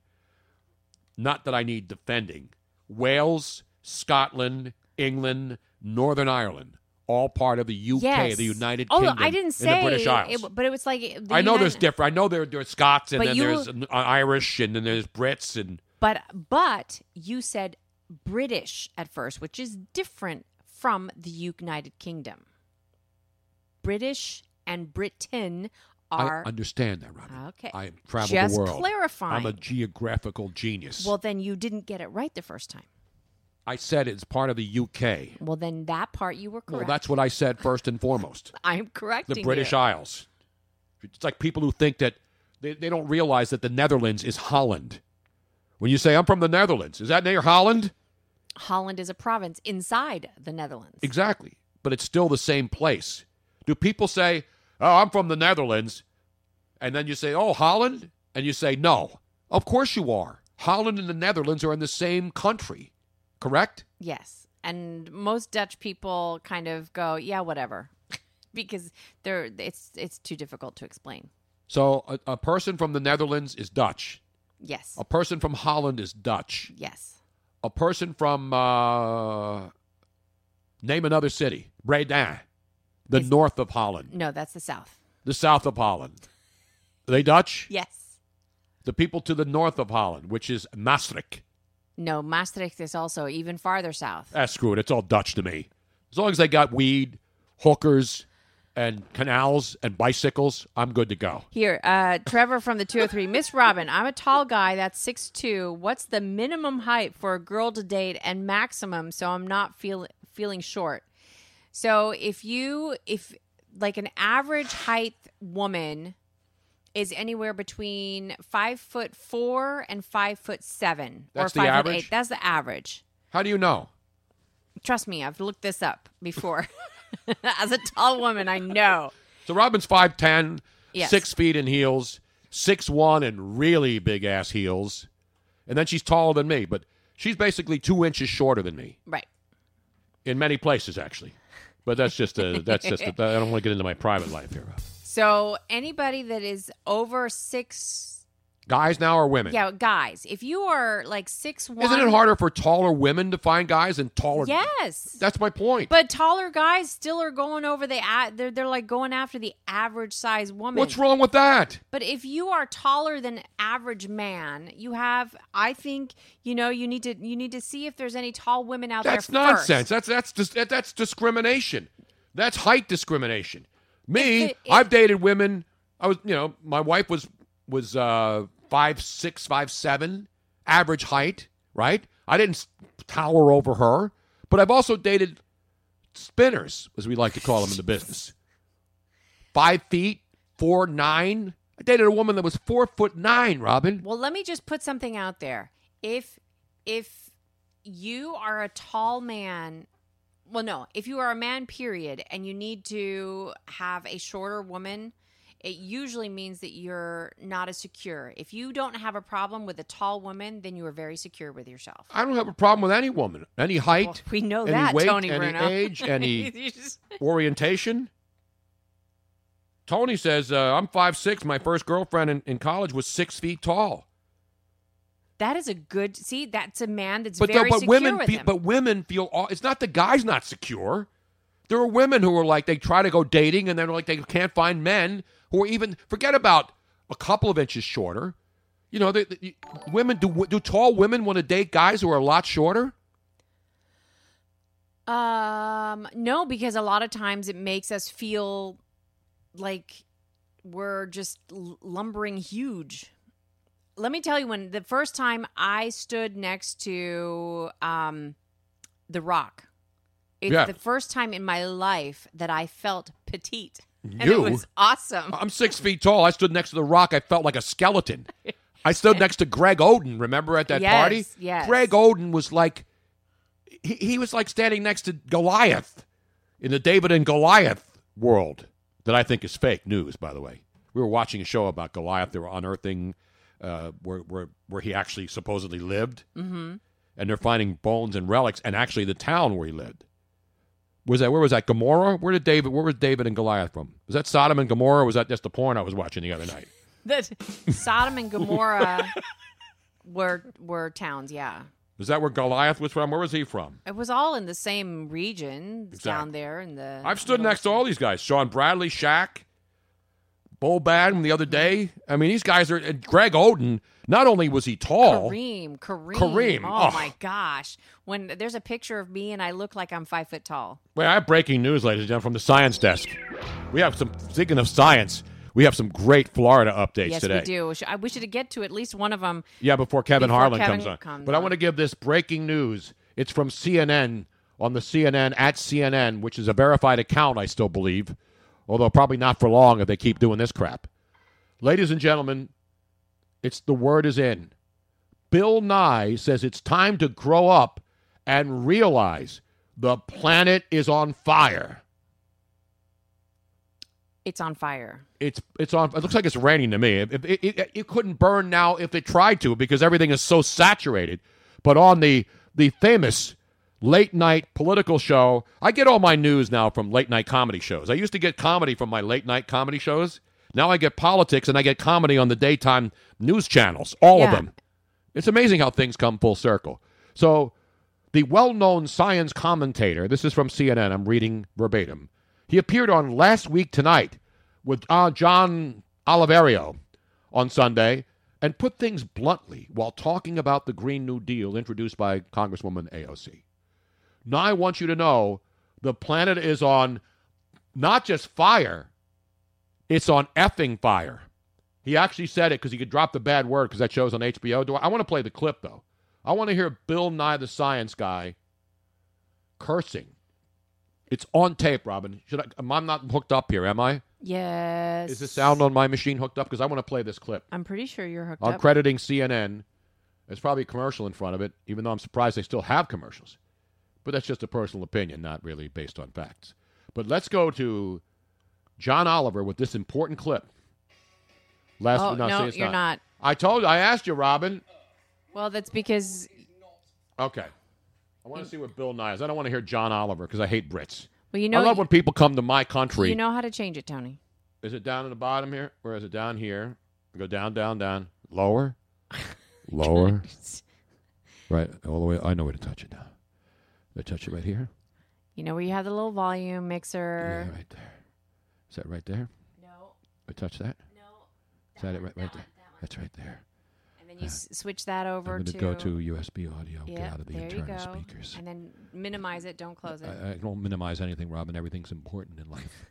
Not that I need defending. Wales, Scotland, England, Northern Ireland, all part of the UK, Yes. the United oh, Kingdom, I didn't say the British Isles. it, but it was like the I know there's different. I know there there's Scots and But then you- there's uh, Irish and then there's Brits and But but you said British at first, which is different from the United Kingdom. British and Britain are I understand that, Robin. Okay. I have traveled Just the world. clarifying. I'm a geographical genius. well. Then you didn't get it right the first time. I said it's part of the UK. Well, then that part you were Well, correct. that's what I said first and foremost. I'm correcting the British you. Isles. It's like people who think that they, they don't realize that the Netherlands is Holland. When you say, I'm from the Netherlands, is that near Holland? Holland is a province inside the Netherlands. Exactly. But it's still the same place. Do people say, Oh, I'm from the Netherlands? And then you say, Oh, Holland? And you say, No. Of course you are. Holland and the Netherlands are in the same country, correct? Yes. And most Dutch people kind of go, yeah, whatever. because they're it's it's too difficult to explain. So a, a person from the Netherlands is Dutch. Yes. A person from Holland is Dutch. Yes. A person from uh, name another city, Breda, the north of Holland, No, that's the south. the south of Holland. Are they Dutch? Yes. The people to the north of Holland, which is Maastricht. No, Maastricht is also even farther south. Ah, screw it. It's all Dutch to me. As long as they got weed, hookers, and canals and bicycles, I'm good to go. Here, uh, Trevor from the 203. Miss Robin, I'm a tall guy that's 6'2. What's the minimum height for a girl to date and maximum so I'm not feel, feeling short? So if you, if like an average height woman is anywhere between five foot four and five foot seven That's or the five foot average? eight. That's the average. How do you know? Trust me, I've looked this up before. As a tall woman, I know. So Robin's 5'10, Yes. six feet in heels, six one and really big ass heels. And then she's taller than me, but she's basically two inches shorter than me Right. in many places, actually. But that's just a, that's just a, I don't want to get into my private life here. So anybody that is over six, Guys now or women? yeah, guys, if you are like six one, Isn't it harder for taller women to find guys than taller? Yes, That's my point. but taller guys still are going over the. They're they're like going after the average size woman. What's wrong with that? But if you are taller than average man, you have. I think you know you need to you need to see if there's any tall women out That's there. That's nonsense. That's that's dis- that's discrimination. That's height discrimination. Me, If if- I've dated women. I was, you know, my wife was was uh, five six, five seven, average height. Right. I didn't tower over her, but I've also dated spinners, as we like to call them in the business. Five feet, four nine. I dated a woman that was four foot nine. Robin. Well, let me just put something out there. If if you are a tall man, well no, if you are a man period and you need to have a shorter woman, it usually means that you're not as secure. If you don't have a problem with a tall woman, then you are very secure with yourself. I don't have a problem with any woman, any height. Well, we know any that, weight, Tony any Bruno. age, any just- orientation. Tony says, uh, I'm five six. My first girlfriend in, in college was six feet tall. That is a good see, that's a man that's But, very but secure women, with feel, but women feel. All, it's not the guys not secure. There are women who are like they try to go dating and they're like they can't find men who are even forget about a couple of inches shorter. You know, they, they- women do do tall women want to date guys who are a lot shorter? Um, no, because a lot of times it makes us feel like we're just l- lumbering huge. Let me tell you when the first time I stood next to um, The Rock. It's Yeah. the first time in my life that I felt petite. And You? it was awesome. I'm six feet tall. I stood next to the rock. I felt like a skeleton. I stood next to Greg Oden. Remember at that Yes, party? yes. Greg Oden was like, he, he was like standing next to Goliath in the David and Goliath world that I think is fake news. By the way, we were watching a show about Goliath. They were unearthing uh, where where where he actually supposedly lived, Mm-hmm. and they're finding bones and relics, and actually the town where he lived. Was that where was that Gomorrah? Where did David? Where was David and Goliath from? Was that Sodom and Gomorrah? Was that just the porn I was watching the other night? That Sodom and Gomorrah were were towns. Yeah, Is that where Goliath was from? Where was he from? it was all in the same region down there in the. I've stood next to all these guys: Shawn Bradley, Shaq, Bo the other day. I mean, these guys are. Greg Oden. Not only was he tall, Kareem, Kareem, Kareem, Oh oh. my gosh! When there's a picture of me and I look like I'm five foot tall. Wait, I have breaking news, ladies and gentlemen, from the science desk. We have some. Speaking of science, we have some great Florida updates yes, today. we do. Sh- I wish to get to at least one of them. Yeah, before Kevin Before Harlan Kevin comes on. comes but I want to give this breaking news. It's from CNN on the CNN at CNN, which is a verified account, I still believe, although probably not for long if they keep doing this crap. Ladies and gentlemen, it's the word is in. Bill Nye says it's time to grow up and realize the planet is on fire. It's on fire. It's it's on. It looks like it's raining to me. It, it, it, it couldn't burn now if it tried to because everything is so saturated. But on the the famous late night political show, I get all my news now from late night comedy shows. I used to get comedy from my late night comedy shows. Now I get politics and I get comedy on the daytime news channels, all of them. It's amazing how things come full circle. So, the well known science commentator, this is from CNN, I'm reading verbatim. He appeared on Last Week Tonight with uh, John Oliverio on Sunday and put things bluntly while talking about the Green New Deal introduced by Congresswoman AOC. Now, I want you to know the planet is on not just fire, it's on effing fire. He actually said it because he could drop the bad word because that show's on HBO. Do I, I want to play the clip though. I want to hear Bill Nye the Science Guy cursing. It's on tape, Robin. Should I? I'm I not hooked up here? Am I? Yes. Is the sound on my machine hooked up? Because I want to play this clip. I'm pretty sure you're hooked I'm up. crediting CNN. There's probably a commercial in front of it, even though I'm surprised they still have commercials. But that's just a personal opinion, not really based on facts. But let's go to John Oliver with this important clip. Last Oh, no, no, you're not. I told you. I asked you, Robin. well, that's because Okay. I want to see what Bill Nye is. I don't want to hear John Oliver because I hate Brits. well, you know I love when people come to my country. you know how to change it, Tony. Is it down at the bottom here? Or is it down here? Go down, down, down. Lower. Lower. right. All the way. I know where to touch it now. I touch it right here? You know where you have the little volume mixer. Yeah, right there. Is that right there? No. I touch that? No. Is that it right, right there? That's right there. And then you s- switch that over I'm to go to USB audio. Yep, get out of the there you internal go. speakers. And then minimize it. Don't close it. I, I don't minimize anything, Robin. Everything's important in life.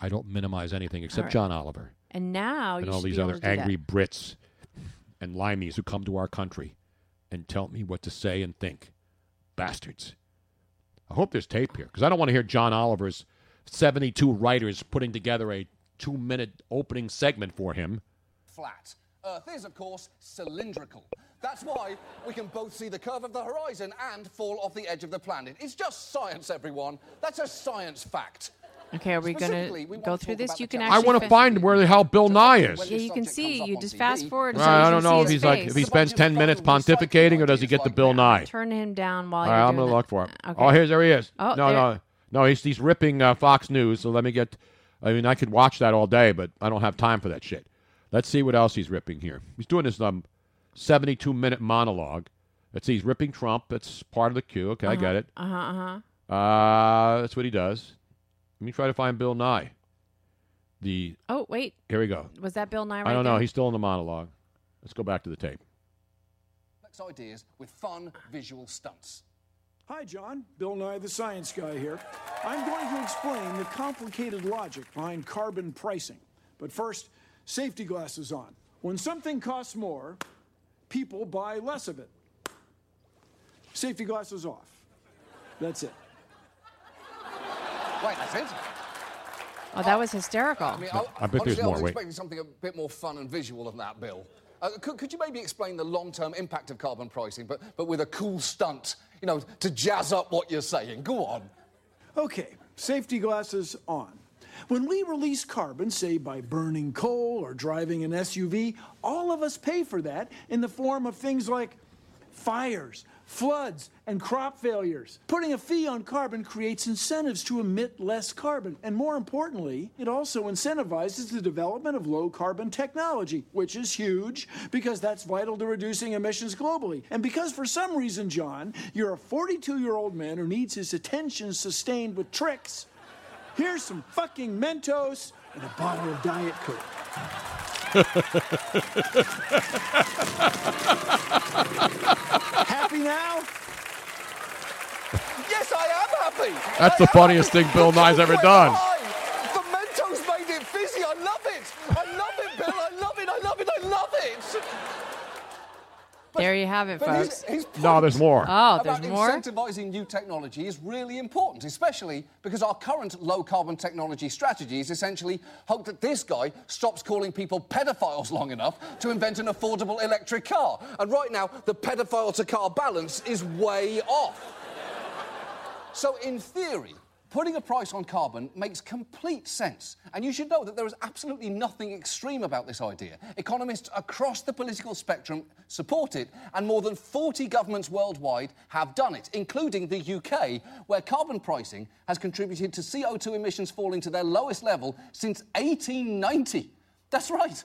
I don't minimize anything except right. John Oliver. and now and you all should these be able other to do that. angry Brits and limeys who come to our country and tell me what to say and think. Bastards. I hope there's tape here because I don't want to hear John Oliver's 72 writers putting together a two minute opening segment for him. flat. Earth is, of course, cylindrical. That's why we can both see the curve of the horizon and fall off the edge of the planet. It's just science, everyone. That's a science fact. Okay, are we going to go through this? You can challenge- I want to find where the hell Bill Nye is. Yeah, you can see. You just fast forward. so I don't know if his he's like if he spends 10 minutes pontificating or does he get the Bill Nye. Turn him down while All you're right, I'm going to look for him. Okay. Oh, here's there he is. Oh, no, there- no, no. He's he's ripping uh, Fox News. So let me get. I mean, I could watch that all day, but I don't have time for that shit. Let's see what else he's ripping here. He's doing this um, 72 minute monologue. Let's see. He's ripping Trump. That's part of the cue. Okay, I get it. Uh huh. Uh huh. Uh, that's what he does. Let me try to find Bill Nye. The Oh wait, here we go. was that Bill Nye? Right I don't know. there? He's still in the monologue. Let's go back to the tape. Complex ideas with fun visual stunts. Hi, John. Bill Nye, the science guy here. I'm going to explain the complicated logic behind carbon pricing. But first, safety glasses on. When something costs more, people buy less of it. Safety glasses off. That's it. Wait, that's it? Oh, that was hysterical. I mean, I bet honestly, there's I more. was Wait. expecting something a bit more fun and visual than that, Bill. Uh, could, could you maybe explain the long-term impact of carbon pricing, but, but with a cool stunt, you know, to jazz up what you're saying? Go on. Okay, safety glasses on. When we release carbon, say by burning coal or driving an SUV, all of us pay for that in the form of things like fires, floods, and crop failures. Putting a fee on carbon creates incentives to emit less carbon. And more importantly, it also incentivizes the development of low carbon technology, which is huge because that's vital to reducing emissions globally. And because for some reason, John, you're a 42 year old man who needs his attention sustained with tricks, here's some fucking Mentos and a bottle of Diet Coke. Happy now? Yes, I am happy. That's I the funniest happy. thing Bill Nye's ever done. The Mentos made it fizzy. I love it. I love it, Bill. I love it. I love it. I love it. There you have it, folks. his, his No, there's more. Oh, about there's more? incentivizing new technology is really important, especially because our current low carbon technology strategies essentially hope that this guy stops calling people pedophiles long enough to invent an affordable electric car. And right now, the pedophile to car balance is way off. So, in theory, putting a price on carbon makes complete sense. And you should know that there is absolutely nothing extreme about this idea. Economists across the political spectrum support it, and more than 40 governments worldwide have done it, including the UK, where carbon pricing has contributed to CO2 emissions falling to their lowest level since 1890. That's right.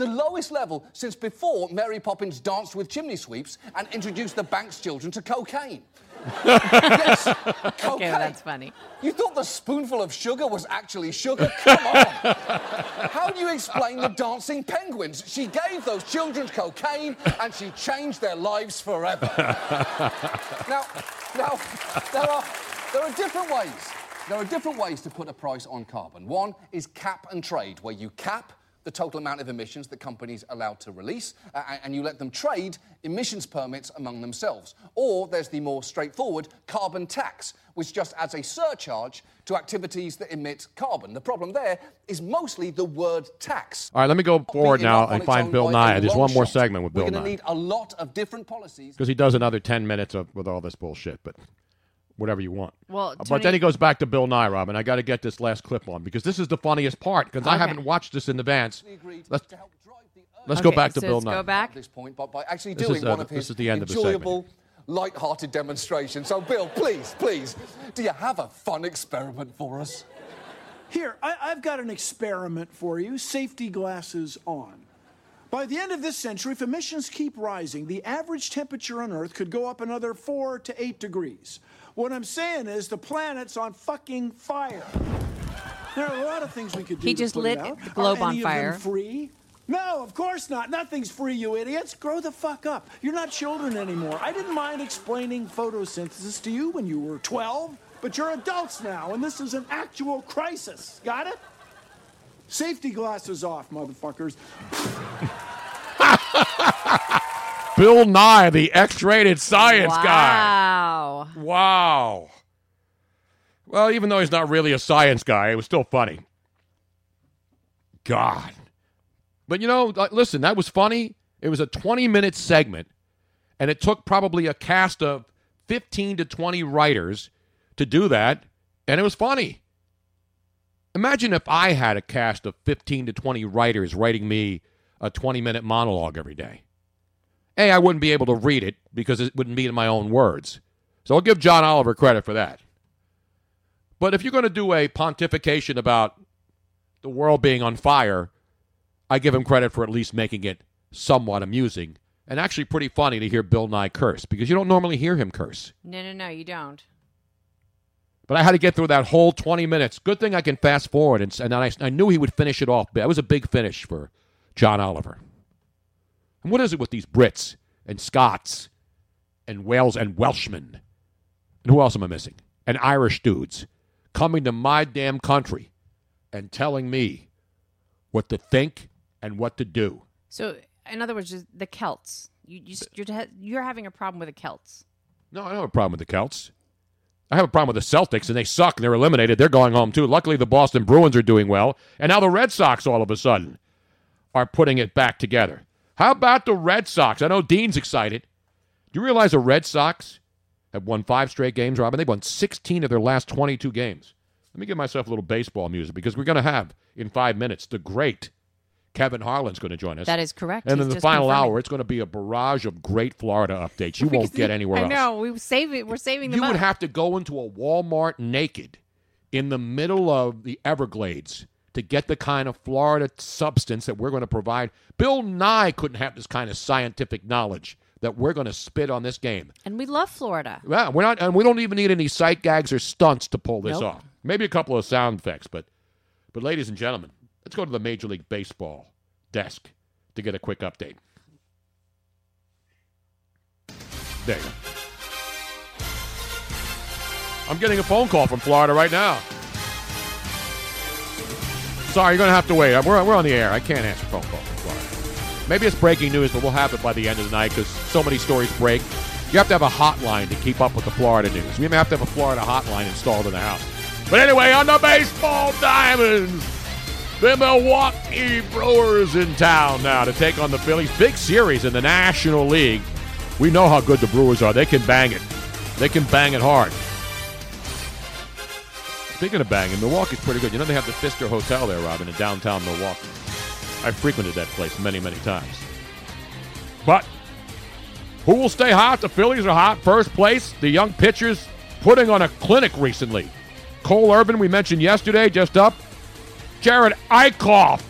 The lowest level since before Mary Poppins danced with chimney sweeps and introduced the Banks children to cocaine. yes, cocaine. Okay, that's funny. You thought the spoonful of sugar was actually sugar? Come on. How do you explain the dancing penguins? She gave those children cocaine and she changed their lives forever. now, now, there are, there are different ways. There are different ways to put a price on carbon. One is cap and trade, where you cap the total amount of emissions that companies are allowed to release, uh, and you let them trade emissions permits among themselves. Or there's the more straightforward carbon tax, which just adds a surcharge to activities that emit carbon. The problem there is mostly the word tax. All right, let me go forward now and find Bill Nye. There's one more shot. segment with We're Bill going to need a lot of different policies. because he does another 10 minutes of, with all this bullshit, but whatever you want. Well, but then he goes back to Bill Nye, Robin. I got to get this last clip on because this is the funniest part because I haven't watched this in advance. Let's, let's go back to so Bill let's Nye. go back. At this point, but by actually This doing is, uh, one of this his is the end of the segment. enjoyable, light-hearted demonstrations. So, Bill, please, please, do you have a fun experiment for us? Here, I, I've got an experiment for you safety glasses on. By the end of this century, if emissions keep rising, the average temperature on Earth could go up another four to eight degrees. What I'm saying is the planet's on fucking fire. There are a lot of things we could do. He just lit the globe on any of them fire. free? No, of course not. Nothing's free, you idiots. Grow the fuck up. You're not children anymore. I didn't mind explaining photosynthesis to you when you were 12, but you're adults now, and this is an actual crisis. Got it? Safety glasses off, motherfuckers. Bill Nye, the X-rated science guy. Wow. Wow. Well, even though he's not really a science guy, it was still funny. God. But you know, listen, that was funny. It was a 20 minute segment, and it took probably a cast of 15 to 20 writers to do that, and it was funny. Imagine if I had a cast of 15 to 20 writers writing me a 20 minute monologue every day. A, I wouldn't be able to read it because it wouldn't be in my own words. So I'll give John Oliver credit for that. But if you're going to do a pontification about the world being on fire, I give him credit for at least making it somewhat amusing and actually pretty funny to hear Bill Nye curse because you don't normally hear him curse. No, no, no, you don't. But I had to get through that whole 20 minutes. Good thing I can fast forward. And, and I, I knew he would finish it off. That was a big finish for John Oliver. And what is it with these Brits and Scots and Wales and Welshmen? And who else am I missing? And Irish dudes coming to my damn country and telling me what to think and what to do. So, in other words, the Celts. You, you, you're, you're having a problem with the Celts. No, I don't have a problem with the Celts. I have a problem with the Celtics, and they suck, and they're eliminated. They're going home, too. Luckily, the Boston Bruins are doing well, and now the Red Sox, all of a sudden, are putting it back together. How about the Red Sox? I know Dean's excited. Do you realize the Red Sox have won five straight games, Robin? They've won 16 of their last 22 games. Let me give myself a little baseball music because we're going to have, in five minutes, the great Kevin Harlan's going to join us. That is correct. And He's in the final confirming. hour, it's going to be a barrage of great Florida updates. You won't get anywhere I else. know. We save it. We're saving them You would have to go into a Walmart naked in the middle of the Everglades to get the kind of Florida substance that we're going to provide. Bill Nye couldn't have this kind of scientific knowledge that we're going to spit on this game. and we love Florida. Yeah, we're not, and we don't even need any sight gags or stunts to pull this Nope. off. Maybe a couple of sound effects, but, but ladies and gentlemen, let's go to the Major League Baseball desk to get a quick update. There you go. I'm getting a phone call from Florida right now. Sorry, you're going to have to wait. We're, we're on the air. I can't answer phone calls Florida. Maybe it's breaking news, but we'll have it by the end of the night because so many stories break. You have to have a hotline to keep up with the Florida news. We may have to have a Florida hotline installed in the house. But anyway, on the baseball diamonds, the Milwaukee Brewers in town now to take on the Phillies. Big series in the National League. We know how good the Brewers are. They can bang it. They can bang it hard. Speaking of banging, Milwaukee's pretty good. You know they have the Pfister Hotel there, Robin, in downtown Milwaukee. I frequented that place many, many times. But who will stay hot? The Phillies are hot. First place. The young pitchers putting on a clinic recently. Cole Irvin, we mentioned yesterday, just up. Jerad Eickhoff.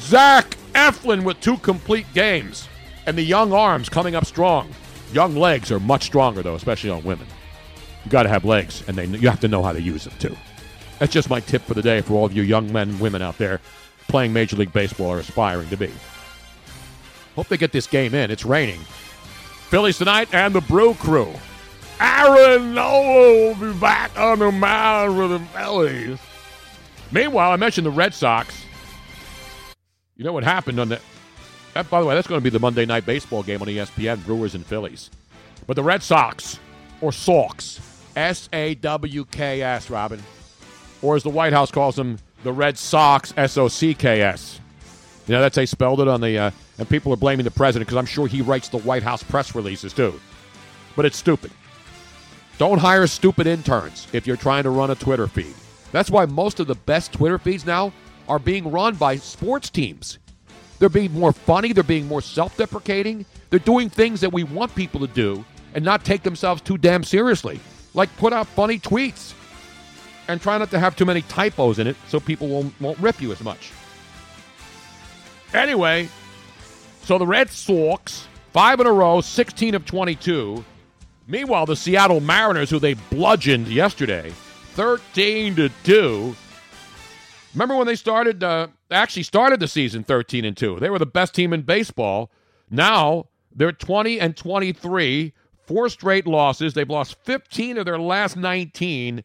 Zach Eflin with two complete games. And the young arms coming up strong. Young legs are much stronger, though, especially on women. You got to have legs, and they, you have to know how to use them, too. That's just my tip for the day for all of you young men and women out there playing Major League Baseball or aspiring to be. Hope they get this game in. It's raining. Phillies tonight and the Brew Crew. Aaron Nola will be back on the mound for the Phillies. Meanwhile, I mentioned the Red Sox. You know what happened on the. That, by the way, that's going to be the Monday night baseball game on ESPN, Brewers and Phillies. But the Red Sox, or Sox, S A W K S, Robin, or as the White House calls them, the Red Sox, S O C K S. You know, that's how they spelled it on the. Uh, and people are blaming the president because I'm sure he writes the White House press releases too. But it's stupid. Don't hire stupid interns if you're trying to run a Twitter feed. That's why most of the best Twitter feeds now are being run by sports teams. They're being more funny, they're being more self deprecating, they're doing things that we want people to do and not take themselves too damn seriously. Like put out funny tweets and try not to have too many typos in it so people won't, won't rip you as much. Anyway, so the Red Sox, five in a row, 16 of 22. Meanwhile, the Seattle Mariners, who they bludgeoned yesterday, 13 to 2. Remember when they started, uh, actually started the season 13 and 2? They were the best team in baseball. Now they're 20 and 23, four straight losses. They've lost 15 of their last 19,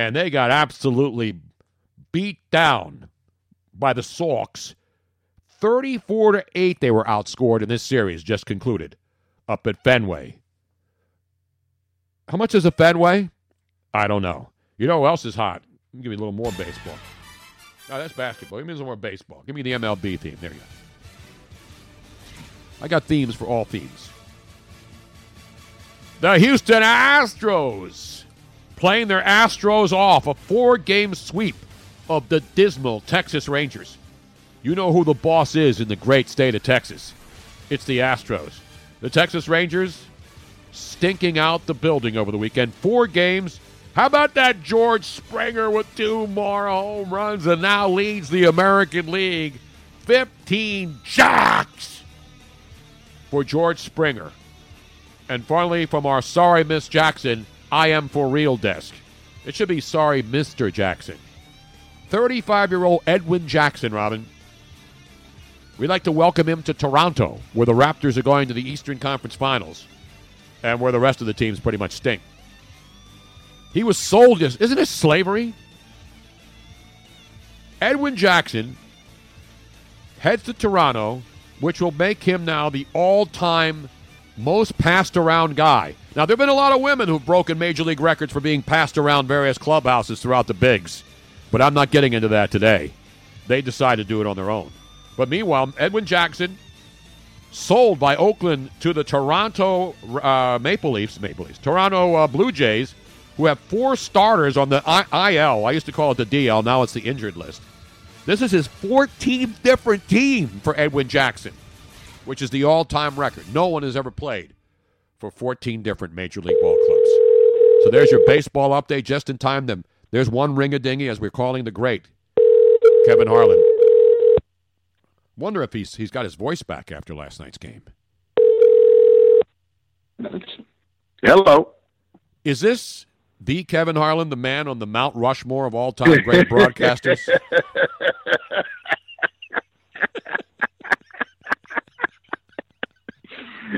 and they got absolutely beat down by the Sox. 34 to 8 they were outscored in this series just concluded up at Fenway. How much is a Fenway? I don't know. You know who else is hot? Give me a little more baseball. No, that's basketball. Give me some more baseball. Give me the MLB theme. There you go. I got themes for all themes. The Houston Astros playing their Astros off a four game sweep of the dismal Texas Rangers. You know who the boss is in the great state of Texas. It's the Astros. The Texas Rangers stinking out the building over the weekend. Four games. How about that George Springer with two more home runs and now leads the American League? 15 jacks for George Springer. And finally, from our Sorry Miss Jackson, I am for real desk. It should be Sorry Mr. Jackson. 35 year old Edwin Jackson, Robin. We'd like to welcome him to Toronto, where the Raptors are going to the Eastern Conference Finals and where the rest of the teams pretty much stink. He was sold isn't this slavery? Edwin Jackson heads to Toronto, which will make him now the all-time most passed around guy. Now, there have been a lot of women who've broken major league records for being passed around various clubhouses throughout the bigs, but I'm not getting into that today. They decided to do it on their own. But meanwhile, Edwin Jackson sold by Oakland to the Toronto uh, Maple Leafs, Maple Leafs, Toronto uh, Blue Jays, who have four starters on the I- IL. I used to call it the DL. Now it's the injured list. This is his 14th different team for Edwin Jackson, which is the all-time record. No one has ever played for 14 different major league ball clubs. So there's your baseball update just in time. Then there's one ring a dingy as we're calling the great Kevin Harlan. Wonder if he's he's got his voice back after last night's game. Hello. Is this the Kevin Harlan, the man on the Mount Rushmore of all time great broadcasters?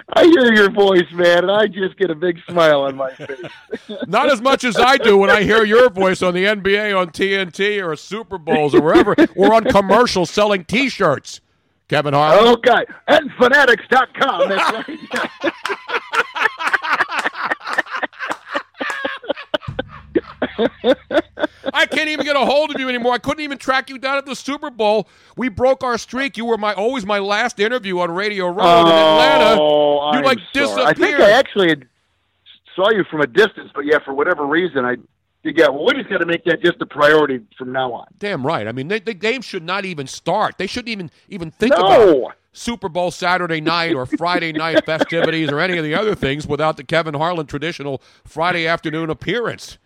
I hear your voice, man, and I just get a big smile on my face. Not as much as I do when I hear your voice on the NBA, on TNT, or Super Bowls, or wherever, or on commercials selling T-shirts. Kevin Harlan. Okay, and fanatics.com. That's right. I can't even get a hold of you anymore. I couldn't even track you down at the Super Bowl. We broke our streak. You were my always my last interview on Radio Row in Atlanta. Oh, You I'm like sorry. disappeared. I think I actually had saw you from a distance, but yeah, for whatever reason, I yeah. Well, we just got to make that just a priority from now on. Damn right. I mean, they, the game should not even start. They shouldn't even even think No. about Super Bowl Saturday night or Friday night festivities or any of the other things without the Kevin Harlan traditional Friday afternoon appearance.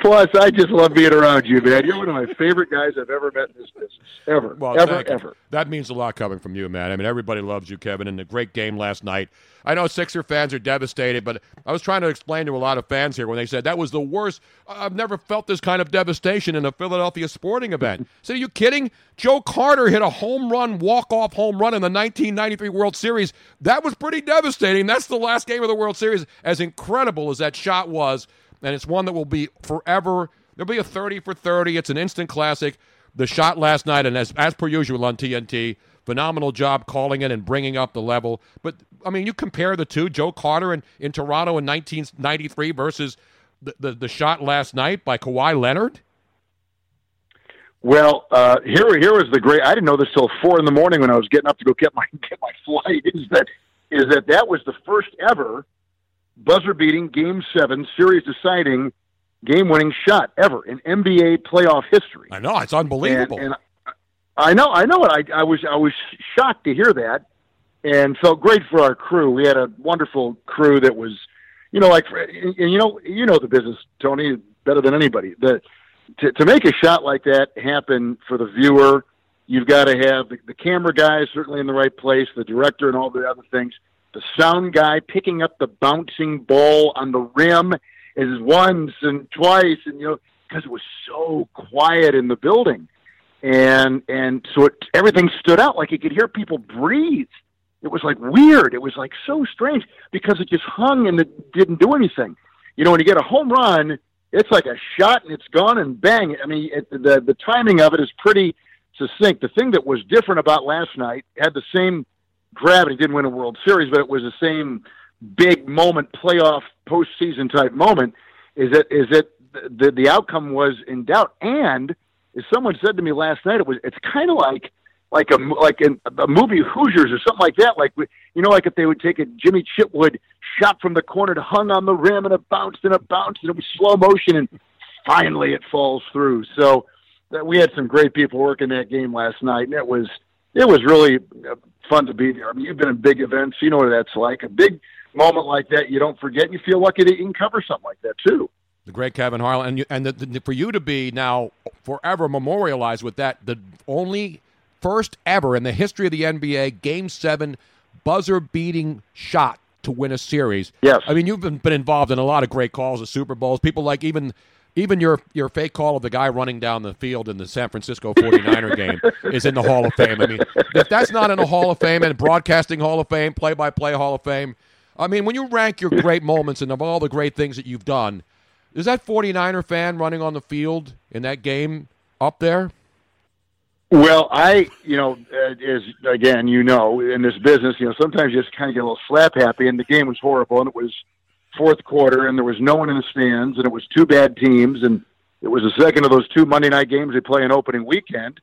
Plus, I just love being around you, man. You're one of my favorite guys I've ever met in this business, ever, Well, ever, ever. That means a lot coming from you, man. I mean, everybody loves you, Kevin, and the great game last night. I know Sixer fans are devastated, but I was trying to explain to a lot of fans here when they said that was the worst. I've never felt this kind of devastation in a Philadelphia sporting event. So, are you kidding? Joe Carter hit a home run, walk-off home run in the 1993 World Series. That was pretty devastating. That's the last game of the World Series. As incredible as that shot was, and it's one that will be forever. There'll be a 30 for 30. It's an instant classic. The shot last night, and as as per usual on TNT, phenomenal job calling it and bringing up the level. But I mean, you compare the two, Joe Carter in, in Toronto in 1993 versus the, the the shot last night by Kawhi Leonard. Well, uh, here, here was the great. I didn't know this till four in the morning when I was getting up to go get my get my flight. Is that is that that was the first ever buzzer beating Game Seven series deciding game winning shot ever in NBA playoff history. I know it's unbelievable. And, and I know, I know it. I, I was I was shocked to hear that, and felt great for our crew. We had a wonderful crew that was, you know, like, and, and you know, you know the business, Tony, better than anybody. The to, to make a shot like that happen for the viewer, you've got to have the, the camera guys certainly in the right place, the director, and all the other things. The sound guy picking up the bouncing ball on the rim is once and twice, and you know because it was so quiet in the building, and and so it, everything stood out like you could hear people breathe. It was like weird. It was like so strange because it just hung and it didn't do anything. You know, when you get a home run, it's like a shot and it's gone and bang. I mean, it, the the timing of it is pretty succinct. The thing that was different about last night had the same gravity. Didn't win a World Series, but it was the same big moment, playoff postseason type moment. Is that is that the the outcome was in doubt? And as someone said to me last night, it was it's kind of like like a like in a movie Hoosiers or something like that. Like you know, like if they would take a Jimmy Chitwood shot from the corner, it hung on the rim and it bounced and it bounced and it was slow motion and finally it falls through. So that we had some great people working that game last night, and it was it was really uh, fun to be there. I mean, you've been in big events, you know what that's like. A big moment like that, you don't forget. and You feel lucky that you can cover something like that too. The great Kevin Harlan, and you, and the, the, for you to be now forever memorialized with that, the only first ever in the history of the NBA Game Seven buzzer beating shot to win a series. Yes, I mean you've been, been involved in a lot of great calls at Super Bowls. People like even even your your fake call of the guy running down the field in the San Francisco 49er game is in the Hall of Fame. I mean, if that's not in the Hall of Fame and broadcasting Hall of Fame, play by play Hall of Fame, I mean, when you rank your great moments and of all the great things that you've done, is that 49er fan running on the field in that game up there? Well, I, you know, uh, as again, you know, in this business, you know, sometimes you just kind of get a little slap happy, and the game was horrible, and it was fourth quarter, and there was no one in the stands, and it was two bad teams, and it was the second of those two Monday night games they play in opening weekend,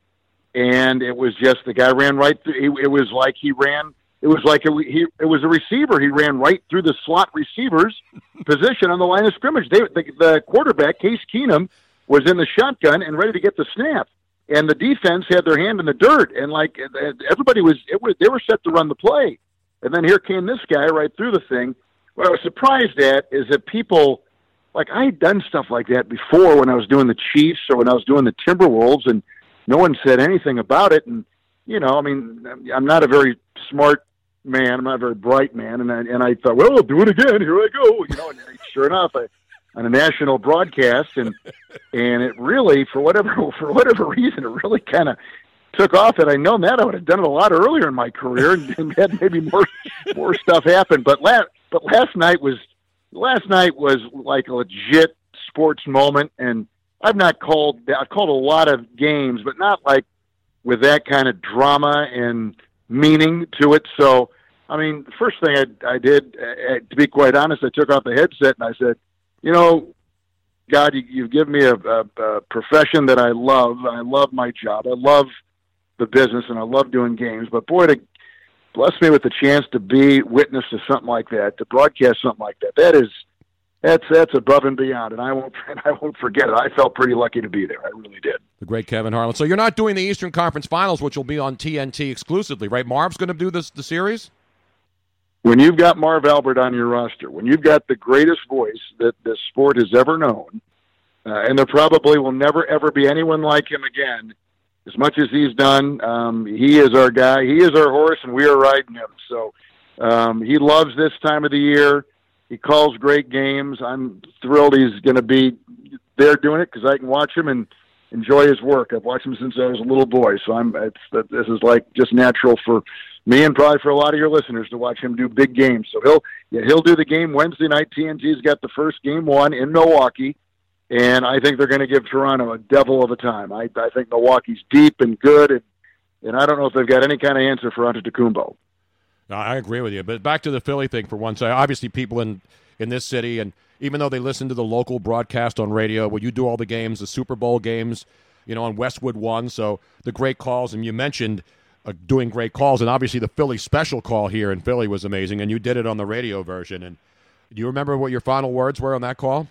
and it was just the guy ran right through. It, it was like he ran. It was like a, he. It was a receiver. He ran right through the slot receiver's position on the line of scrimmage. They, the, the quarterback, Case Keenum, was in the shotgun and ready to get the snap and the defense had their hand in the dirt, and like everybody was, it was they were set to run the play, and then here came this guy right through the thing. What I was surprised at is that people, like I had done stuff like that before when I was doing the Chiefs or when I was doing the Timberwolves, and no one said anything about it. And you know, I mean, I'm not a very smart man, I'm not a very bright man, and I, and I thought, well, I'll do it again. Here I go, you know. And sure enough, I on a national broadcast, and and it really, for whatever for whatever reason, it really kind of took off. Had I known that, I would have done it a lot earlier in my career and, and had maybe more more stuff happen. But last but last night was last night was like a legit sports moment, and I've not called I've called a lot of games, but not like with that kind of drama and meaning to it. So. I mean, the first thing I, I did, uh, to be quite honest, I took off the headset and I said, you know, God, you, you've given me a, a, a profession that I love. I love my job. I love the business, and I love doing games. But boy, to bless me with the chance to be witness to something like that, to broadcast something like that, that is that's that's above and beyond, and I won't I won't forget it. I felt pretty lucky to be there. I really did. The great Kevin Harlan. So you're not doing the Eastern Conference Finals, which will be on TNT exclusively, right? Marv's going to do this the series when you've got Marv Albert on your roster, when you've got the greatest voice that this sport has ever known, uh, and there probably will never ever be anyone like him again. As much as he's done, um, he is our guy. He is our horse, and we are riding him. So um, he loves this time of the year. He calls great games. I'm thrilled he's going to be there doing it because I can watch him and enjoy his work. I've watched him since I was a little boy, so I'm. It's, this is like just natural for me and probably for a lot of your listeners to watch him do big games. So he'll yeah, he'll do the game Wednesday night. TNT's got the first game one in Milwaukee, and I think they're going to give Toronto a devil of a time. I, I think Milwaukee's deep and good, and, and I don't know if they've got any kind of answer for Antetokounmpo. No, I agree with you. But back to the Philly thing for one second. Obviously, people in in this city, and even though they listen to the local broadcast on radio, where you do all the games, the Super Bowl games, you know, on Westwood One, so the great calls, and you mentioned – uh, doing great calls. And obviously, the Philly special call here in Philly was amazing, and you did it on the radio version. And do you remember what your final words were on that call?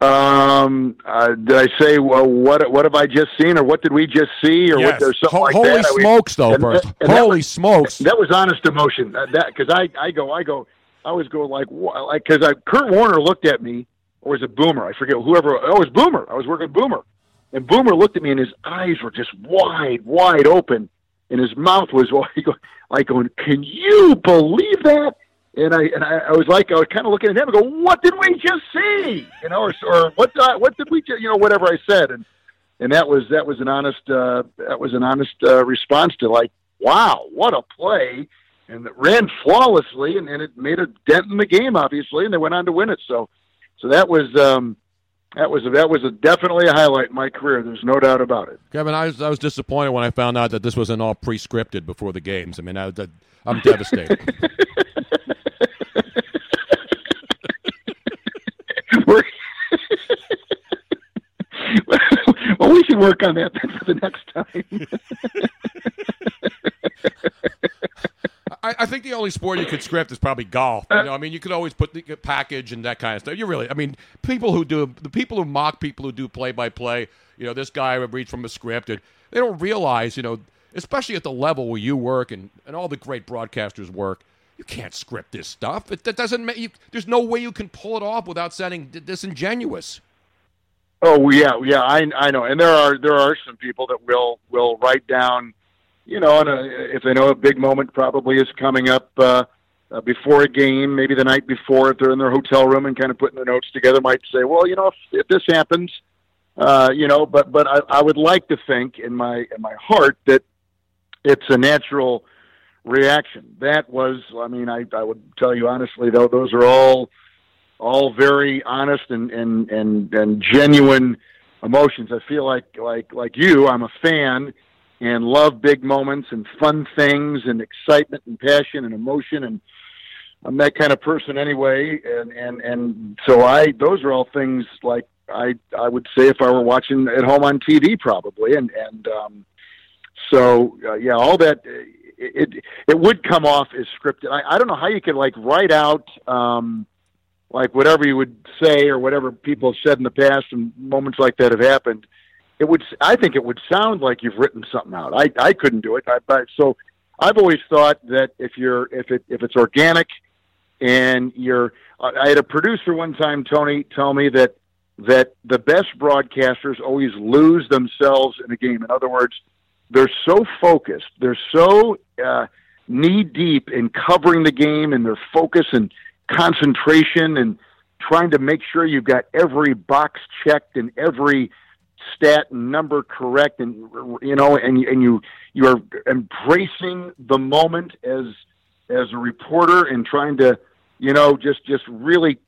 Um, uh, did I say well, what? What have I just seen, or what did we just see, or yes. what? There's something Ho- like holy that. smokes, though! And, first, and holy was, smokes! That was honest emotion. That because I, I go, I go, I always go like, like because I Kurt Warner looked at me, or was it Boomer? I forget whoever. Oh, it was Boomer. I was working Boomer, and Boomer looked at me, and his eyes were just wide, wide open and his mouth was like going, "Can you believe that?" And I and I, I was like, I was kind of looking at him and go, "What did we just see?" You know, or, or what uh, what did we just, you know, whatever I said, and and that was that was an honest uh, that was an honest uh, response to like, "Wow, what a play!" And it ran flawlessly, and, and it made a dent in the game, obviously, and they went on to win it. So, so that was um, that was a, that was a, definitely a highlight in my career. There's no doubt about it. Kevin, I was I was disappointed when I found out that this wasn't all pre-scripted before the games. I mean, I, am devastated. should work on that for the next time. I, I, think the only sport you could script is probably golf. You uh, know, I mean, you could always put the package and that kind of stuff. You really, I mean, people who do the people who mock people who do play by play. You know, this guy reads from a script, and they don't realize, you know, especially at the level where you work and, and all the great broadcasters work. You can't script this stuff. It, that doesn't make you. There's no way you can pull it off without sounding disingenuous. Oh yeah, yeah, I I know, and there are there are some people that will will write down you know, uh, if they know a big moment probably is coming up uh, uh, before a game, maybe the night before, if they're in their hotel room and kind of putting their notes together, might say, well, you know, if, if this happens, uh, you know, but but I, I would like to think in my in my heart that it's a natural reaction. That was, I mean, I, I would tell you honestly, though, those are all all very honest and and and, and genuine emotions. I feel like like like you, I'm a fan and love big moments and fun things and excitement and passion and emotion and I'm that kind of person anyway and and and so I those are all things like I I would say if I were watching at home on TV probably and and um so uh, yeah all that uh, it it would come off as scripted. I, I don't know how you could like write out um like whatever you would say or whatever people have said in the past and moments like that have happened it would i think it would sound like you've written something out. I i couldn't do it. I, but so i've always thought that if you're if it if it's organic and you're i had a producer one time tony tell me that that the best broadcasters always lose themselves in a game. In other words they're so focused they're so uh knee deep in covering the game and their focus and concentration and trying to make sure you've got every box checked and every stat and number correct and you know and and you you are embracing the moment as as a reporter and trying to you know just just really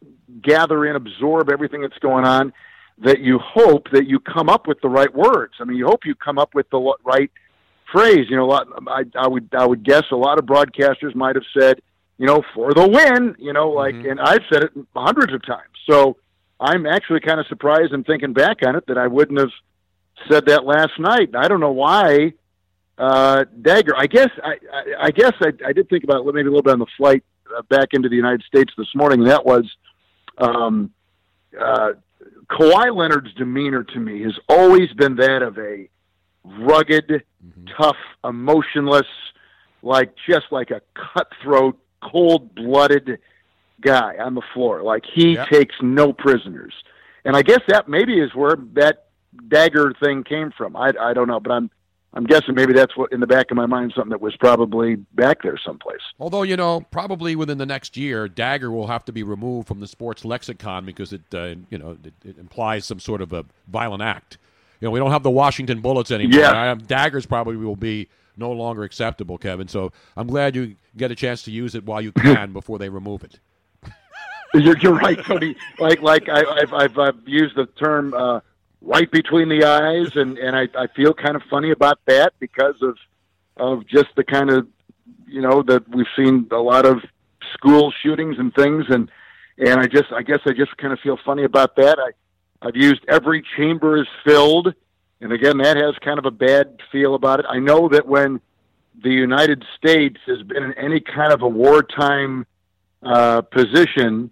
gather in absorb everything that's going on that you hope that you come up with the right words. I mean you hope you come up with the right phrase. You know a lot, I, I would i would guess a lot of broadcasters might have said you know for the win you know like and i've said it hundreds of times so I'm actually kind of surprised and thinking back on it that I wouldn't have said that last night. I don't know why. Uh, Dagger. I guess I, I, I guess I, I did think about it maybe a little bit on the flight uh, back into the United States this morning. That was um, uh, Kawhi Leonard's demeanor to me has always been that of a rugged, tough, emotionless, like just like a cutthroat, cold-blooded guy on the floor. Like he Yep. takes no prisoners. And I guess that maybe is where that dagger thing came from. I I don't know, but I'm I'm guessing maybe that's what in the back of my mind something that was probably back there someplace. Although you know, probably within the next year, dagger will have to be removed from the sports lexicon because it, uh, you know, it, it implies some sort of a violent act. You know, we don't have the Washington Bullets anymore. Yeah. I- daggers probably will be no longer acceptable, Kevin. So I'm glad you get a chance to use it while you can before they remove it. You're, you're right, Tony. Like like I, I've, I've I've used the term uh, right between the eyes, and and I, I feel kind of funny about that because of of just the kind of you know that we've seen a lot of school shootings and things, and and I just I guess I just kind of feel funny about that. I I've used every chamber is filled, and again that has kind of a bad feel about it. I know that when the United States has been in any kind of a wartime uh, position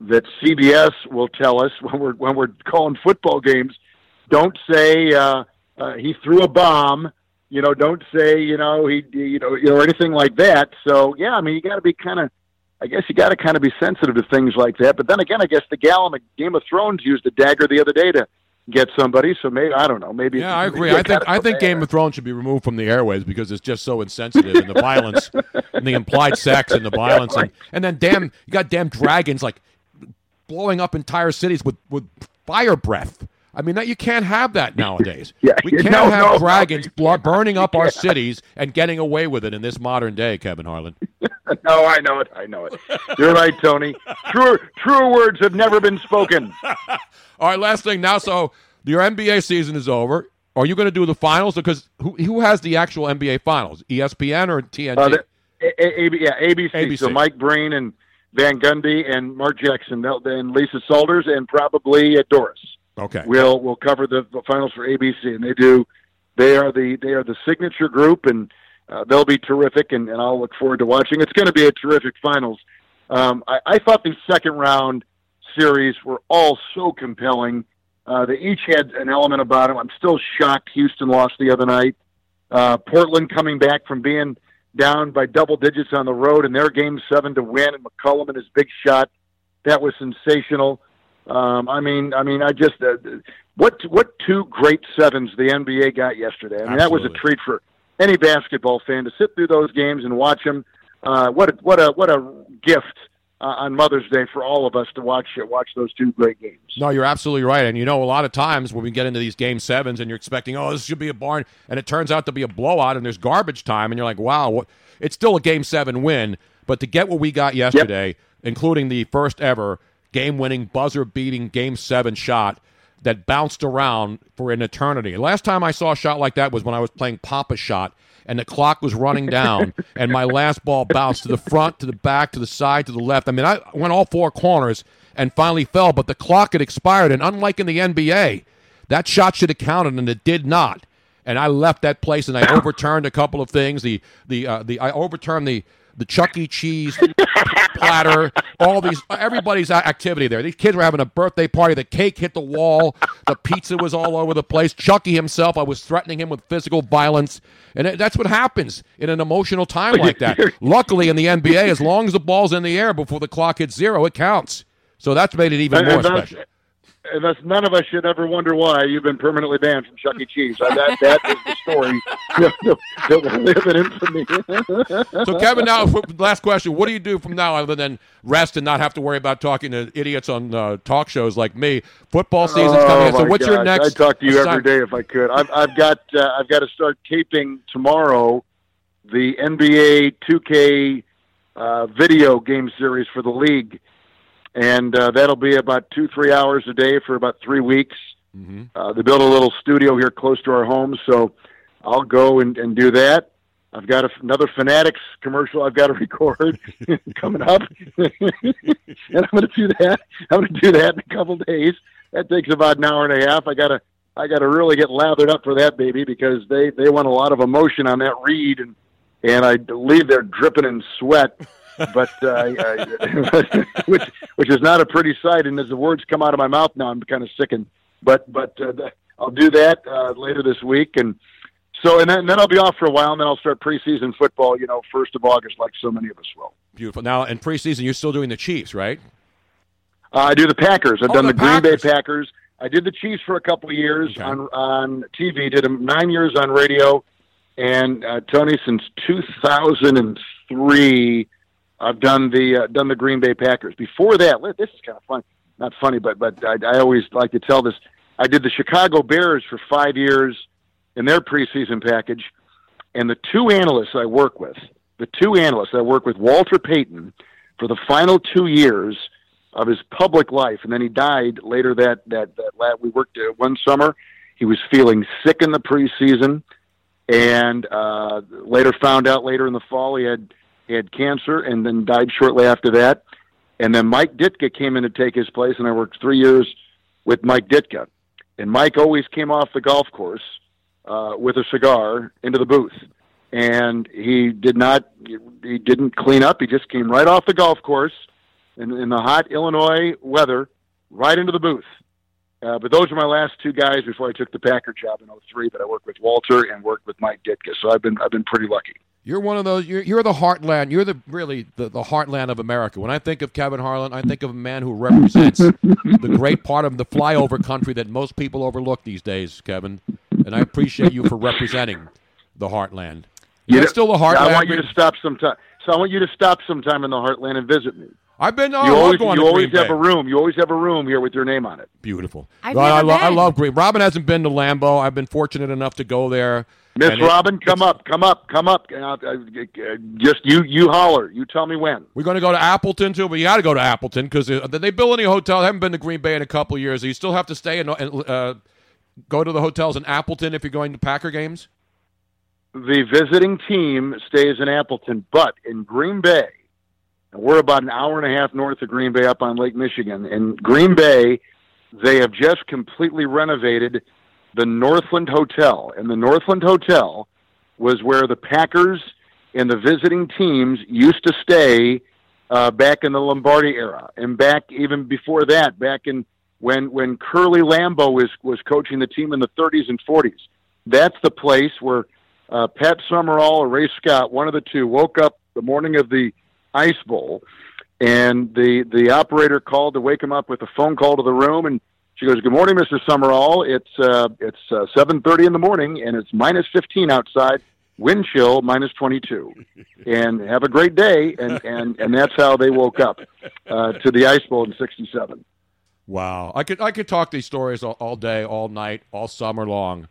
that CBS will tell us when we're when we're calling football games. Don't say uh, uh, he threw a bomb. You know, don't say you know he you know you know or anything like that. So yeah, I mean you got to be kind of. I guess you got to kind of be sensitive to things like that. But then again, I guess the gal in the Game of Thrones used a dagger the other day to get somebody. So maybe I don't know. Maybe Yeah, I agree. I think I think. Game of Thrones should be removed from the airways because it's just so insensitive and the violence and the implied sex and the violence and, and then damn you got damn dragons like blowing up entire cities with with fire breath. I mean that you can't have that nowadays. Yeah, we can't no, have no, no, dragons blo- burning up our cities and getting away with it in this modern day, Kevin Harlan. no, I know it. I know it. You're right, Tony. Truer, truer words have never been spoken. All right, last thing now. So your NBA season is over. Are you going to do the finals? Because who who has the actual NBA finals? ESPN or TNT? Uh, the, a, a, A- yeah, ABC. ABC. So Mike Breen and Van Gundy and Mark Jackson and Lisa Salters and probably uh, Doris. okay. We'll we'll cover the, the finals for ABC, and they do. They are the they are the signature group, and uh, they'll be terrific. And, and I'll look forward to watching. It's going to be a terrific finals. Um, I, I thought the second round series were all so compelling. Uh, they each had an element about them. I'm still shocked Houston lost the other night. Uh, Portland coming back from being down by double digits on the road in their game seven to win, and McCollum and his big shot that was sensational. Um, I mean, I mean, I just uh, what what two great sevens the NBA got yesterday. I mean, that was a treat for any basketball fan to sit through those games and watch them. Uh, what a, what a what a gift uh, on Mother's Day for all of us to watch watch those two great games. No, you're absolutely right. And you know, a lot of times when we get into these game sevens and you're expecting, oh, this should be a barn, and it turns out to be a blowout and there's garbage time, and you're like, wow, what? it's still a game seven win. But to get what we got yesterday, including the first ever game winning, buzzer beating game seven shot, that bounced around for an eternity. Last time I saw a shot like that was when I was playing Pop-A-Shot, and the clock was running down, and my last ball bounced to the front, to the back, to the side, to the left. I mean, I went all four corners and finally fell, but the clock had expired, and unlike in the NBA, that shot should have counted, and it did not. And I left that place, and I overturned a couple of things. The the uh, the I overturned the the Chuck E. Cheese platter, all these everybody's activity there. These kids were having a birthday party. The cake hit the wall. The pizza was all over the place. Chucky himself, I was threatening him with physical violence, and it, that's what happens in an emotional time like that. Luckily, in the NBA, as long as the ball's in the air before the clock hits zero, it counts. So that's made it even And- more and special. And that's none of us should ever wonder why you've been permanently banned from Chuck E. Cheese. That that is the story that will live in infamy. So, Kevin, now last question: What do you do from now other than rest and not have to worry about talking to idiots on uh, talk shows like me? Football season's coming. in. Oh, So, my what's your next? I'd talk to you every assign- day if I could. I've, I've got uh, I've got to start taping tomorrow the NBA 2K uh, video game series for the league, and uh, that'll be about two three hours a day for about three weeks. Mm-hmm. Uh, they built a little studio here close to our home, so I'll go and, and do that. I've got a, another Fanatics commercial I've got to record coming up, and I'm going to do that. I'm going to do that in a couple days. That takes about an hour and a half. I got to I got to really get lathered up for that baby because they they want a lot of emotion on that read, and and I believe they're dripping in sweat. But uh, I, which which is not a pretty sight, and as the words come out of my mouth now, I'm kind of sickened. But but uh, I'll do that uh, later this week, and so and then, and then I'll be off for a while, and then I'll start preseason football. You know, first of August, like so many of us will. Beautiful. Now, in preseason, you're still doing the Chiefs, right? Uh, I do the Packers. I've Oh, done the the, Green Bay Packers. I did the Chiefs for a couple of years on on TV. Did them nine years on radio, and uh, Tony since 2003, I've done the uh, done the Green Bay Packers. Before that, this is kind of fun. Not funny, but but I, I always like to tell this. I did the Chicago Bears for five years in their preseason package, and the two analysts I work with, the two analysts I work with, Walter Payton, for the final two years of his public life, and then he died later that that that lad we worked uh, one summer. He was feeling sick in the preseason, and uh, later found out later in the fall he had he had cancer, and then died shortly after that. And then Mike Ditka came in to take his place, and I worked three years with Mike Ditka. And Mike always came off the golf course uh, with a cigar into the booth, and he did not he didn't clean up. He just came right off the golf course in, in the hot Illinois weather, right into the booth. Uh, but those are my last two guys before I took the Packer job in '03. That I worked with Walter and worked with Mike Ditka. So I've been I've been pretty lucky. You're one of those. You're, you're the heartland. You're the really the, the heartland of America. When I think of Kevin Harlan, I think of a man who represents the great part of the flyover country that most people overlook these days, Kevin. And I appreciate you for representing the heartland. You're know- still the heartland. I want you to stop sometime. So I want you to stop sometime in the Heartland and visit me. I've been. Oh, you always, going you to always have Bay. a room. You always have a room here with your name on it. Beautiful. I've Well, I, never lo- I love Green. Robin hasn't been to Lambeau. I've been fortunate enough to go there. Miss Robin, come up, come up, come up. Uh, uh, uh, just you, you holler. You tell me when. We're going to go to Appleton too, but you got to go to Appleton because did they build any hotel? I haven't been to Green Bay in a couple of years. You still have to stay and uh, go to the hotels in Appleton if you're going to Packer games. The visiting team stays in Appleton, but in Green Bay, and we're about an hour and a half north of Green Bay, up on Lake Michigan. In Green Bay, they have just completely renovated the Northland Hotel, and the Northland Hotel was where the Packers and the visiting teams used to stay uh, back in the Lombardi era, and back even before that, back in when when Curly Lambeau was was coaching the team in the 30s and 40s. That's the place where uh, Pat Summerall or Ray Scott, one of the two, woke up the morning of the Ice Bowl, and the the operator called to wake him up with a phone call to the room, and she goes, "Good morning, Mister Summerall. It's uh, it's uh, seven thirty in the morning, and it's minus fifteen outside." Wind chill minus twenty two, and have a great day, and and and that's how they woke up uh, to the Ice Bowl in '67. Wow, I could I could talk these stories all, all day, all night, all summer long.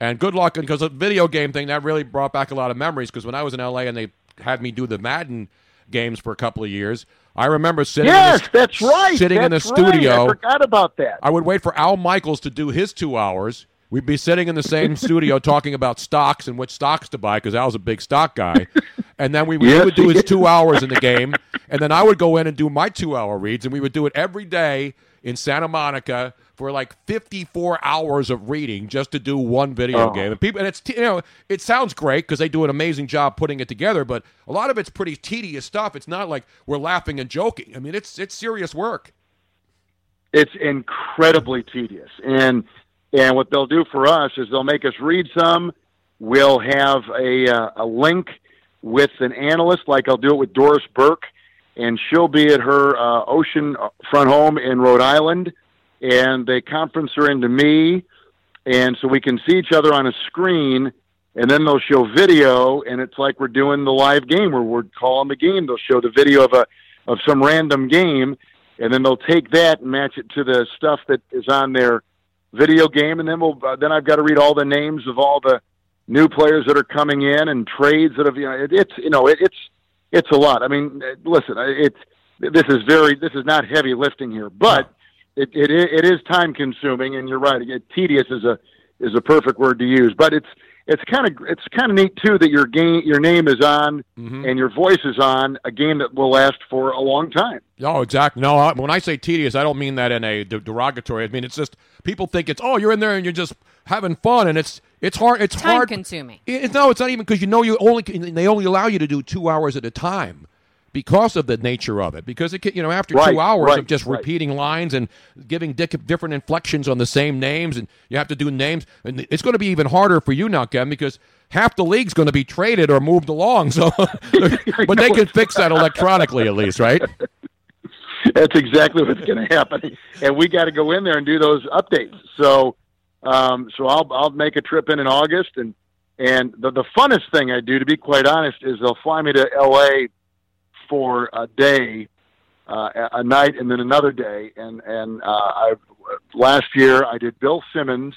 And good luck, because the video game thing that really brought back a lot of memories. Because when I was in LA and they had me do the Madden games for a couple of years. I remember sitting. Yes, in the, that's right. Sitting in the That's right. studio. I forgot about that. I would wait for Al Michaels to do his two hours. We'd be sitting in the same studio talking about stocks and which stocks to buy because Al's a big stock guy. And then we, would- Yes, would do his is. two hours in the game. And then I would go in and do my two hour reads. And we would do it every day in Santa Monica for like 54 hours of reading just to do one video Oh. game. And people, and it's, you know, it sounds great because they do an amazing job putting it together, but a lot of it's pretty tedious stuff. It's not like we're laughing and joking. I mean, it's, it's serious work. it's incredibly tedious and and what they'll do for us is they'll make us read some we'll have a uh, a link with an analyst like I'll do it with Doris Burke and she'll be at her uh, ocean front home in Rhode Island and they conference her into me and so we can see each other on a screen and then they'll show video and it's like we're doing the live game where we're calling the game. They'll show the video of a of some random game and then they'll take that and match it to the stuff that is on their video game and then we'll uh, then I've got to read all the names of all the new players that are coming in and trades that have you know it, it's you know it, it's it's a lot. I mean uh, listen I- it's this is very this is not heavy lifting here but it it, it is time consuming and you're right it, tedious is a is a perfect word to use but it's it's kind of it's kind of neat too that your game your name is on mm-hmm. and your voice is on a game that will last for a long time Oh, exactly. No, I, when I say tedious, I don't mean that in a de- derogatory. I mean it's just people think it's oh you're in there and you're just having fun and it's it's hard. It's Time hard. consuming. It, no, it's not even because you know you only they only allow you to do two hours at a time because of the nature of it. Because it can, you know after Right, two hours right, of just right. repeating lines and giving different inflections on the same names and you have to do names and it's going to be even harder for you now, Kevin, because half the league's going to be traded or moved along. So, but they can fix that electronically at least, right? That's exactly what's going to happen, and we got to go in there and do those updates. So, um, so I'll I'll make a trip in in August, and and the the funnest thing I do, to be quite honest, is they'll fly me to L.A. for a day, uh, a night, and then another day, and and uh, I last year I did Bill Simmons.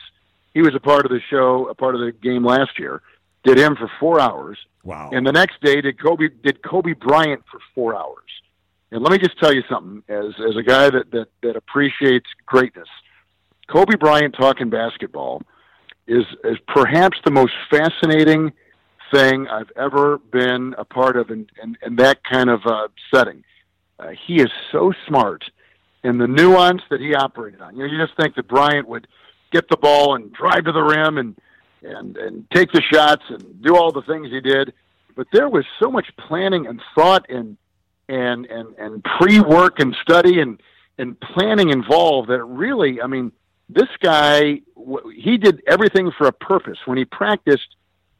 He was a part of the show, a part of the game last year. Did him for four hours. Wow. And the next day did Kobe did Kobe Bryant for four hours. And let me just tell you something, as as a guy that that, that appreciates greatness, Kobe Bryant talking basketball is is perhaps the most fascinating thing I've ever been a part of in, in, in that kind of uh, setting. Uh, he is so smart in the nuance that he operated on. You know, you just think that Bryant would get the ball and drive to the rim and and and take the shots and do all the things he did, but there was so much planning and thought and and and and pre-work and study and and planning involved that really, I mean, this guy he did everything for a purpose. When he practiced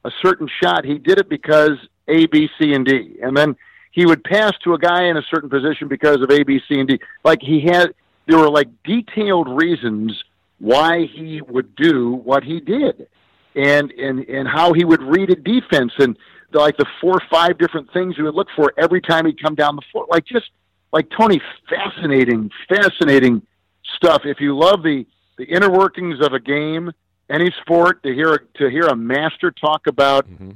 a certain shot, he did it because A, B, C, and D, and then he would pass to a guy in a certain position because of A, B, C, and D. Like he had, there were like detailed reasons why he would do what he did, and and and how he would read a defense and the, like the four or five different things he would look for every time he'd come down the floor. Like just like Tony, fascinating, fascinating stuff. If you love the the inner workings of a game, any sport, to hear to hear a master talk about, mm-hmm.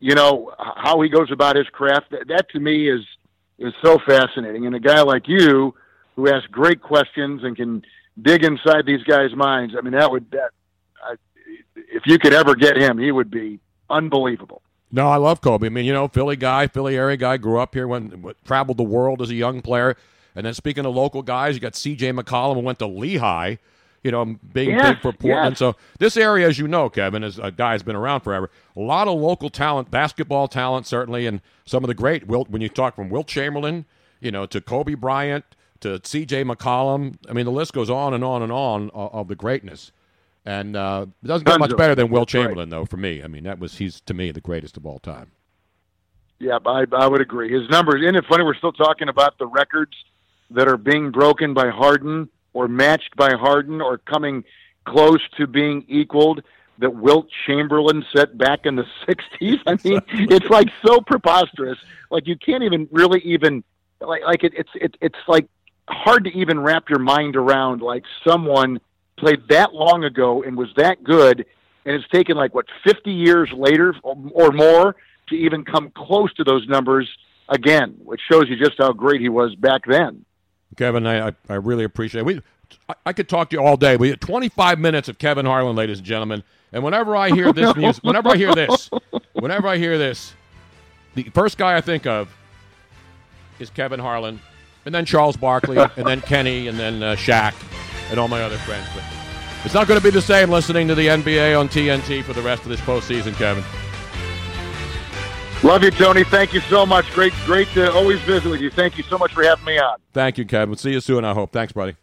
you know, how he goes about his craft, that, that to me is is so fascinating. And a guy like you, who asks great questions and can dig inside these guys' minds, I mean, that would that I, if you could ever get him, he would be unbelievable. No, I love Kobe. I mean, you know, Philly guy, Philly area guy, grew up here, went traveled the world as a young player. And then speaking of local guys, you got C.J. McCollum who went to Lehigh, you know, being Yes, big for Portland. yes. So this area, as you know, Kevin, is a guy has been around forever. A lot of local talent, basketball talent, certainly, and some of the great. Wilt, when you talk from Wilt Chamberlain, you know, to Kobe Bryant, to C.J. McCollum. I mean, the list goes on and on and on of, of the greatness. And uh, it doesn't get much better than right. Chamberlain, though, for me. I mean, that was he's to me the greatest of all time. Yeah, I, I would agree. His numbers, isn't it funny? We're still talking about the records that are being broken by Harden or matched by Harden or coming close to being equaled that Wilt Chamberlain set back in the 60s. I mean, it's like so preposterous. Like you can't even really even like like it, it's it, it's like hard to even wrap your mind around like someone played that long ago and was that good and it's taken like what 50 years later or, or more to even come close to those numbers again, which shows you just how great he was back then. Kevin, I, I, I really appreciate it. We, I, I could talk to you all day. We had 25 minutes of Kevin Harlan, ladies and gentlemen. And whenever I hear this music, whenever I hear this, whenever I hear this, the first guy I think of is Kevin Harlan, and then Charles Barkley, and then Kenny, and then uh, Shaq, and all my other friends. But it's not going to be the same listening to the NBA on TNT for the rest of this postseason, Kevin. Love you, Tony. Thank you so much. Great, great to always visit with you. Thank you so much for having me on. Thank you, Kevin. See you soon, I hope. Thanks, buddy.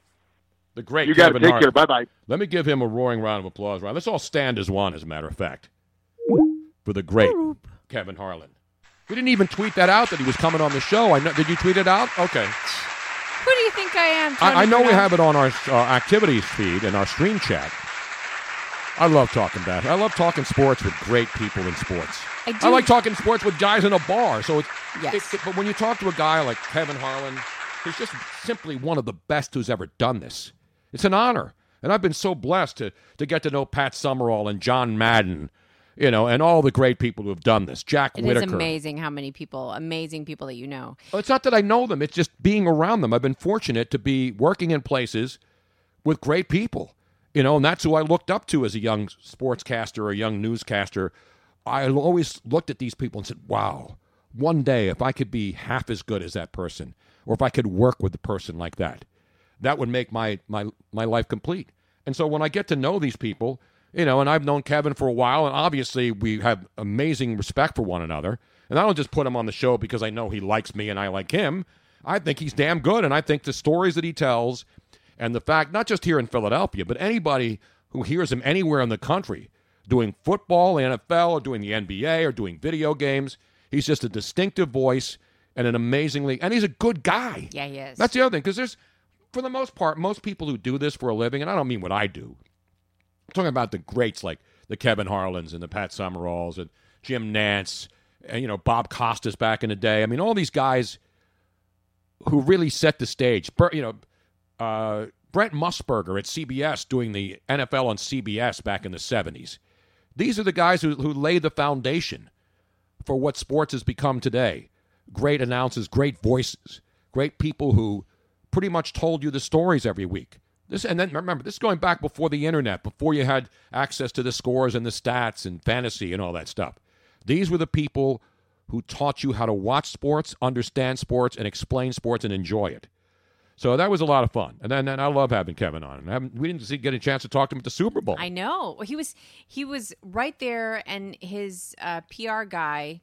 The great You got Kevin to take care. Bye bye. Let me give him a roaring round of applause. Right, let's all stand as one, as a matter of fact, for the great Kevin Harlan. We didn't even tweet that out that he was coming on the show. I know. Did you tweet it out? Okay. Who do you think I am? Tony I, I know we have it on our uh, activities feed and our stream chat. I love talking basketball. I love talking sports with great people in sports. I do- like talking sports with guys in a bar. So it's, Yes. it- it- but when you talk to a guy like Kevin Harlan, who's just simply one of the best who's ever done this, it's an honor. And I've been so blessed to to get to know Pat Summerall and John Madden, you know, and all the great people who have done this. Jack It Whitaker. It's amazing how many people, amazing people that you know. Well, It's not that I know them. It's just being around them. I've been fortunate to be working in places with great people, you know, and that's who I looked up to as a young sportscaster or a young newscaster. I always looked at these people and said, wow, one day if I could be half as good as that person, or if I could work with a person like that, that would make my, my, my life complete. And so when I get to know these people, you know, and I've known Kevin for a while, and obviously we have amazing respect for one another. And I don't just put him on the show because I know he likes me and I like him. I think he's damn good, and I think the stories that he tells, and the fact, not just here in Philadelphia, but anybody who hears him anywhere in the country doing football, the NFL, or doing the NBA, or doing video games, he's just a distinctive voice and an amazingly, and he's a good guy. Yeah, he is. That's the other thing, because there's, for the most part, most people who do this for a living, and I don't mean what I do. I'm talking about the greats like the Kevin Harlans and the Pat Summeralls and Jim Nantz and you know Bob Costas back in the day. I mean, all these guys who really set the stage. You know, uh, Brent Musburger at CBS doing the NFL on CBS back in the '70s. These are the guys who, who laid the foundation for what sports has become today. Great announcers, great voices, great people who pretty much told you the stories every week. This and then remember, this is going back before the internet, before you had access to the scores and the stats and fantasy and all that stuff. These were the people who taught you how to watch sports, understand sports, and explain sports and enjoy it. So that was a lot of fun. And then, and I love having Kevin on. And we didn't see, get a chance to talk to him at the Super Bowl. I know he was he was right there, and his uh, PR guy,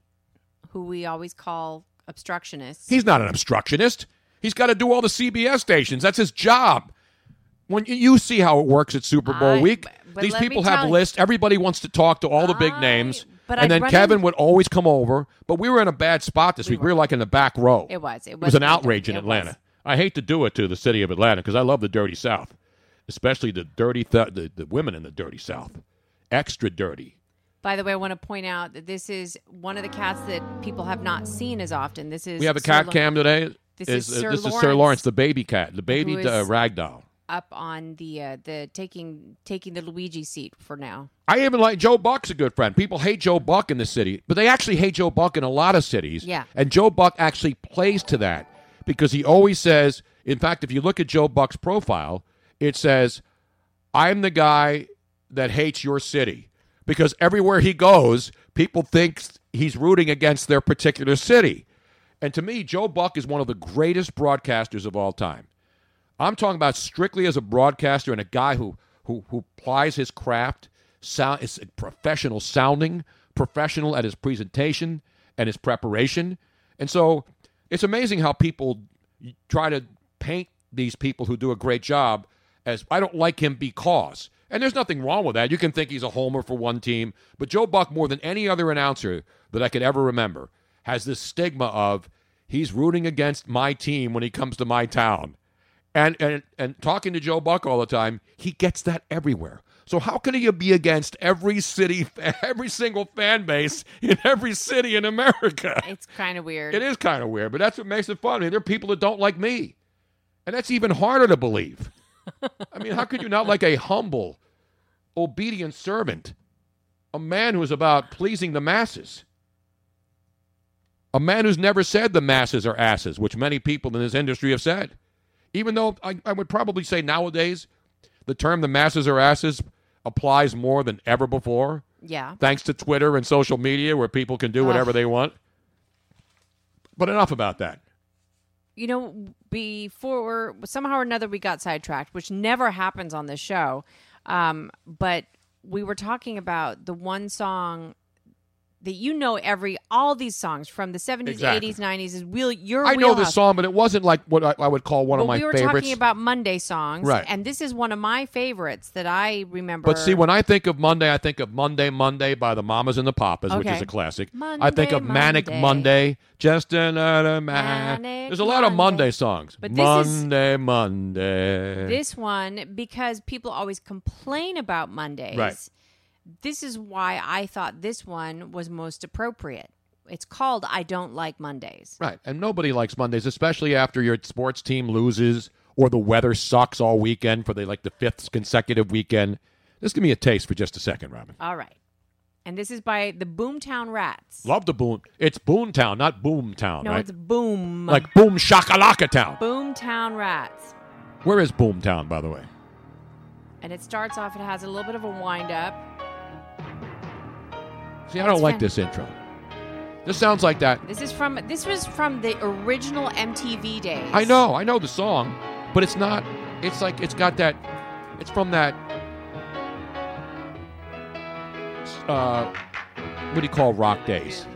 who we always call obstructionist. He's not an obstructionist. He's got to do all the CBS stations. That's his job. When you- you see how it works at Super Bowl I- week, these people have lists. Everybody wants to talk to all the big names. but and I'd then Kevin in- would always come over. But we were in a bad spot this week. We were like in the back row. It was. It It was was an outrage in It Atlanta. was. I hate to do it to the city of Atlanta because I love the dirty South, especially the dirty th- the, the women in the dirty South, extra dirty. By the way, I want to point out that this is one of the cats that people have not seen as often. This is We have a Sir cat cam today. This is, is uh, Sir this is Lawrence, Sir Lawrence, the baby cat, the baby is- uh, ragdoll. up on the uh, the taking taking the Luigi seat for now. I even like Joe Buck's a good friend. People hate Joe Buck in the city, but they actually hate Joe Buck in a lot of cities. Yeah. And Joe Buck actually plays to that because he always says, in fact, if you look at Joe Buck's profile, it says, I'm the guy that hates your city. Because everywhere he goes, people think he's rooting against their particular city. And to me, Joe Buck is one of the greatest broadcasters of all time. I'm talking about strictly as a broadcaster and a guy who who who plies his craft, sound is professional sounding, professional at his presentation and his preparation. And so it's amazing how people try to paint these people who do a great job as I don't like him because. And there's nothing wrong with that. You can think he's a homer for one team, but Joe Buck more than any other announcer that I could ever remember has this stigma of he's rooting against my team when he comes to my town. And, and and talking to Joe Buck all the time, he gets that everywhere. So how can you be against every city, every single fan base in every city in America? It's kind of weird. It is kind of weird, but that's what makes it fun. I mean, there are people that don't like me, and that's even harder to believe. I mean, how could you not like a humble, obedient servant, a man who is about pleasing the masses? A man who's never said the masses are asses, which many people in this industry have said. Even though I, I would probably say nowadays the term the masses are asses applies more than ever before, Yeah. thanks to Twitter and social media where people can do whatever Ugh. they want. But enough about that. you know, before somehow or another we got sidetracked, which never happens on this show. Um, but we were talking about the one song that you know every all these songs from the 70s, Exactly. 80s, 90s is real your I know this wheelhouse. song, but it wasn't like what I, I would call one of my favorites. we were favorites. talking about Monday songs, Right. And this is one of my favorites that I remember. But see, when I think of Monday, I think of Monday, Monday by the Mamas and the Papas, which is a classic. I think Monday, of Manic Monday. Monday, just another man. There's a lot of Monday. Monday songs. But this is- Monday, Monday. this one because people always complain about Mondays. Right. This is why I thought this one was most appropriate. It's called I Don't Like Mondays. Right. And nobody likes Mondays, especially after your sports team loses or the weather sucks all weekend for the like the fifth consecutive weekend. Just give me a taste for just a second, Robin. All right. And this is by the Boomtown Rats. Love the boom. It's Boomtown, not Boomtown, No, right? it's Boom. like Boom Shakalaka Town. Boomtown Rats. Where is Boomtown, by the way? And it starts off, it has a little bit of a wind up. See, I don't like this intro. This sounds like that. This is from this was from the original MTV days. I know, I know the song, but it's not. It's like it's got that. It's from that. Uh, what do you call rock days?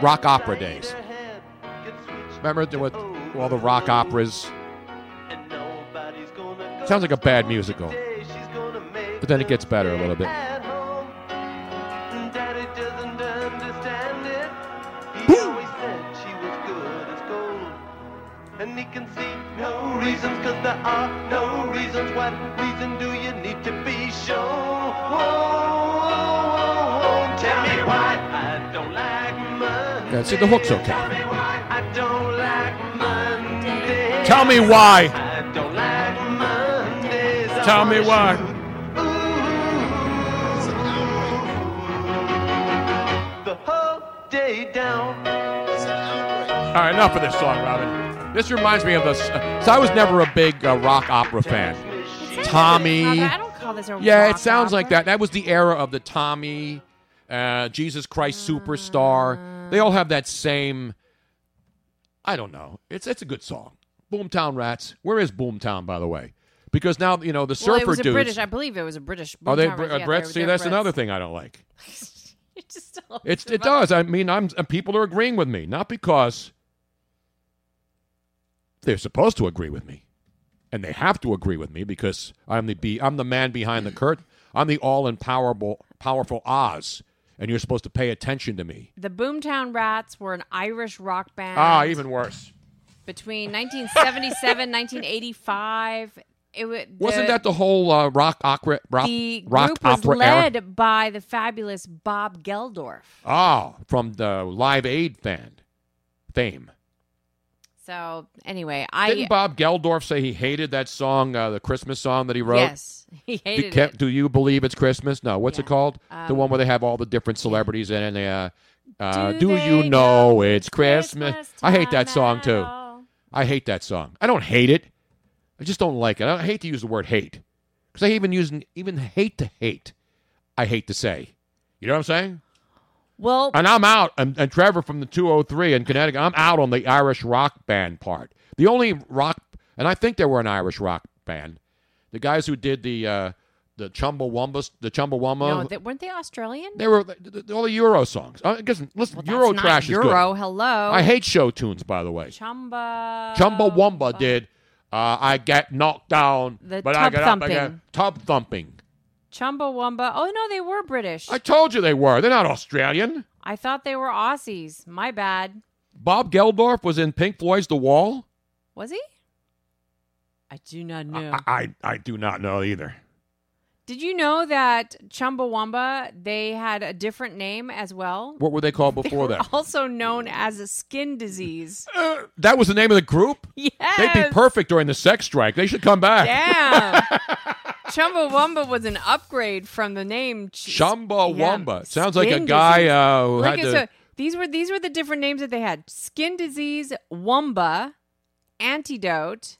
Rock opera days. Remember there were all the rock operas. Sounds like a bad musical, but then it gets better a little bit. Are no reasons. What reason do you need to be shown? Tell me why I don't like Monday. Yeah, see, the hook's okay. I don't like Monday. Tell me why. I don't like Mondays. Tell me why. shoot The whole day down. All right, enough of this song, Robin. This reminds me of the. So I was never a big uh, rock opera fan. Tommy. I don't call this a Yeah, rock it sounds opera. like that. That was the era of the Tommy, uh, Jesus Christ Superstar. They all have that same. I don't know. It's it's a good song. Boomtown Rats. Where is Boomtown, by the way? Because now you know the Well, surfer it was a dudes. British. I believe it was a British. are they Br- uh, Brits? See, that's another thing I don't like. It's it does. I mean, I'm and people are agreeing with me, not because they're supposed to agree with me, and they have to agree with me because I'm the be I'm the man behind the curtain. I'm the all empowerable, powerful powerful Oz, and you're supposed to pay attention to me. The Boomtown Rats were an Irish rock band. Ah, even worse. between 1977 1985. It wa- Wasn't that the whole uh, rock opera rock, the rock group was led era? by the fabulous Bob Geldof. Ah, from the Live Aid band fame. So anyway, I Didn't Bob Geldof say he hated that song, uh, the Christmas song that he wrote? yes he Do, hated ca- it. do you believe it's Christmas? No. What's it called? the Um, one where they have all the different celebrities in it. And they, uh, uh, Do do, they you know it's Christmas? Christmas I hate that song too. all? I hate that song. I don't hate it. I just don't like it. I hate to use the word hate because I even use even hate to hate. I hate to say. You know what I'm saying? Well, And I'm out. And, and Trevor from the 203 in Connecticut, I'm out on the Irish rock band part. The only rock, and I think they were an Irish rock band. The guys who did the uh, the Chumbawamba, the Chumbawamba, no, they, weren't they Australian? they were th- th- all the Euro songs. I guess listen, Well, Euro trash Euro. is good. Hello. I hate show tunes, by the way. Chumba. Chumbawamba did. Uh, I get knocked down, The but I tub get up again. thumping. Tub thumping. Chumbawamba. Oh no, they were British. I told you they were. They're not Australian. I thought they were Aussies. My bad. Bob Geldof was in Pink Floyd's The Wall. Was he? I do not know. I, I I do not know either. Did you know that Chumbawamba they had a different name as well? What were they called They before were that? also known as a skin disease. Uh, that was the name of the group. Yes. They'd be perfect during the sex strike. They should come back. Damn. Chumbawamba was an upgrade from the name Ch- Chumbawamba Yeah, sounds like a guy uh, who Like had to a- These were these were the different names that they had: skin disease, wumba, antidote,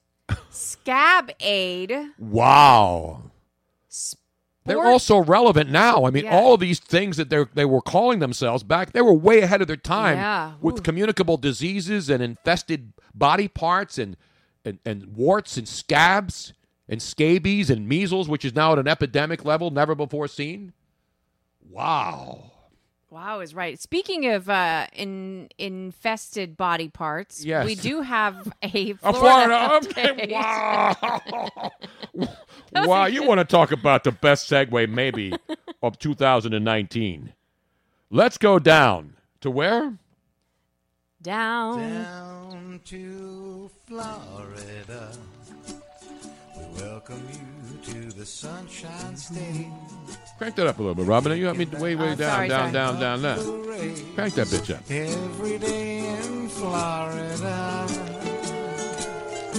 scab aid. Wow. They're also relevant now. I mean, Yeah. all of these things that they they were calling themselves back, they were way ahead of their time Yeah. with communicable diseases and infested body parts and, and, and warts and scabs and scabies and measles, which is now at an epidemic level never before seen. Wow. Wow is right. Speaking of uh, in infested body parts, Yes. we do have a Florida, A Florida update. update. Wow. wow, you want to talk about the best segue maybe of 2019. Let's go down to where? Down. Down to Florida. We welcome you to the Sunshine State. Crank that up a little bit, Robin. You got me way, way down, sorry, down, sorry. down, down, down. Crank that bitch up. Every day in Florida.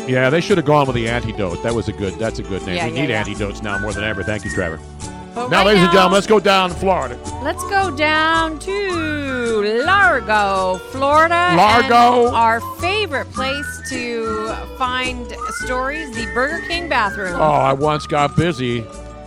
Yeah, they should have gone with the antidote. That was a good. That's a good name. Yeah, we yeah, need yeah. antidotes now more than ever. Thank you, Trevor. But now, right ladies and gentlemen, let's go down to Florida. Let's go down to Largo, Florida. Largo. our favorite place to find stories, the Burger King bathroom. Oh, I once got busy.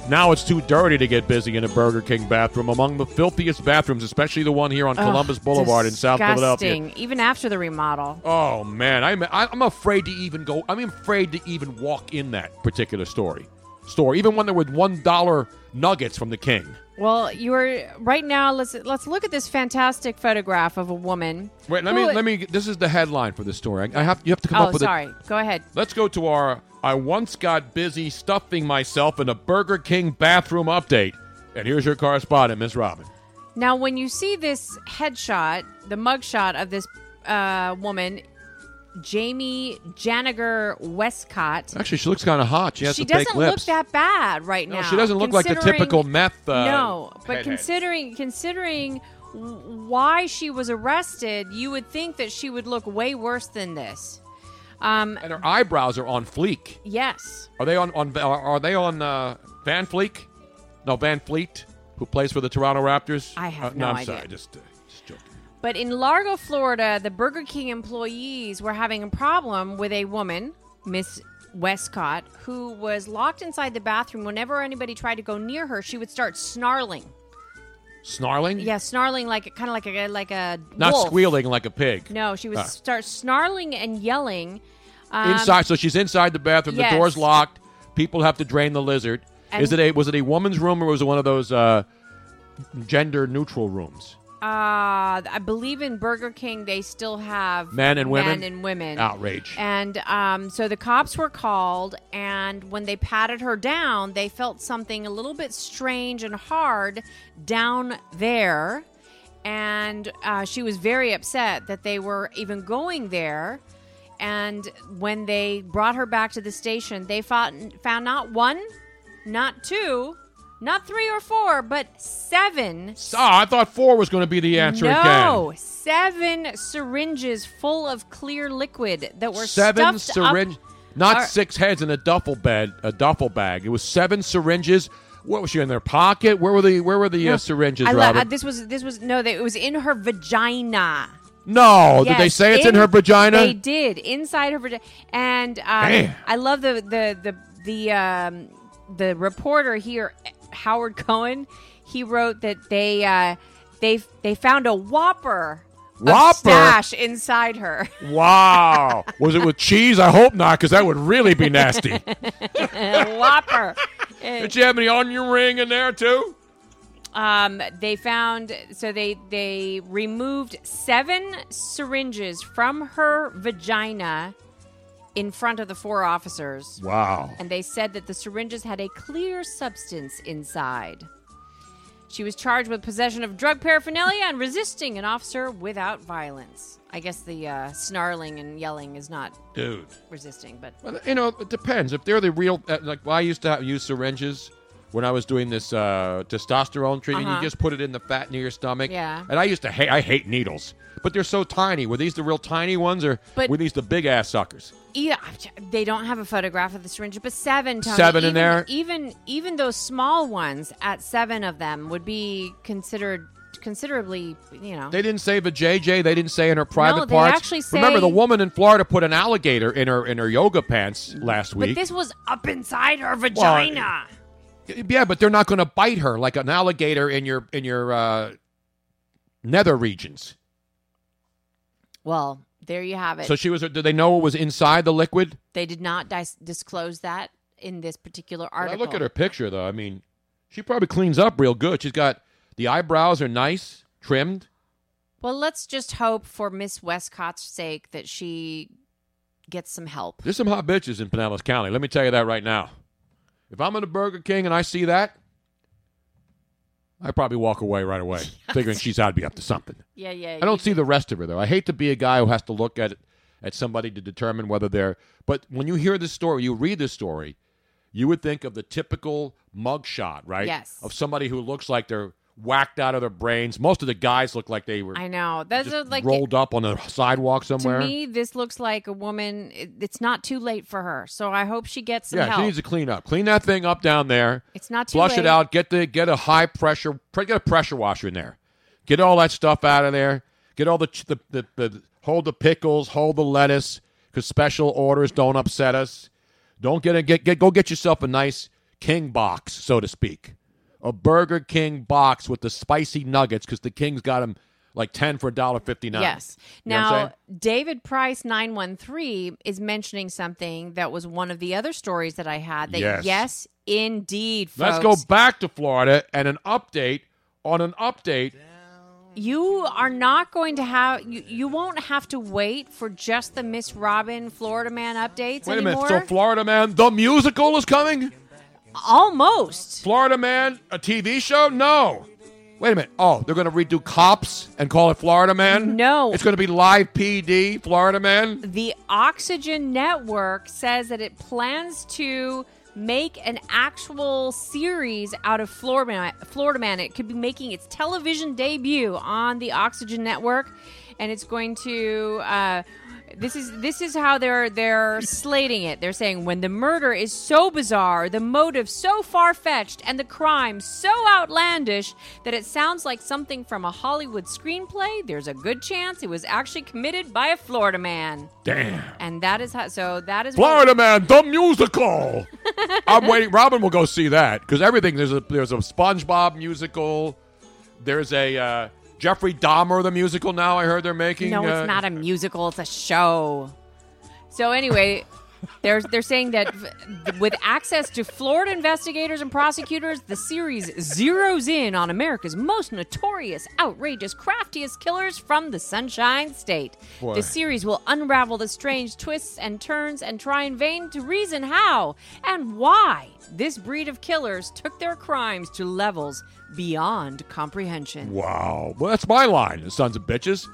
Now it's too dirty to get busy in a Burger King bathroom. Among the filthiest bathrooms, especially the one here on Ugh, Columbus Boulevard in South Philadelphia. Even after the remodel. Oh man, I'm I'm afraid to even go. I'm afraid to even walk in that particular story store, even when there were one dollar nuggets from the King. Well, you're right now. Let's let's look at this fantastic photograph of a woman. Wait, let me let me. This is the headline for the story. I, I have you have to come Oh, up with it. sorry. it. Go ahead. Let's go to our. I once got busy stuffing myself in a Burger King bathroom update, and here's your correspondent, Miss Robin. Now, when you see this headshot, the mugshot of this uh, woman, Jamie Janiger Westcott. Actually, she looks kind of hot. She has she the fake doesn't look lips. that bad right No, now. she doesn't look like the typical meth, uh, no, but headhead. considering considering why she was arrested, you would think that she would look way worse than this. Um, and her eyebrows are on fleek. yes. Are they on on are are they on uh, Van Fleek? No, VanVleet, who plays for the Toronto Raptors. I have Uh, no I'm idea. sorry, just. But in Largo, Florida, the Burger King employees were having a problem with a woman, Miss Westcott, who was locked inside the bathroom. Whenever anybody tried to go near her, she would start snarling. Snarling? Yeah, snarling like kind of like a like a Not wolf. squealing like a pig. No, she would Ah. start snarling and yelling. Um, inside, so she's inside the bathroom. yes. The door's locked. People have to drain the lizard. And- Is it a was it a woman's room or was it one of those uh, gender neutral rooms? Uh, I believe in Burger King they still have Men and women? Men and women. Outrage. And um, so the cops were called, and when they patted her down, they felt something a little bit strange and hard down there. And uh, she was very upset that they were even going there. And when they brought her back to the station, they found, found not one, not two, not three or four, but seven Ah, I thought four was going to be the answer again. no, seven syringes full of clear liquid that were Seven syringe, not six heads in a duffel bed, a duffel bag. It was seven syringes. What was she in their pocket? Where were the Where were the uh, syringes, I lo- Robin? uh, this was this was no, they, it was in her vagina. no, did they say it's in, her vagina? They did inside her vagina, and um. I love the the the the um, the reporter here, Howard Cohen. He wrote that they uh, they they found a whopper. Whopper? stash inside her. Wow. was it with cheese? I hope not, because that would really be nasty. whopper. Did you have any onion ring in there too? Um, they found so they they removed seven syringes from her vagina in front of the four officers. Wow. And they said that the syringes had a clear substance inside. She was charged with possession of drug paraphernalia and resisting an officer without violence. I guess the uh, snarling and yelling is not Dude. resisting, but Well, you know, it depends. If they're the real, uh, like, well, I used to have, use syringes when I was doing this uh, testosterone treatment. Uh-huh. You just put it in the fat near your stomach. Yeah. And I used to hate, I hate needles, but they're so tiny. Were these the real tiny ones, or But- were these the big ass suckers? Yeah, they don't have a photograph of the syringe, but seven. Tony, Seven in there? Even even those small ones at seven of them would be considered considerably, you know. They didn't say the JJ. They didn't say in her private no, they parts. actually Remember, the woman in Florida put an alligator in her in her yoga pants last week. but week. this was up inside her vagina. Yeah, but they're not going to bite her like an alligator in your in your uh, nether regions. well, there you have it. So she was. Did they know what was inside the liquid? they did not dis- disclose that in this particular When I article. look at her picture, though. I mean, she probably cleans up real good. She's got the eyebrows are nice, trimmed. Well, let's just hope for Miss Westcott's sake that she gets some help. There's some hot bitches in Pinellas County. Let me tell you that right now. If I'm in a Burger King and I see that, I probably walk away right away, figuring she's got to be up to something. Yeah, yeah. I don't see the rest of her though. I hate to be a guy who has to look at at somebody to determine whether they're. But when you hear this story, you read this story, you would think of the typical mugshot, right? Yes. Of somebody who looks like they're whacked out of their brains. Most of the guys look like they were I know. That's like rolled up on the sidewalk somewhere. to me. This looks like a woman. it- It's not too late for her, so I hope she gets some yeah, help. she needs to clean up. Clean that thing up down there. It's not too Flush late. it out. Get the get a high pressure. Get a pressure washer in there. Get all that stuff out of there. Get all the the, the, the hold the pickles, hold the lettuce, because special orders don't upset us. Don't get a get get go get yourself a nice king box, so to speak, a Burger King box with the spicy nuggets, because the King's got them like ten for a dollar fifty nine. Yes. You know what I'm Now. David Price nine one three is mentioning something that was one of the other stories that I had. That Yes. yes, indeed, Let's go back to Florida and an update on an update. You are not going to have you. You won't have to wait for just the Miss Robin Florida Man updates Wait a anymore. minute. So Florida Man, the musical is coming? Almost. Florida Man, a TV show? No. Wait a minute. Oh, they're going to redo Cops and call it Florida Man? No. It's going to be Live PD, Florida Man? The Oxygen Network says that it plans to make an actual series out of Florida Man. Florida Man. It could be making its television debut on the Oxygen Network, and it's going to. Uh, this is this is how they're they're slating it. They're saying when the murder is so bizarre, the motive so far fetched, and the crime so outlandish that it sounds like something from a Hollywood screenplay, there's a good chance it was actually committed by a Florida man. Damn. And that is how. So that is Florida Man, the musical. I'm waiting. Robin will go see that because everything there's a there's a SpongeBob musical. There's a uh, Jeffrey Dahmer the musical now. I heard they're making. No, uh, it's not a musical. It's a show. So anyway, they're they're saying that with access to Florida investigators and prosecutors, the series zeroes in on America's most notorious, outrageous, craftiest killers from the Sunshine State. Boy. The series will unravel the strange twists and turns and try in vain to reason how and why this breed of killers took their crimes to levels beyond comprehension. Wow. Well, that's my line, sons of bitches.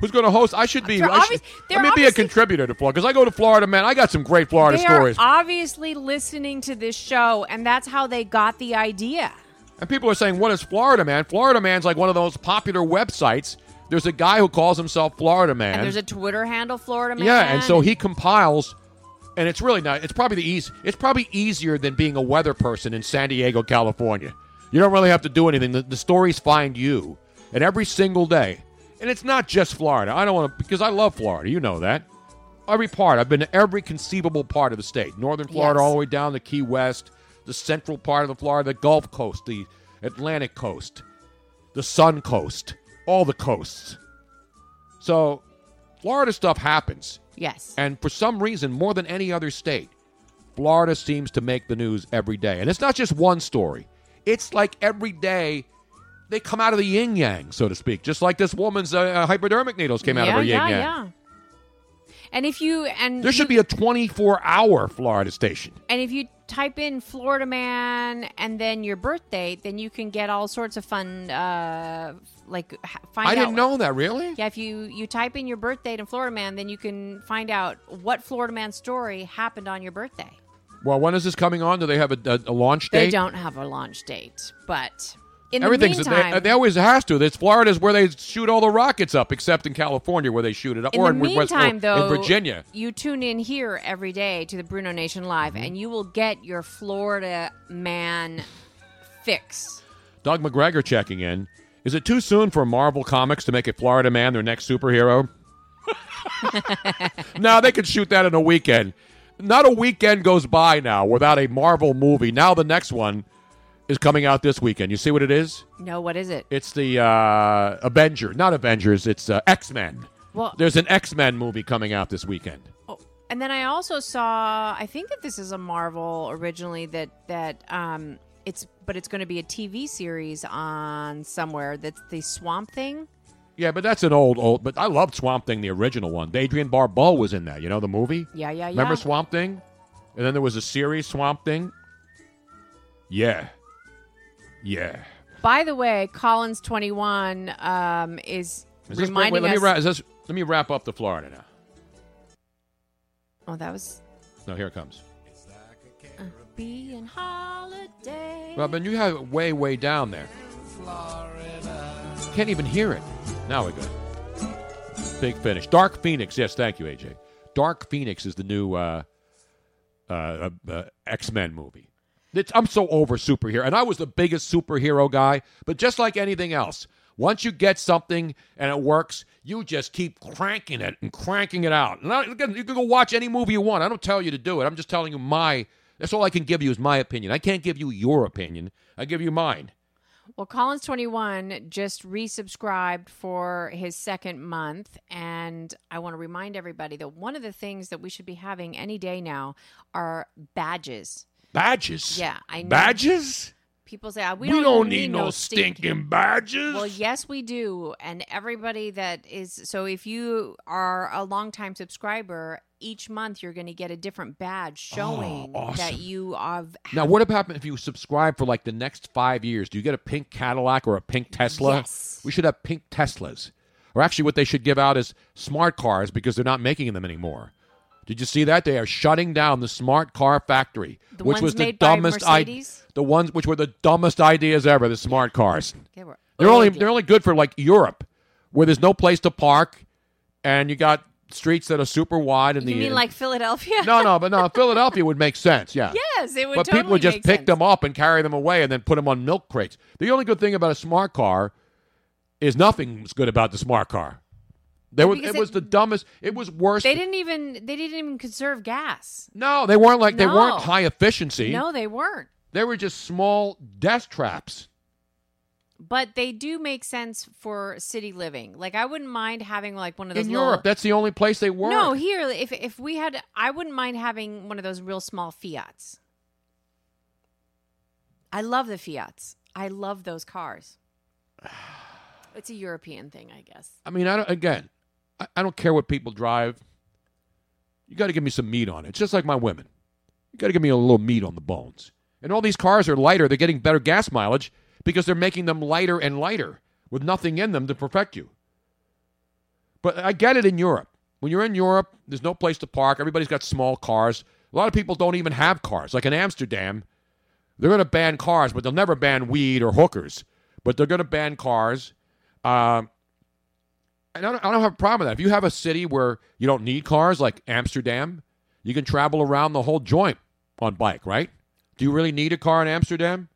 Who's going to host? I should be. They're I should, let me be a contributor to Florida because I go to Florida, man. I got some great Florida they stories. are obviously listening to this show, and that's how they got the idea. And people are saying, what is Florida Man? Florida Man's like one of those popular websites. There's a guy who calls himself Florida Man. And there's a Twitter handle, Florida Man. yeah, and so he compiles, and it's really not. It's probably the easy. It's probably easier than being a weather person in San Diego, California. You don't really have to do anything. The, the stories find you, and every single day. And it's not just Florida. I don't want to because I love Florida. You know that. Every part. I've been to every conceivable part of the state. Northern Florida, Yes. all the way down to Key West, the central part of the Florida, the Gulf Coast, the Atlantic Coast, the Sun Coast, all the coasts. So, Florida stuff happens. Yes. And for some reason, more than any other state, Florida seems to make the news every day. And it's not just one story, it's like every day they come out of the yin yang, so to speak. Just like this woman's uh, hypodermic needles came out yeah, of her yin yang. yeah. And if you and There should be a 24 hour Florida station. and if you type in Florida Man and then your birth date, then you can get all sorts of fun. Uh, like find I didn't know that, really? Yeah, if you you type in your birth date in Florida Man, then you can find out what Florida Man story happened on your birthday. Well, when is this coming on? Do they have a, a, a launch date? They don't have a launch date, but in Everything's the meantime, they, they always has to. This Florida's where they shoot all the rockets up, except in California where they shoot it up, in or the in West- meantime, though, in Virginia. you tune in here every day to the Bruno Nation Live, Mm-hmm. and you will get your Florida Man fix. Doug McGregor checking in. Is it too soon for Marvel Comics to make a Florida man their next superhero? no, they could shoot that in a weekend. Not a weekend goes by now without a Marvel movie. Now the next one is coming out this weekend. You see what it is? No, what is it? It's the uh, Avenger, not Avengers. It's uh, X Men. Well- There's an X Men movie coming out this weekend. Oh, And then I also saw. I think that this is a Marvel originally. That that um, it's but it's going to be a TV series on somewhere. That's the Swamp Thing. Yeah, but that's an old, old. But I loved Swamp Thing, the original one. Adrienne Barbeau was in that. You know the movie? Yeah, yeah, Remember. Swamp Thing? And then there was a series, Swamp Thing. Yeah. Yeah. By the way, Collins twenty one um, is, Is this, wait, reminding wait, let us. me. Is this, let me wrap up the Florida now. oh, that was No, here it comes. being holiday. Robin, you have it way, way down there. Florida. Can't even hear it. Now we're good. Big finish. Dark Phoenix. Yes, thank you, AJ. Dark Phoenix is the new uh, uh, uh, uh, X Men movie. I'm so over superhero, and I was the biggest superhero guy. But just like anything else, once you get something and it works, you just keep cranking it and cranking it out. And I, can you can go watch any movie you want. I don't tell you to do it. I'm just telling you my. That's all I can give you is my opinion. I can't give you your opinion. I give you mine. Well, Collins twenty one just resubscribed for his second month, and I want to remind everybody that one of the things that we should be having any day now are badges. Badges. Yeah, I know. Badges. People say "Ah, we, We don't, don't need no stink-" stinking badges. Well, yes, we do, and everybody that is so. If you are a longtime subscriber, each month you're going to get a different badge showing Oh, awesome. that you have. Now, what happens if you subscribe for like the next five years? Do you get a pink Cadillac or a pink Tesla? Yes. We should have pink Teslas. Or actually, what they should give out is smart cars because they're not making them anymore. Did you see that? They are shutting down the smart car factory, The which was the dumbest i- Mercedes? the ones which were the dumbest ideas ever. The smart cars. They're only they're only good for like Europe, where there's no place to park, and you got streets that are super wide. And You the mean uh, like Philadelphia? no, no, but no, Philadelphia would make sense. Yeah. Yes, it would But totally people would just pick sense. them up and carry them away and then put them on milk crates. The only good thing about a smart car is nothing's good about the smart car. There was, Because it was the dumbest. It was worse. They didn't even they didn't even conserve gas. no, they weren't like they weren't high efficiency. No, they weren't. They were just small death traps. But they do make sense for city living. Like I wouldn't mind having like one of those In little- Europe, that's the only place they were. No, here if if we had I wouldn't mind having one of those real small Fiats. I love the Fiats. I love those cars. It's a European thing, I guess. I mean, I don't, again, I, I don't care what people drive. You got to give me some meat on it. It's just like my women. You got to give me a little meat on the bones. And all these cars are lighter. They're getting better gas mileage because they're making them lighter and lighter with nothing in them to perfect you. But I get it in Europe. When you're in Europe, there's no place to park. Everybody's got small cars. A lot of people don't even have cars. Like in Amsterdam, they're going to ban cars, but they'll never ban weed or hookers. But they're going to ban cars. Um, and I don't, I don't have a problem with that. If you have a city where you don't need cars, like Amsterdam, you can travel around the whole joint on bike, right? Do you really need a car in Amsterdam?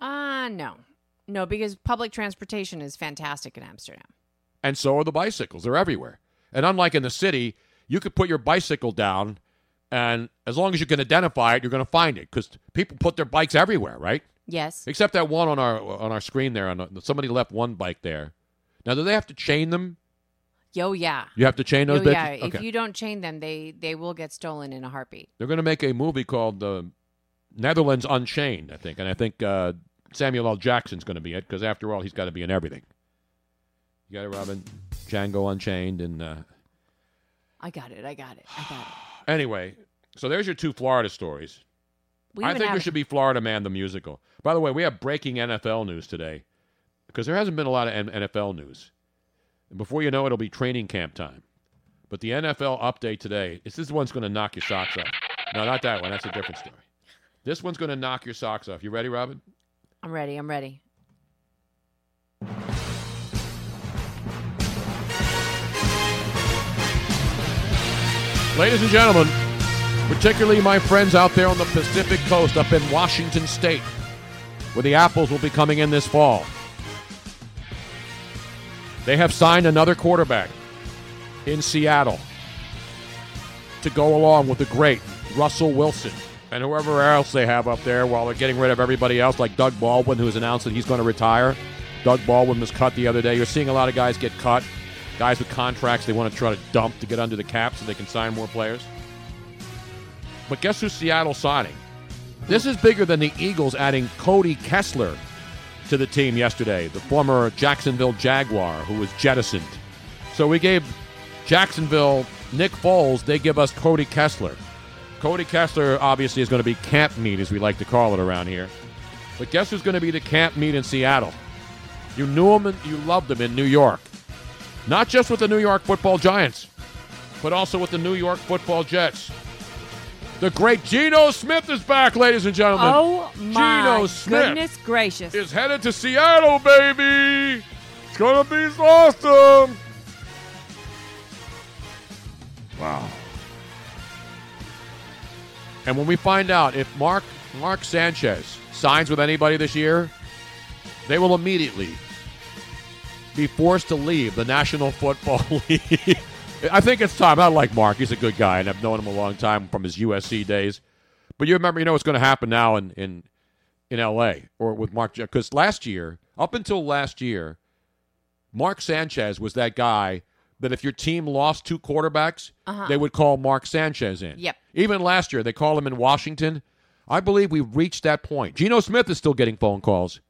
Uh no. No, because public transportation is fantastic in Amsterdam. And so are the bicycles. They're everywhere. And unlike in the city, you could put your bicycle down, and as long as you can identify it, you're going to find it because people put their bikes everywhere, right? Yes. Except that one on our on our screen there. On somebody left one bike there. Now, do they have to chain them? Yo, yeah. You have to chain those Yo, bitches? yeah. If you don't chain them, they they will get stolen in a heartbeat. They're going to make a movie called uh, Netherlands Unchained, I think, and I think uh, Samuel L. Jackson's going to be it because after all, he's got to be in everything. You got it, Robin. Django Unchained, and uh, I got it. I got it. I got it. anyway, so there's your two Florida stories. We I think there should be Florida Man the musical. By the way, we have breaking NFL news today because there hasn't been a lot of NFL news. And before you know it, it'll be training camp time. But the NFL update today is this one's going to knock your socks off. No, not that one. That's a different story. This one's going to knock your socks off. You ready, Robin? I'm ready. I'm ready. Ladies and gentlemen, particularly my friends out there on the Pacific Coast up in Washington State, where the apples will be coming in this fall. They have signed another quarterback in Seattle to go along with the great Russell Wilson and whoever else they have up there while they're getting rid of everybody else, like Doug Baldwin, who's announced that he's going to retire. Doug Baldwin was cut the other day. You're seeing a lot of guys get cut, guys with contracts they want to try to dump to get under the cap so they can sign more players. But guess who Seattle's signing? This is bigger than the Eagles adding Cody Kessler to the team yesterday, the former Jacksonville Jaguar who was jettisoned. So we gave Jacksonville Nick Foles, they give us Cody Kessler. Cody Kessler obviously is going to be camp meat, as we like to call it around here. But guess who's going to be the camp meat in Seattle? You knew him and you loved him in New York. Not just with the New York football Giants, but also with the New York football Jets. The great Geno Smith is back, ladies and gentlemen. Oh my Geno Smith goodness gracious! is headed to Seattle, baby. It's gonna be awesome. Wow. And when we find out if Mark Mark Sanchez signs with anybody this year, they will immediately be forced to leave the National Football League. I think it's time. I like Mark; he's a good guy, and I've known him a long time from his USC days. But you remember, you know what's going to happen now in in in L.A. or with Mark because last year, up until last year, Mark Sanchez was that guy that if your team lost two quarterbacks, Uh-huh. they would call Mark Sanchez in. Yep. Even last year, they called him in Washington. I believe we've reached that point. Geno Smith is still getting phone calls.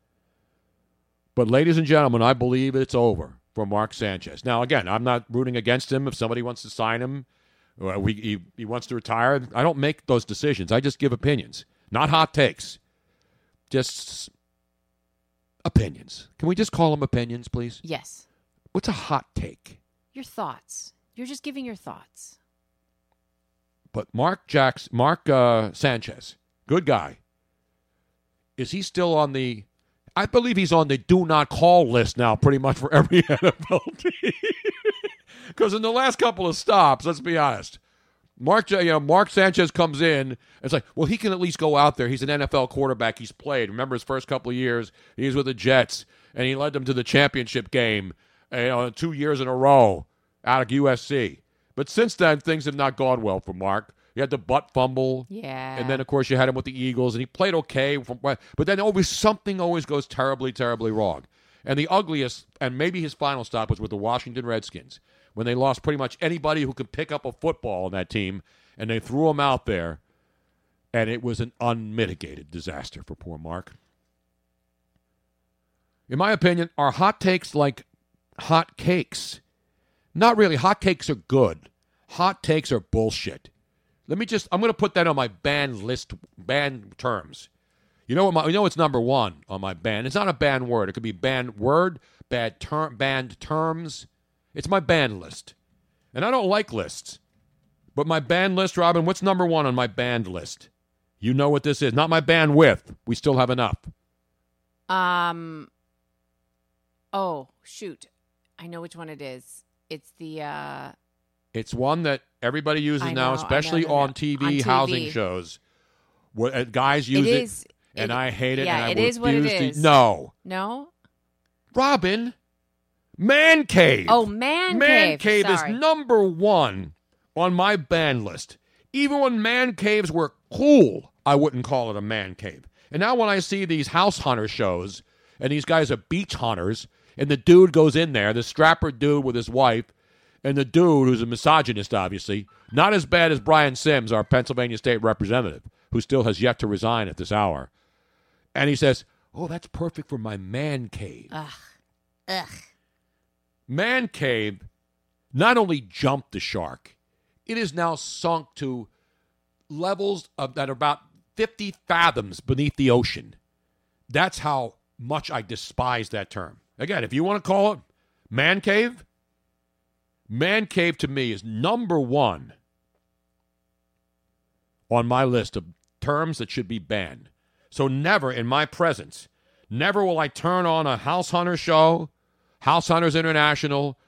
But, ladies and gentlemen, I believe it's over for Mark Sanchez. Now, again, I'm not rooting against him. If somebody wants to sign him, or we, he, he wants to retire, I don't make those decisions. I just give opinions, not hot takes. Just opinions. Can we just call them opinions, please? Yes, What's a hot take? your thoughts. You're just giving your thoughts. But Mark Jacks, Mark uh, Sanchez, good guy. Is he still on the? I believe he's on the do not call list now, pretty much for every NFL team. Because in the last couple of stops, let's be honest, Mark, you know, Mark Sanchez comes in. It's like, well, he can at least go out there. He's an NFL quarterback. He's played. Remember his first couple of years, he was with the Jets, and he led them to the championship game, uh, you know, two years in a row out of USC. But since then, things have not gone well for Mark. He had the butt fumble. Yeah. And then, of course, you had him with the Eagles, and he played okay. From, but then always something always goes terribly, terribly wrong. And the ugliest, and maybe his final stop was with the Washington Redskins when they lost pretty much anybody who could pick up a football on that team, and they threw him out there, and it was an unmitigated disaster for poor Mark. In my opinion, are hot takes like hot cakes? Not really. Hot cakes are good. Hot takes are bullshit. Let me just. I'm going to put that on my banned list, banned terms. You know what? My, you know it's number one on my ban. It's not a banned word. It could be banned word, bad term, banned terms. It's my banned list, and I don't like lists. But my banned list, Robin. What's number one on my banned list? You know what this is. Not my bandwidth. We still have enough. Um. Oh shoot, I know which one it is. It's the uh It's one that everybody uses I now, know, I especially know, I know. on TV, On TV. housing shows. What uh, guys use it, is- and it- I hate it. yeah, and I it is what it refuse to- No, no. Robin, man cave. Oh, man, man cave. cave is number one on my ban list. Even when man caves were cool, I wouldn't call it a man cave. And now when I see these house hunter shows, and these guys are beach hunters, and the dude goes in there, the strapper dude with his wife, and the dude who's a misogynist, obviously, not as bad as Brian Sims, our Pennsylvania state representative, who still has yet to resign at this hour. And he says, Oh, that's perfect for my man cave. Ugh. Ugh. Man Cave not only jumped the shark, it is now sunk to levels of that are about 50 fathoms beneath the ocean. That's how much I despise that term. Again, if you want to call it man cave, man cave to me is number one on my list of terms that should be banned. So never in my presence, never will I turn on a House Hunter show, House Hunters International,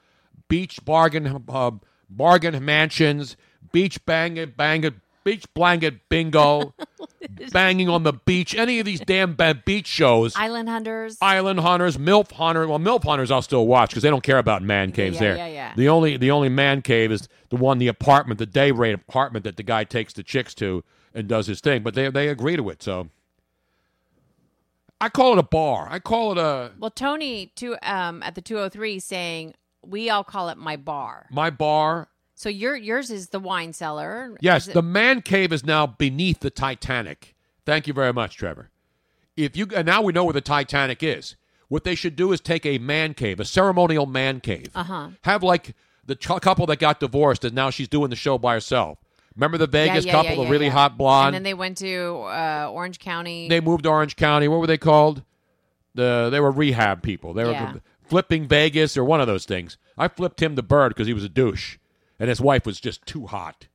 Beach Bargain uh, Bargain Mansions, Beach Bang Bang beach blanket bingo, banging on the beach, any of these damn bad beach shows. Island Hunters. Island Hunters, MILF Hunter. Well, MILF Hunters I'll still watch because they don't care about man caves yeah, there. yeah, yeah. The only the only man cave is the one, the apartment, the day rate apartment that the guy takes the chicks to and does his thing. But they they agree to it, so I call it a bar. I call it a Well, Tony to um at the 203 saying we all call it my bar. my bar. So your yours is the wine cellar. Yes, it- the man cave is now beneath the Titanic. Thank you very much, Trevor. If you and now we know where the Titanic is. What they should do is take a man cave, a ceremonial man cave. Uh-huh. Have like the ch- couple that got divorced and now she's doing the show by herself. Remember the Vegas yeah, couple, yeah, the really yeah. hot blonde? And then they went to uh, Orange County. they moved to Orange County. What were they called? The they were rehab people. They Yeah. were flipping Vegas or one of those things. I flipped him the bird because he was a douche, and his wife was just too hot.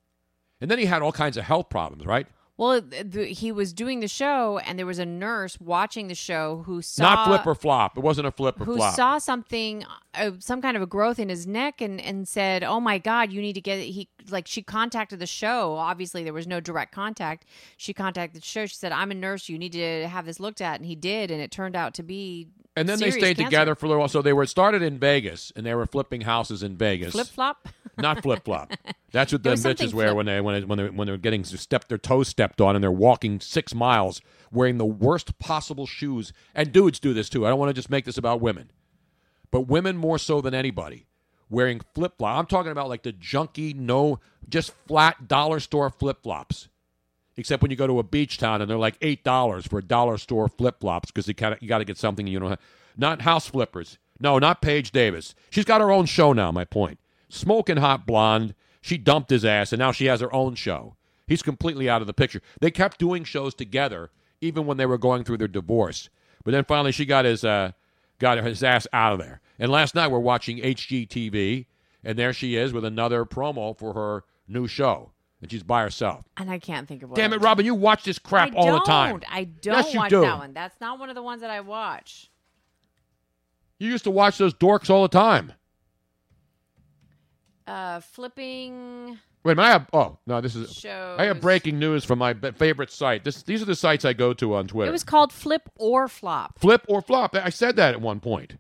And then he had all kinds of health problems, right? well, the, he was doing the show, and there was a nurse watching the show who saw Not flip or flop. It wasn't a flip or who flop. saw something, uh, some kind of a growth in his neck, and and said, "Oh my God, you need to get it." He like she contacted the show. Obviously, there was no direct contact. She contacted the show. She said, "I'm a nurse. You need to have this looked at," and he did, and it turned out to be. And then they stayed cancer. together for a little while. So they were started in Vegas, and they were flipping houses in Vegas. Flip flop. Not flip flop. That's what the bitches wear flip- when they when they, when they when they're getting stepped their toes stepped on and they're walking six miles wearing the worst possible shoes. And dudes do this too. I don't want to just make this about women, but women more so than anybody wearing flip flop. I'm talking about like the junky, no, just flat dollar store flip flops. Except when you go to a beach town and they're like eight dollars for a dollar store flip flops because you got you got to get something you have. Not house flippers. No, not Paige Davis. She's got her own show now. My point. Smoking hot blonde. She dumped his ass and now she has her own show. He's completely out of the picture. They kept doing shows together even when they were going through their divorce. But then finally she got his uh, got his ass out of there. And last night we're watching HGTV and there she is with another promo for her new show. And she's by herself. And I can't think of what. Damn it. Robin! You watch this crap I all the time. I don't. I don't Yes, you watch do. that one. That's not one of the ones that I watch. You used to watch those dorks all the time. Uh, flipping. Wait a minute. I have. Oh no, this is. I have breaking news from my favorite site. This, these are the sites I go to on Twitter. It was called Flip or Flop. Flip or flop. I said that at one point.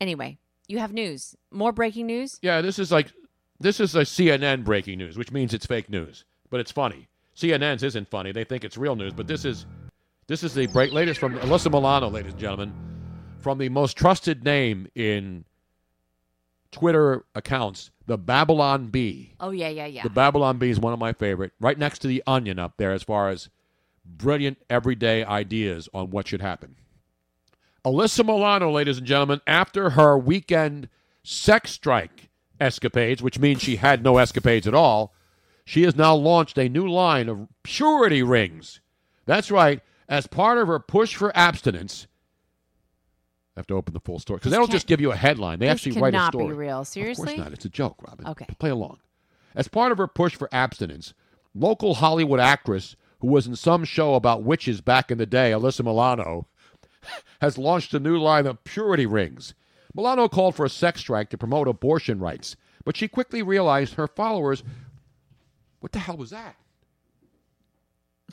Anyway, you have news. More breaking news. Yeah, this is like this is a CNN breaking news, which means it's fake news, but it's funny. CNN's isn't funny; they think it's real news, but this is this is the break latest from Alyssa Milano, ladies and gentlemen, from the most trusted name in Twitter accounts, the Babylon Bee. Oh yeah, yeah, yeah. The Babylon Bee is one of my favorite, right next to the Onion up there, as far as brilliant everyday ideas on what should happen. Alyssa Milano, ladies and gentlemen, after her weekend sex strike escapades, which means she had no escapades at all, she has now launched a new line of purity rings. That's right. As part of her push for abstinence, I have to open the full story because they don't just give you a headline; they actually write a cannot be story. real. Of course not. It's a joke, Robin. Okay. Play along. As part of her push for abstinence, local Hollywood actress who was in some show about witches back in the day, Alyssa Milano, has launched a new line of purity rings. Milano called for a sex strike to promote abortion rights, but she quickly realized her followers. What the hell was that?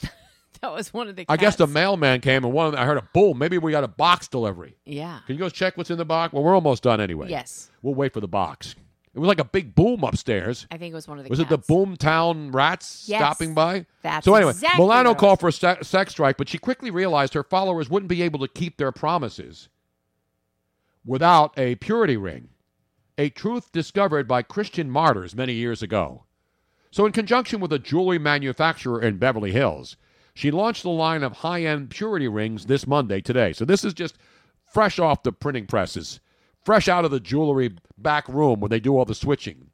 That was one of the. I guess the mailman came and one of them, I heard a boom. Maybe we got a box delivery. Yeah. Can you go check what's in the box? Well, we're almost done anyway. Yes. We'll wait for the box. It was like a big boom upstairs. I think it was one of the. Was it the. Boomtown rats Yes. stopping by? That's so anyway, exactly Milano called for a se- sex strike, but she quickly realized her followers wouldn't be able to keep their promises without a purity ring, a truth discovered by Christian martyrs many years ago. So, in conjunction with a jewelry manufacturer in Beverly Hills, she launched a line of high end purity rings this Monday, today. So, this is just fresh off the printing presses, fresh out of the jewelry back room where they do all the switching.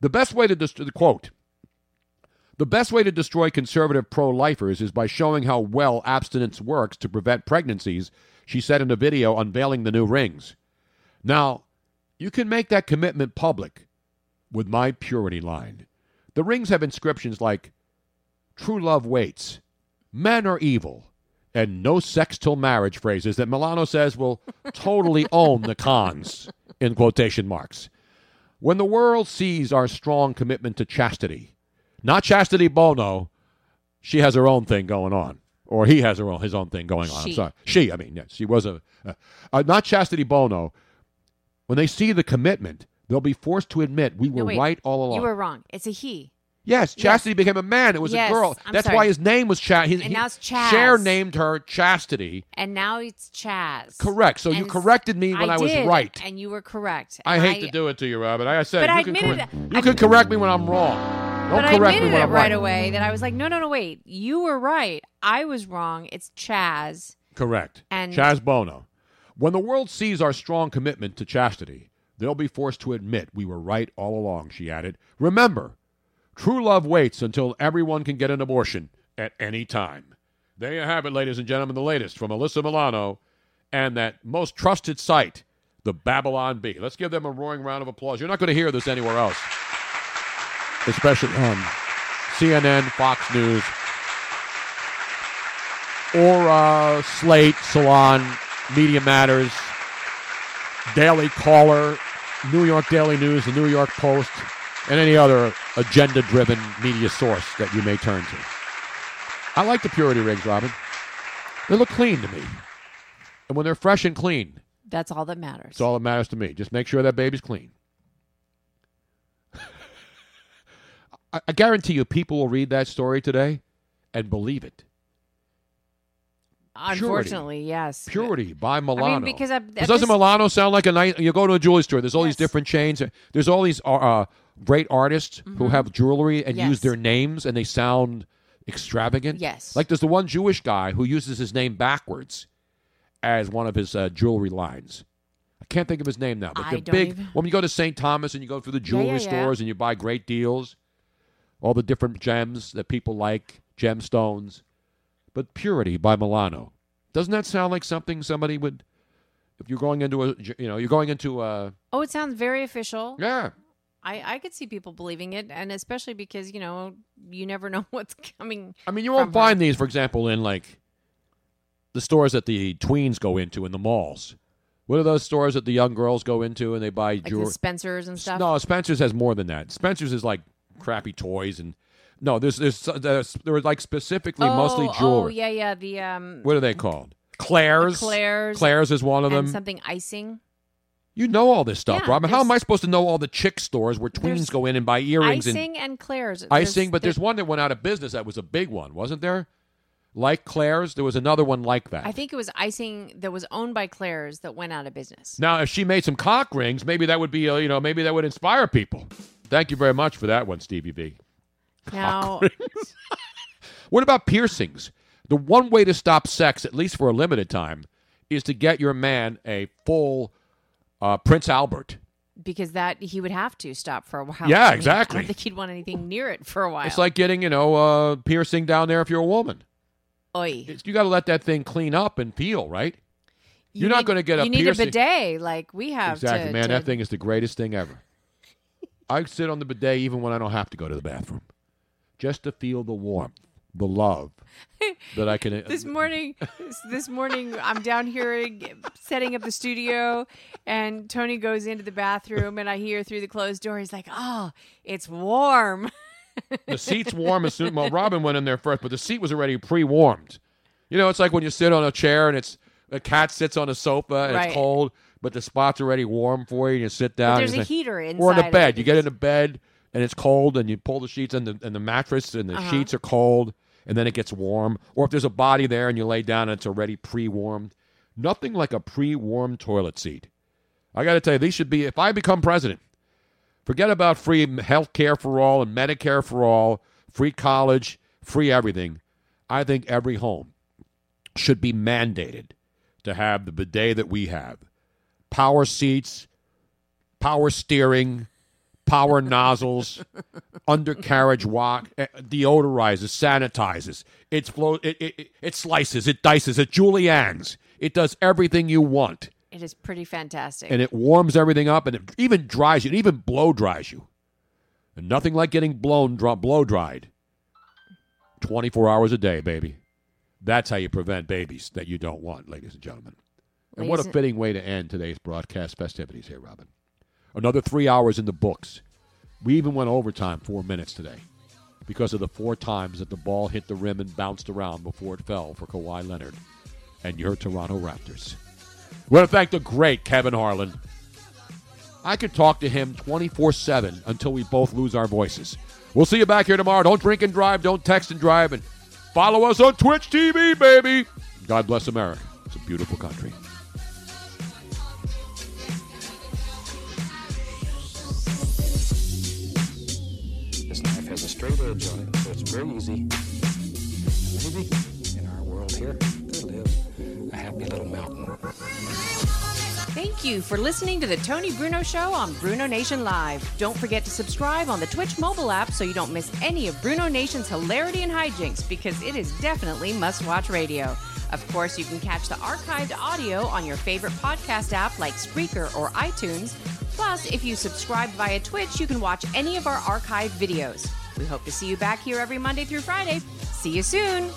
The best way to, quote, the best way to destroy conservative pro lifers is by showing how well abstinence works to prevent pregnancies, she said in a video unveiling the new rings. Now, you can make that commitment public with my purity line. The rings have inscriptions like True love waits, Men are evil, and no sex till marriage phrases that Milano says will totally own the cons, in quotation marks. When the world sees our strong commitment to chastity, Not Chastity Bono. She has her own thing going on, or he has her own his own thing going on. She. I'm sorry, she. I mean, yes, she was a uh, uh, not Chastity Bono. When they see the commitment, they'll be forced to admit we were No, right all along. You were wrong. It's a he. Yes, Chastity became a man. It was Yes, a girl. I'm That's sorry. why his name was Chastity. And now it's Chaz. Cher named her Chastity. And now it's Chaz. Correct. So you corrected me when I, was did, right. And you were correct. I And hate to do it to you, Robin. I said, But you I can admitted correct, you I- can correct me when I'm wrong. Don't but I correct me admitted when it I'm right, right. away that I was like, no, no, no, wait. You were right. I was wrong. It's Chaz. Correct. And- Chaz Bono. When the world sees our strong commitment to chastity, they'll be forced to admit we were right all along, she added. Remember, true love waits until everyone can get an abortion at any time. There you have it, ladies and gentlemen, the latest from Alyssa Milano and that most trusted site, the Babylon Bee. Let's give them a roaring round of applause. You're not going to hear this anywhere else, especially on CNN, Fox News, or uh, Slate, Salon, Media Matters, Daily Caller, New York Daily News, the New York Post, and any other agenda driven media source that you may turn to. I like the purity rings, Robin. They look clean to me. And when they're fresh and clean, That's all that matters. that's all that matters to me. Just make sure that baby's clean. I, I guarantee you, people will read that story today and believe it. Unfortunately, yes. Purity by Milano. because I- at doesn't this- Milano sound like a nice? You go to a jewelry store. There's all these different chains. There's all these uh, uh, great artists who Mhm. have jewelry and Yes. use their names, and they sound extravagant. Yes. Like there's the one Jewish guy who uses his name backwards as one of his uh, jewelry lines. I can't think of his name now, but I don't big. even- When you go to St. Thomas and you go through the jewelry yeah, yeah. stores and you buy great deals, all the different gems that people like, gemstones. But Purity by Milano. Doesn't that sound like something somebody would? If you're going into a, you know, you're going into a, Oh, it sounds very official. yeah. I, I could see people believing it, and especially because, you know, you never know what's coming. I mean, you won't from her. find these, for example, in like the stores that the tweens go into in the malls. What are those stores that the young girls go into and they buy Like jewelry? the Spencers and stuff. No, Spencer's has more than that. Spencer's is like crappy toys and no, there's there's, there's there were like specifically mostly Oh, jewelry. Oh, yeah, yeah. The um, What are they called? Claire's. Claire's. Claire's is one of them. something icing. You know all this stuff, Yeah, Robin. How am I supposed to know all the chick stores where tweens go in and buy earrings icing and and Claire's. icing? But there's one that went out of business that was a big one, wasn't there? Like Claire's, there was another one like that. I think it was icing that was owned by Claire's that went out of business. Now, if she made some cock rings, maybe that would be, uh, you know, maybe that would inspire people. Thank you very much for that one, Stevie B. Now, What about piercings? The one way to stop sex, at least for a limited time, is to get your man a full uh, Prince Albert. because that he would have to stop for a while. Yeah, I mean, I exactly. don't think he'd want anything near it for a while. It's like getting, you know, uh, piercing down there if you're a woman. Oi. It's- you got to let that thing clean up and peel, right? You You're not going to get a You need piercing. a bidet like we have. Exactly, to, man. to- That thing is the greatest thing ever. I sit on the bidet even when I don't have to go to the bathroom, just to feel the warmth, the love that I can. Uh, this morning, this morning, I'm down here setting up the studio, and Tony goes into the bathroom, and I hear through the closed door, he's like, "Oh, it's warm." the seat's warm as soon. Well, Robin went in there first, but the seat was already pre-warmed. You know, it's like when you sit on a chair and it's a cat sits on a sofa and Right. it's cold, but the spot's already warm for you. and You sit down. there's a like- heater Or in inside a bed. You get in a bed and it's cold, and you pull the sheets and the and the mattress and the Uh-huh. sheets are cold, and then it gets warm. Or if there's a body there and you lay down and it's already pre-warmed. Nothing like a pre-warmed toilet seat. I got to tell you, these should be. If I become president, Forget about free health care for all and Medicare for all, free college, free everything. I think every home should be mandated to have the bidet that we have power seats, power steering, power nozzles, undercarriage walk, eh, deodorizes, sanitizes. It's flow, it, it, it, it slices, it dices, it juliennes. It does everything you want It is pretty fantastic. and it warms everything up and it even dries you. It even blow dries you. And nothing like getting blown, dry, blow dried. 24 hours a day, baby. That's how you prevent babies that you don't want, ladies and gentlemen. And what a Ladies fitting way to end today's broadcast festivities here, Robin. Another three hours in the books. We even went overtime four minutes today because of the four times that the ball hit the rim and bounced around before it fell for Kawhi Leonard and your Toronto Raptors. We want to thank the great Kevin Harlan. I could talk to him 24 7 until we both lose our voices. We'll see you back here tomorrow. Don't drink and drive, don't text and drive, and follow us on Twitch TV, baby. God bless America. It's a beautiful country. Straight edge on it, so it's very easy. Maybe in our world here, there live a happy little mountain. Thank you for listening to the Tony Bruno Show on Bruno Nation Live. Don't forget to subscribe on the Twitch mobile app so you don't miss any of Bruno Nation's hilarity and hijinks because it is definitely must watch radio. Of course, you can catch the archived audio on your favorite podcast app like Spreaker or iTunes. Plus, if you subscribe via Twitch, you can watch any of our archived videos. We hope to see you back here every Monday through Friday. See you soon.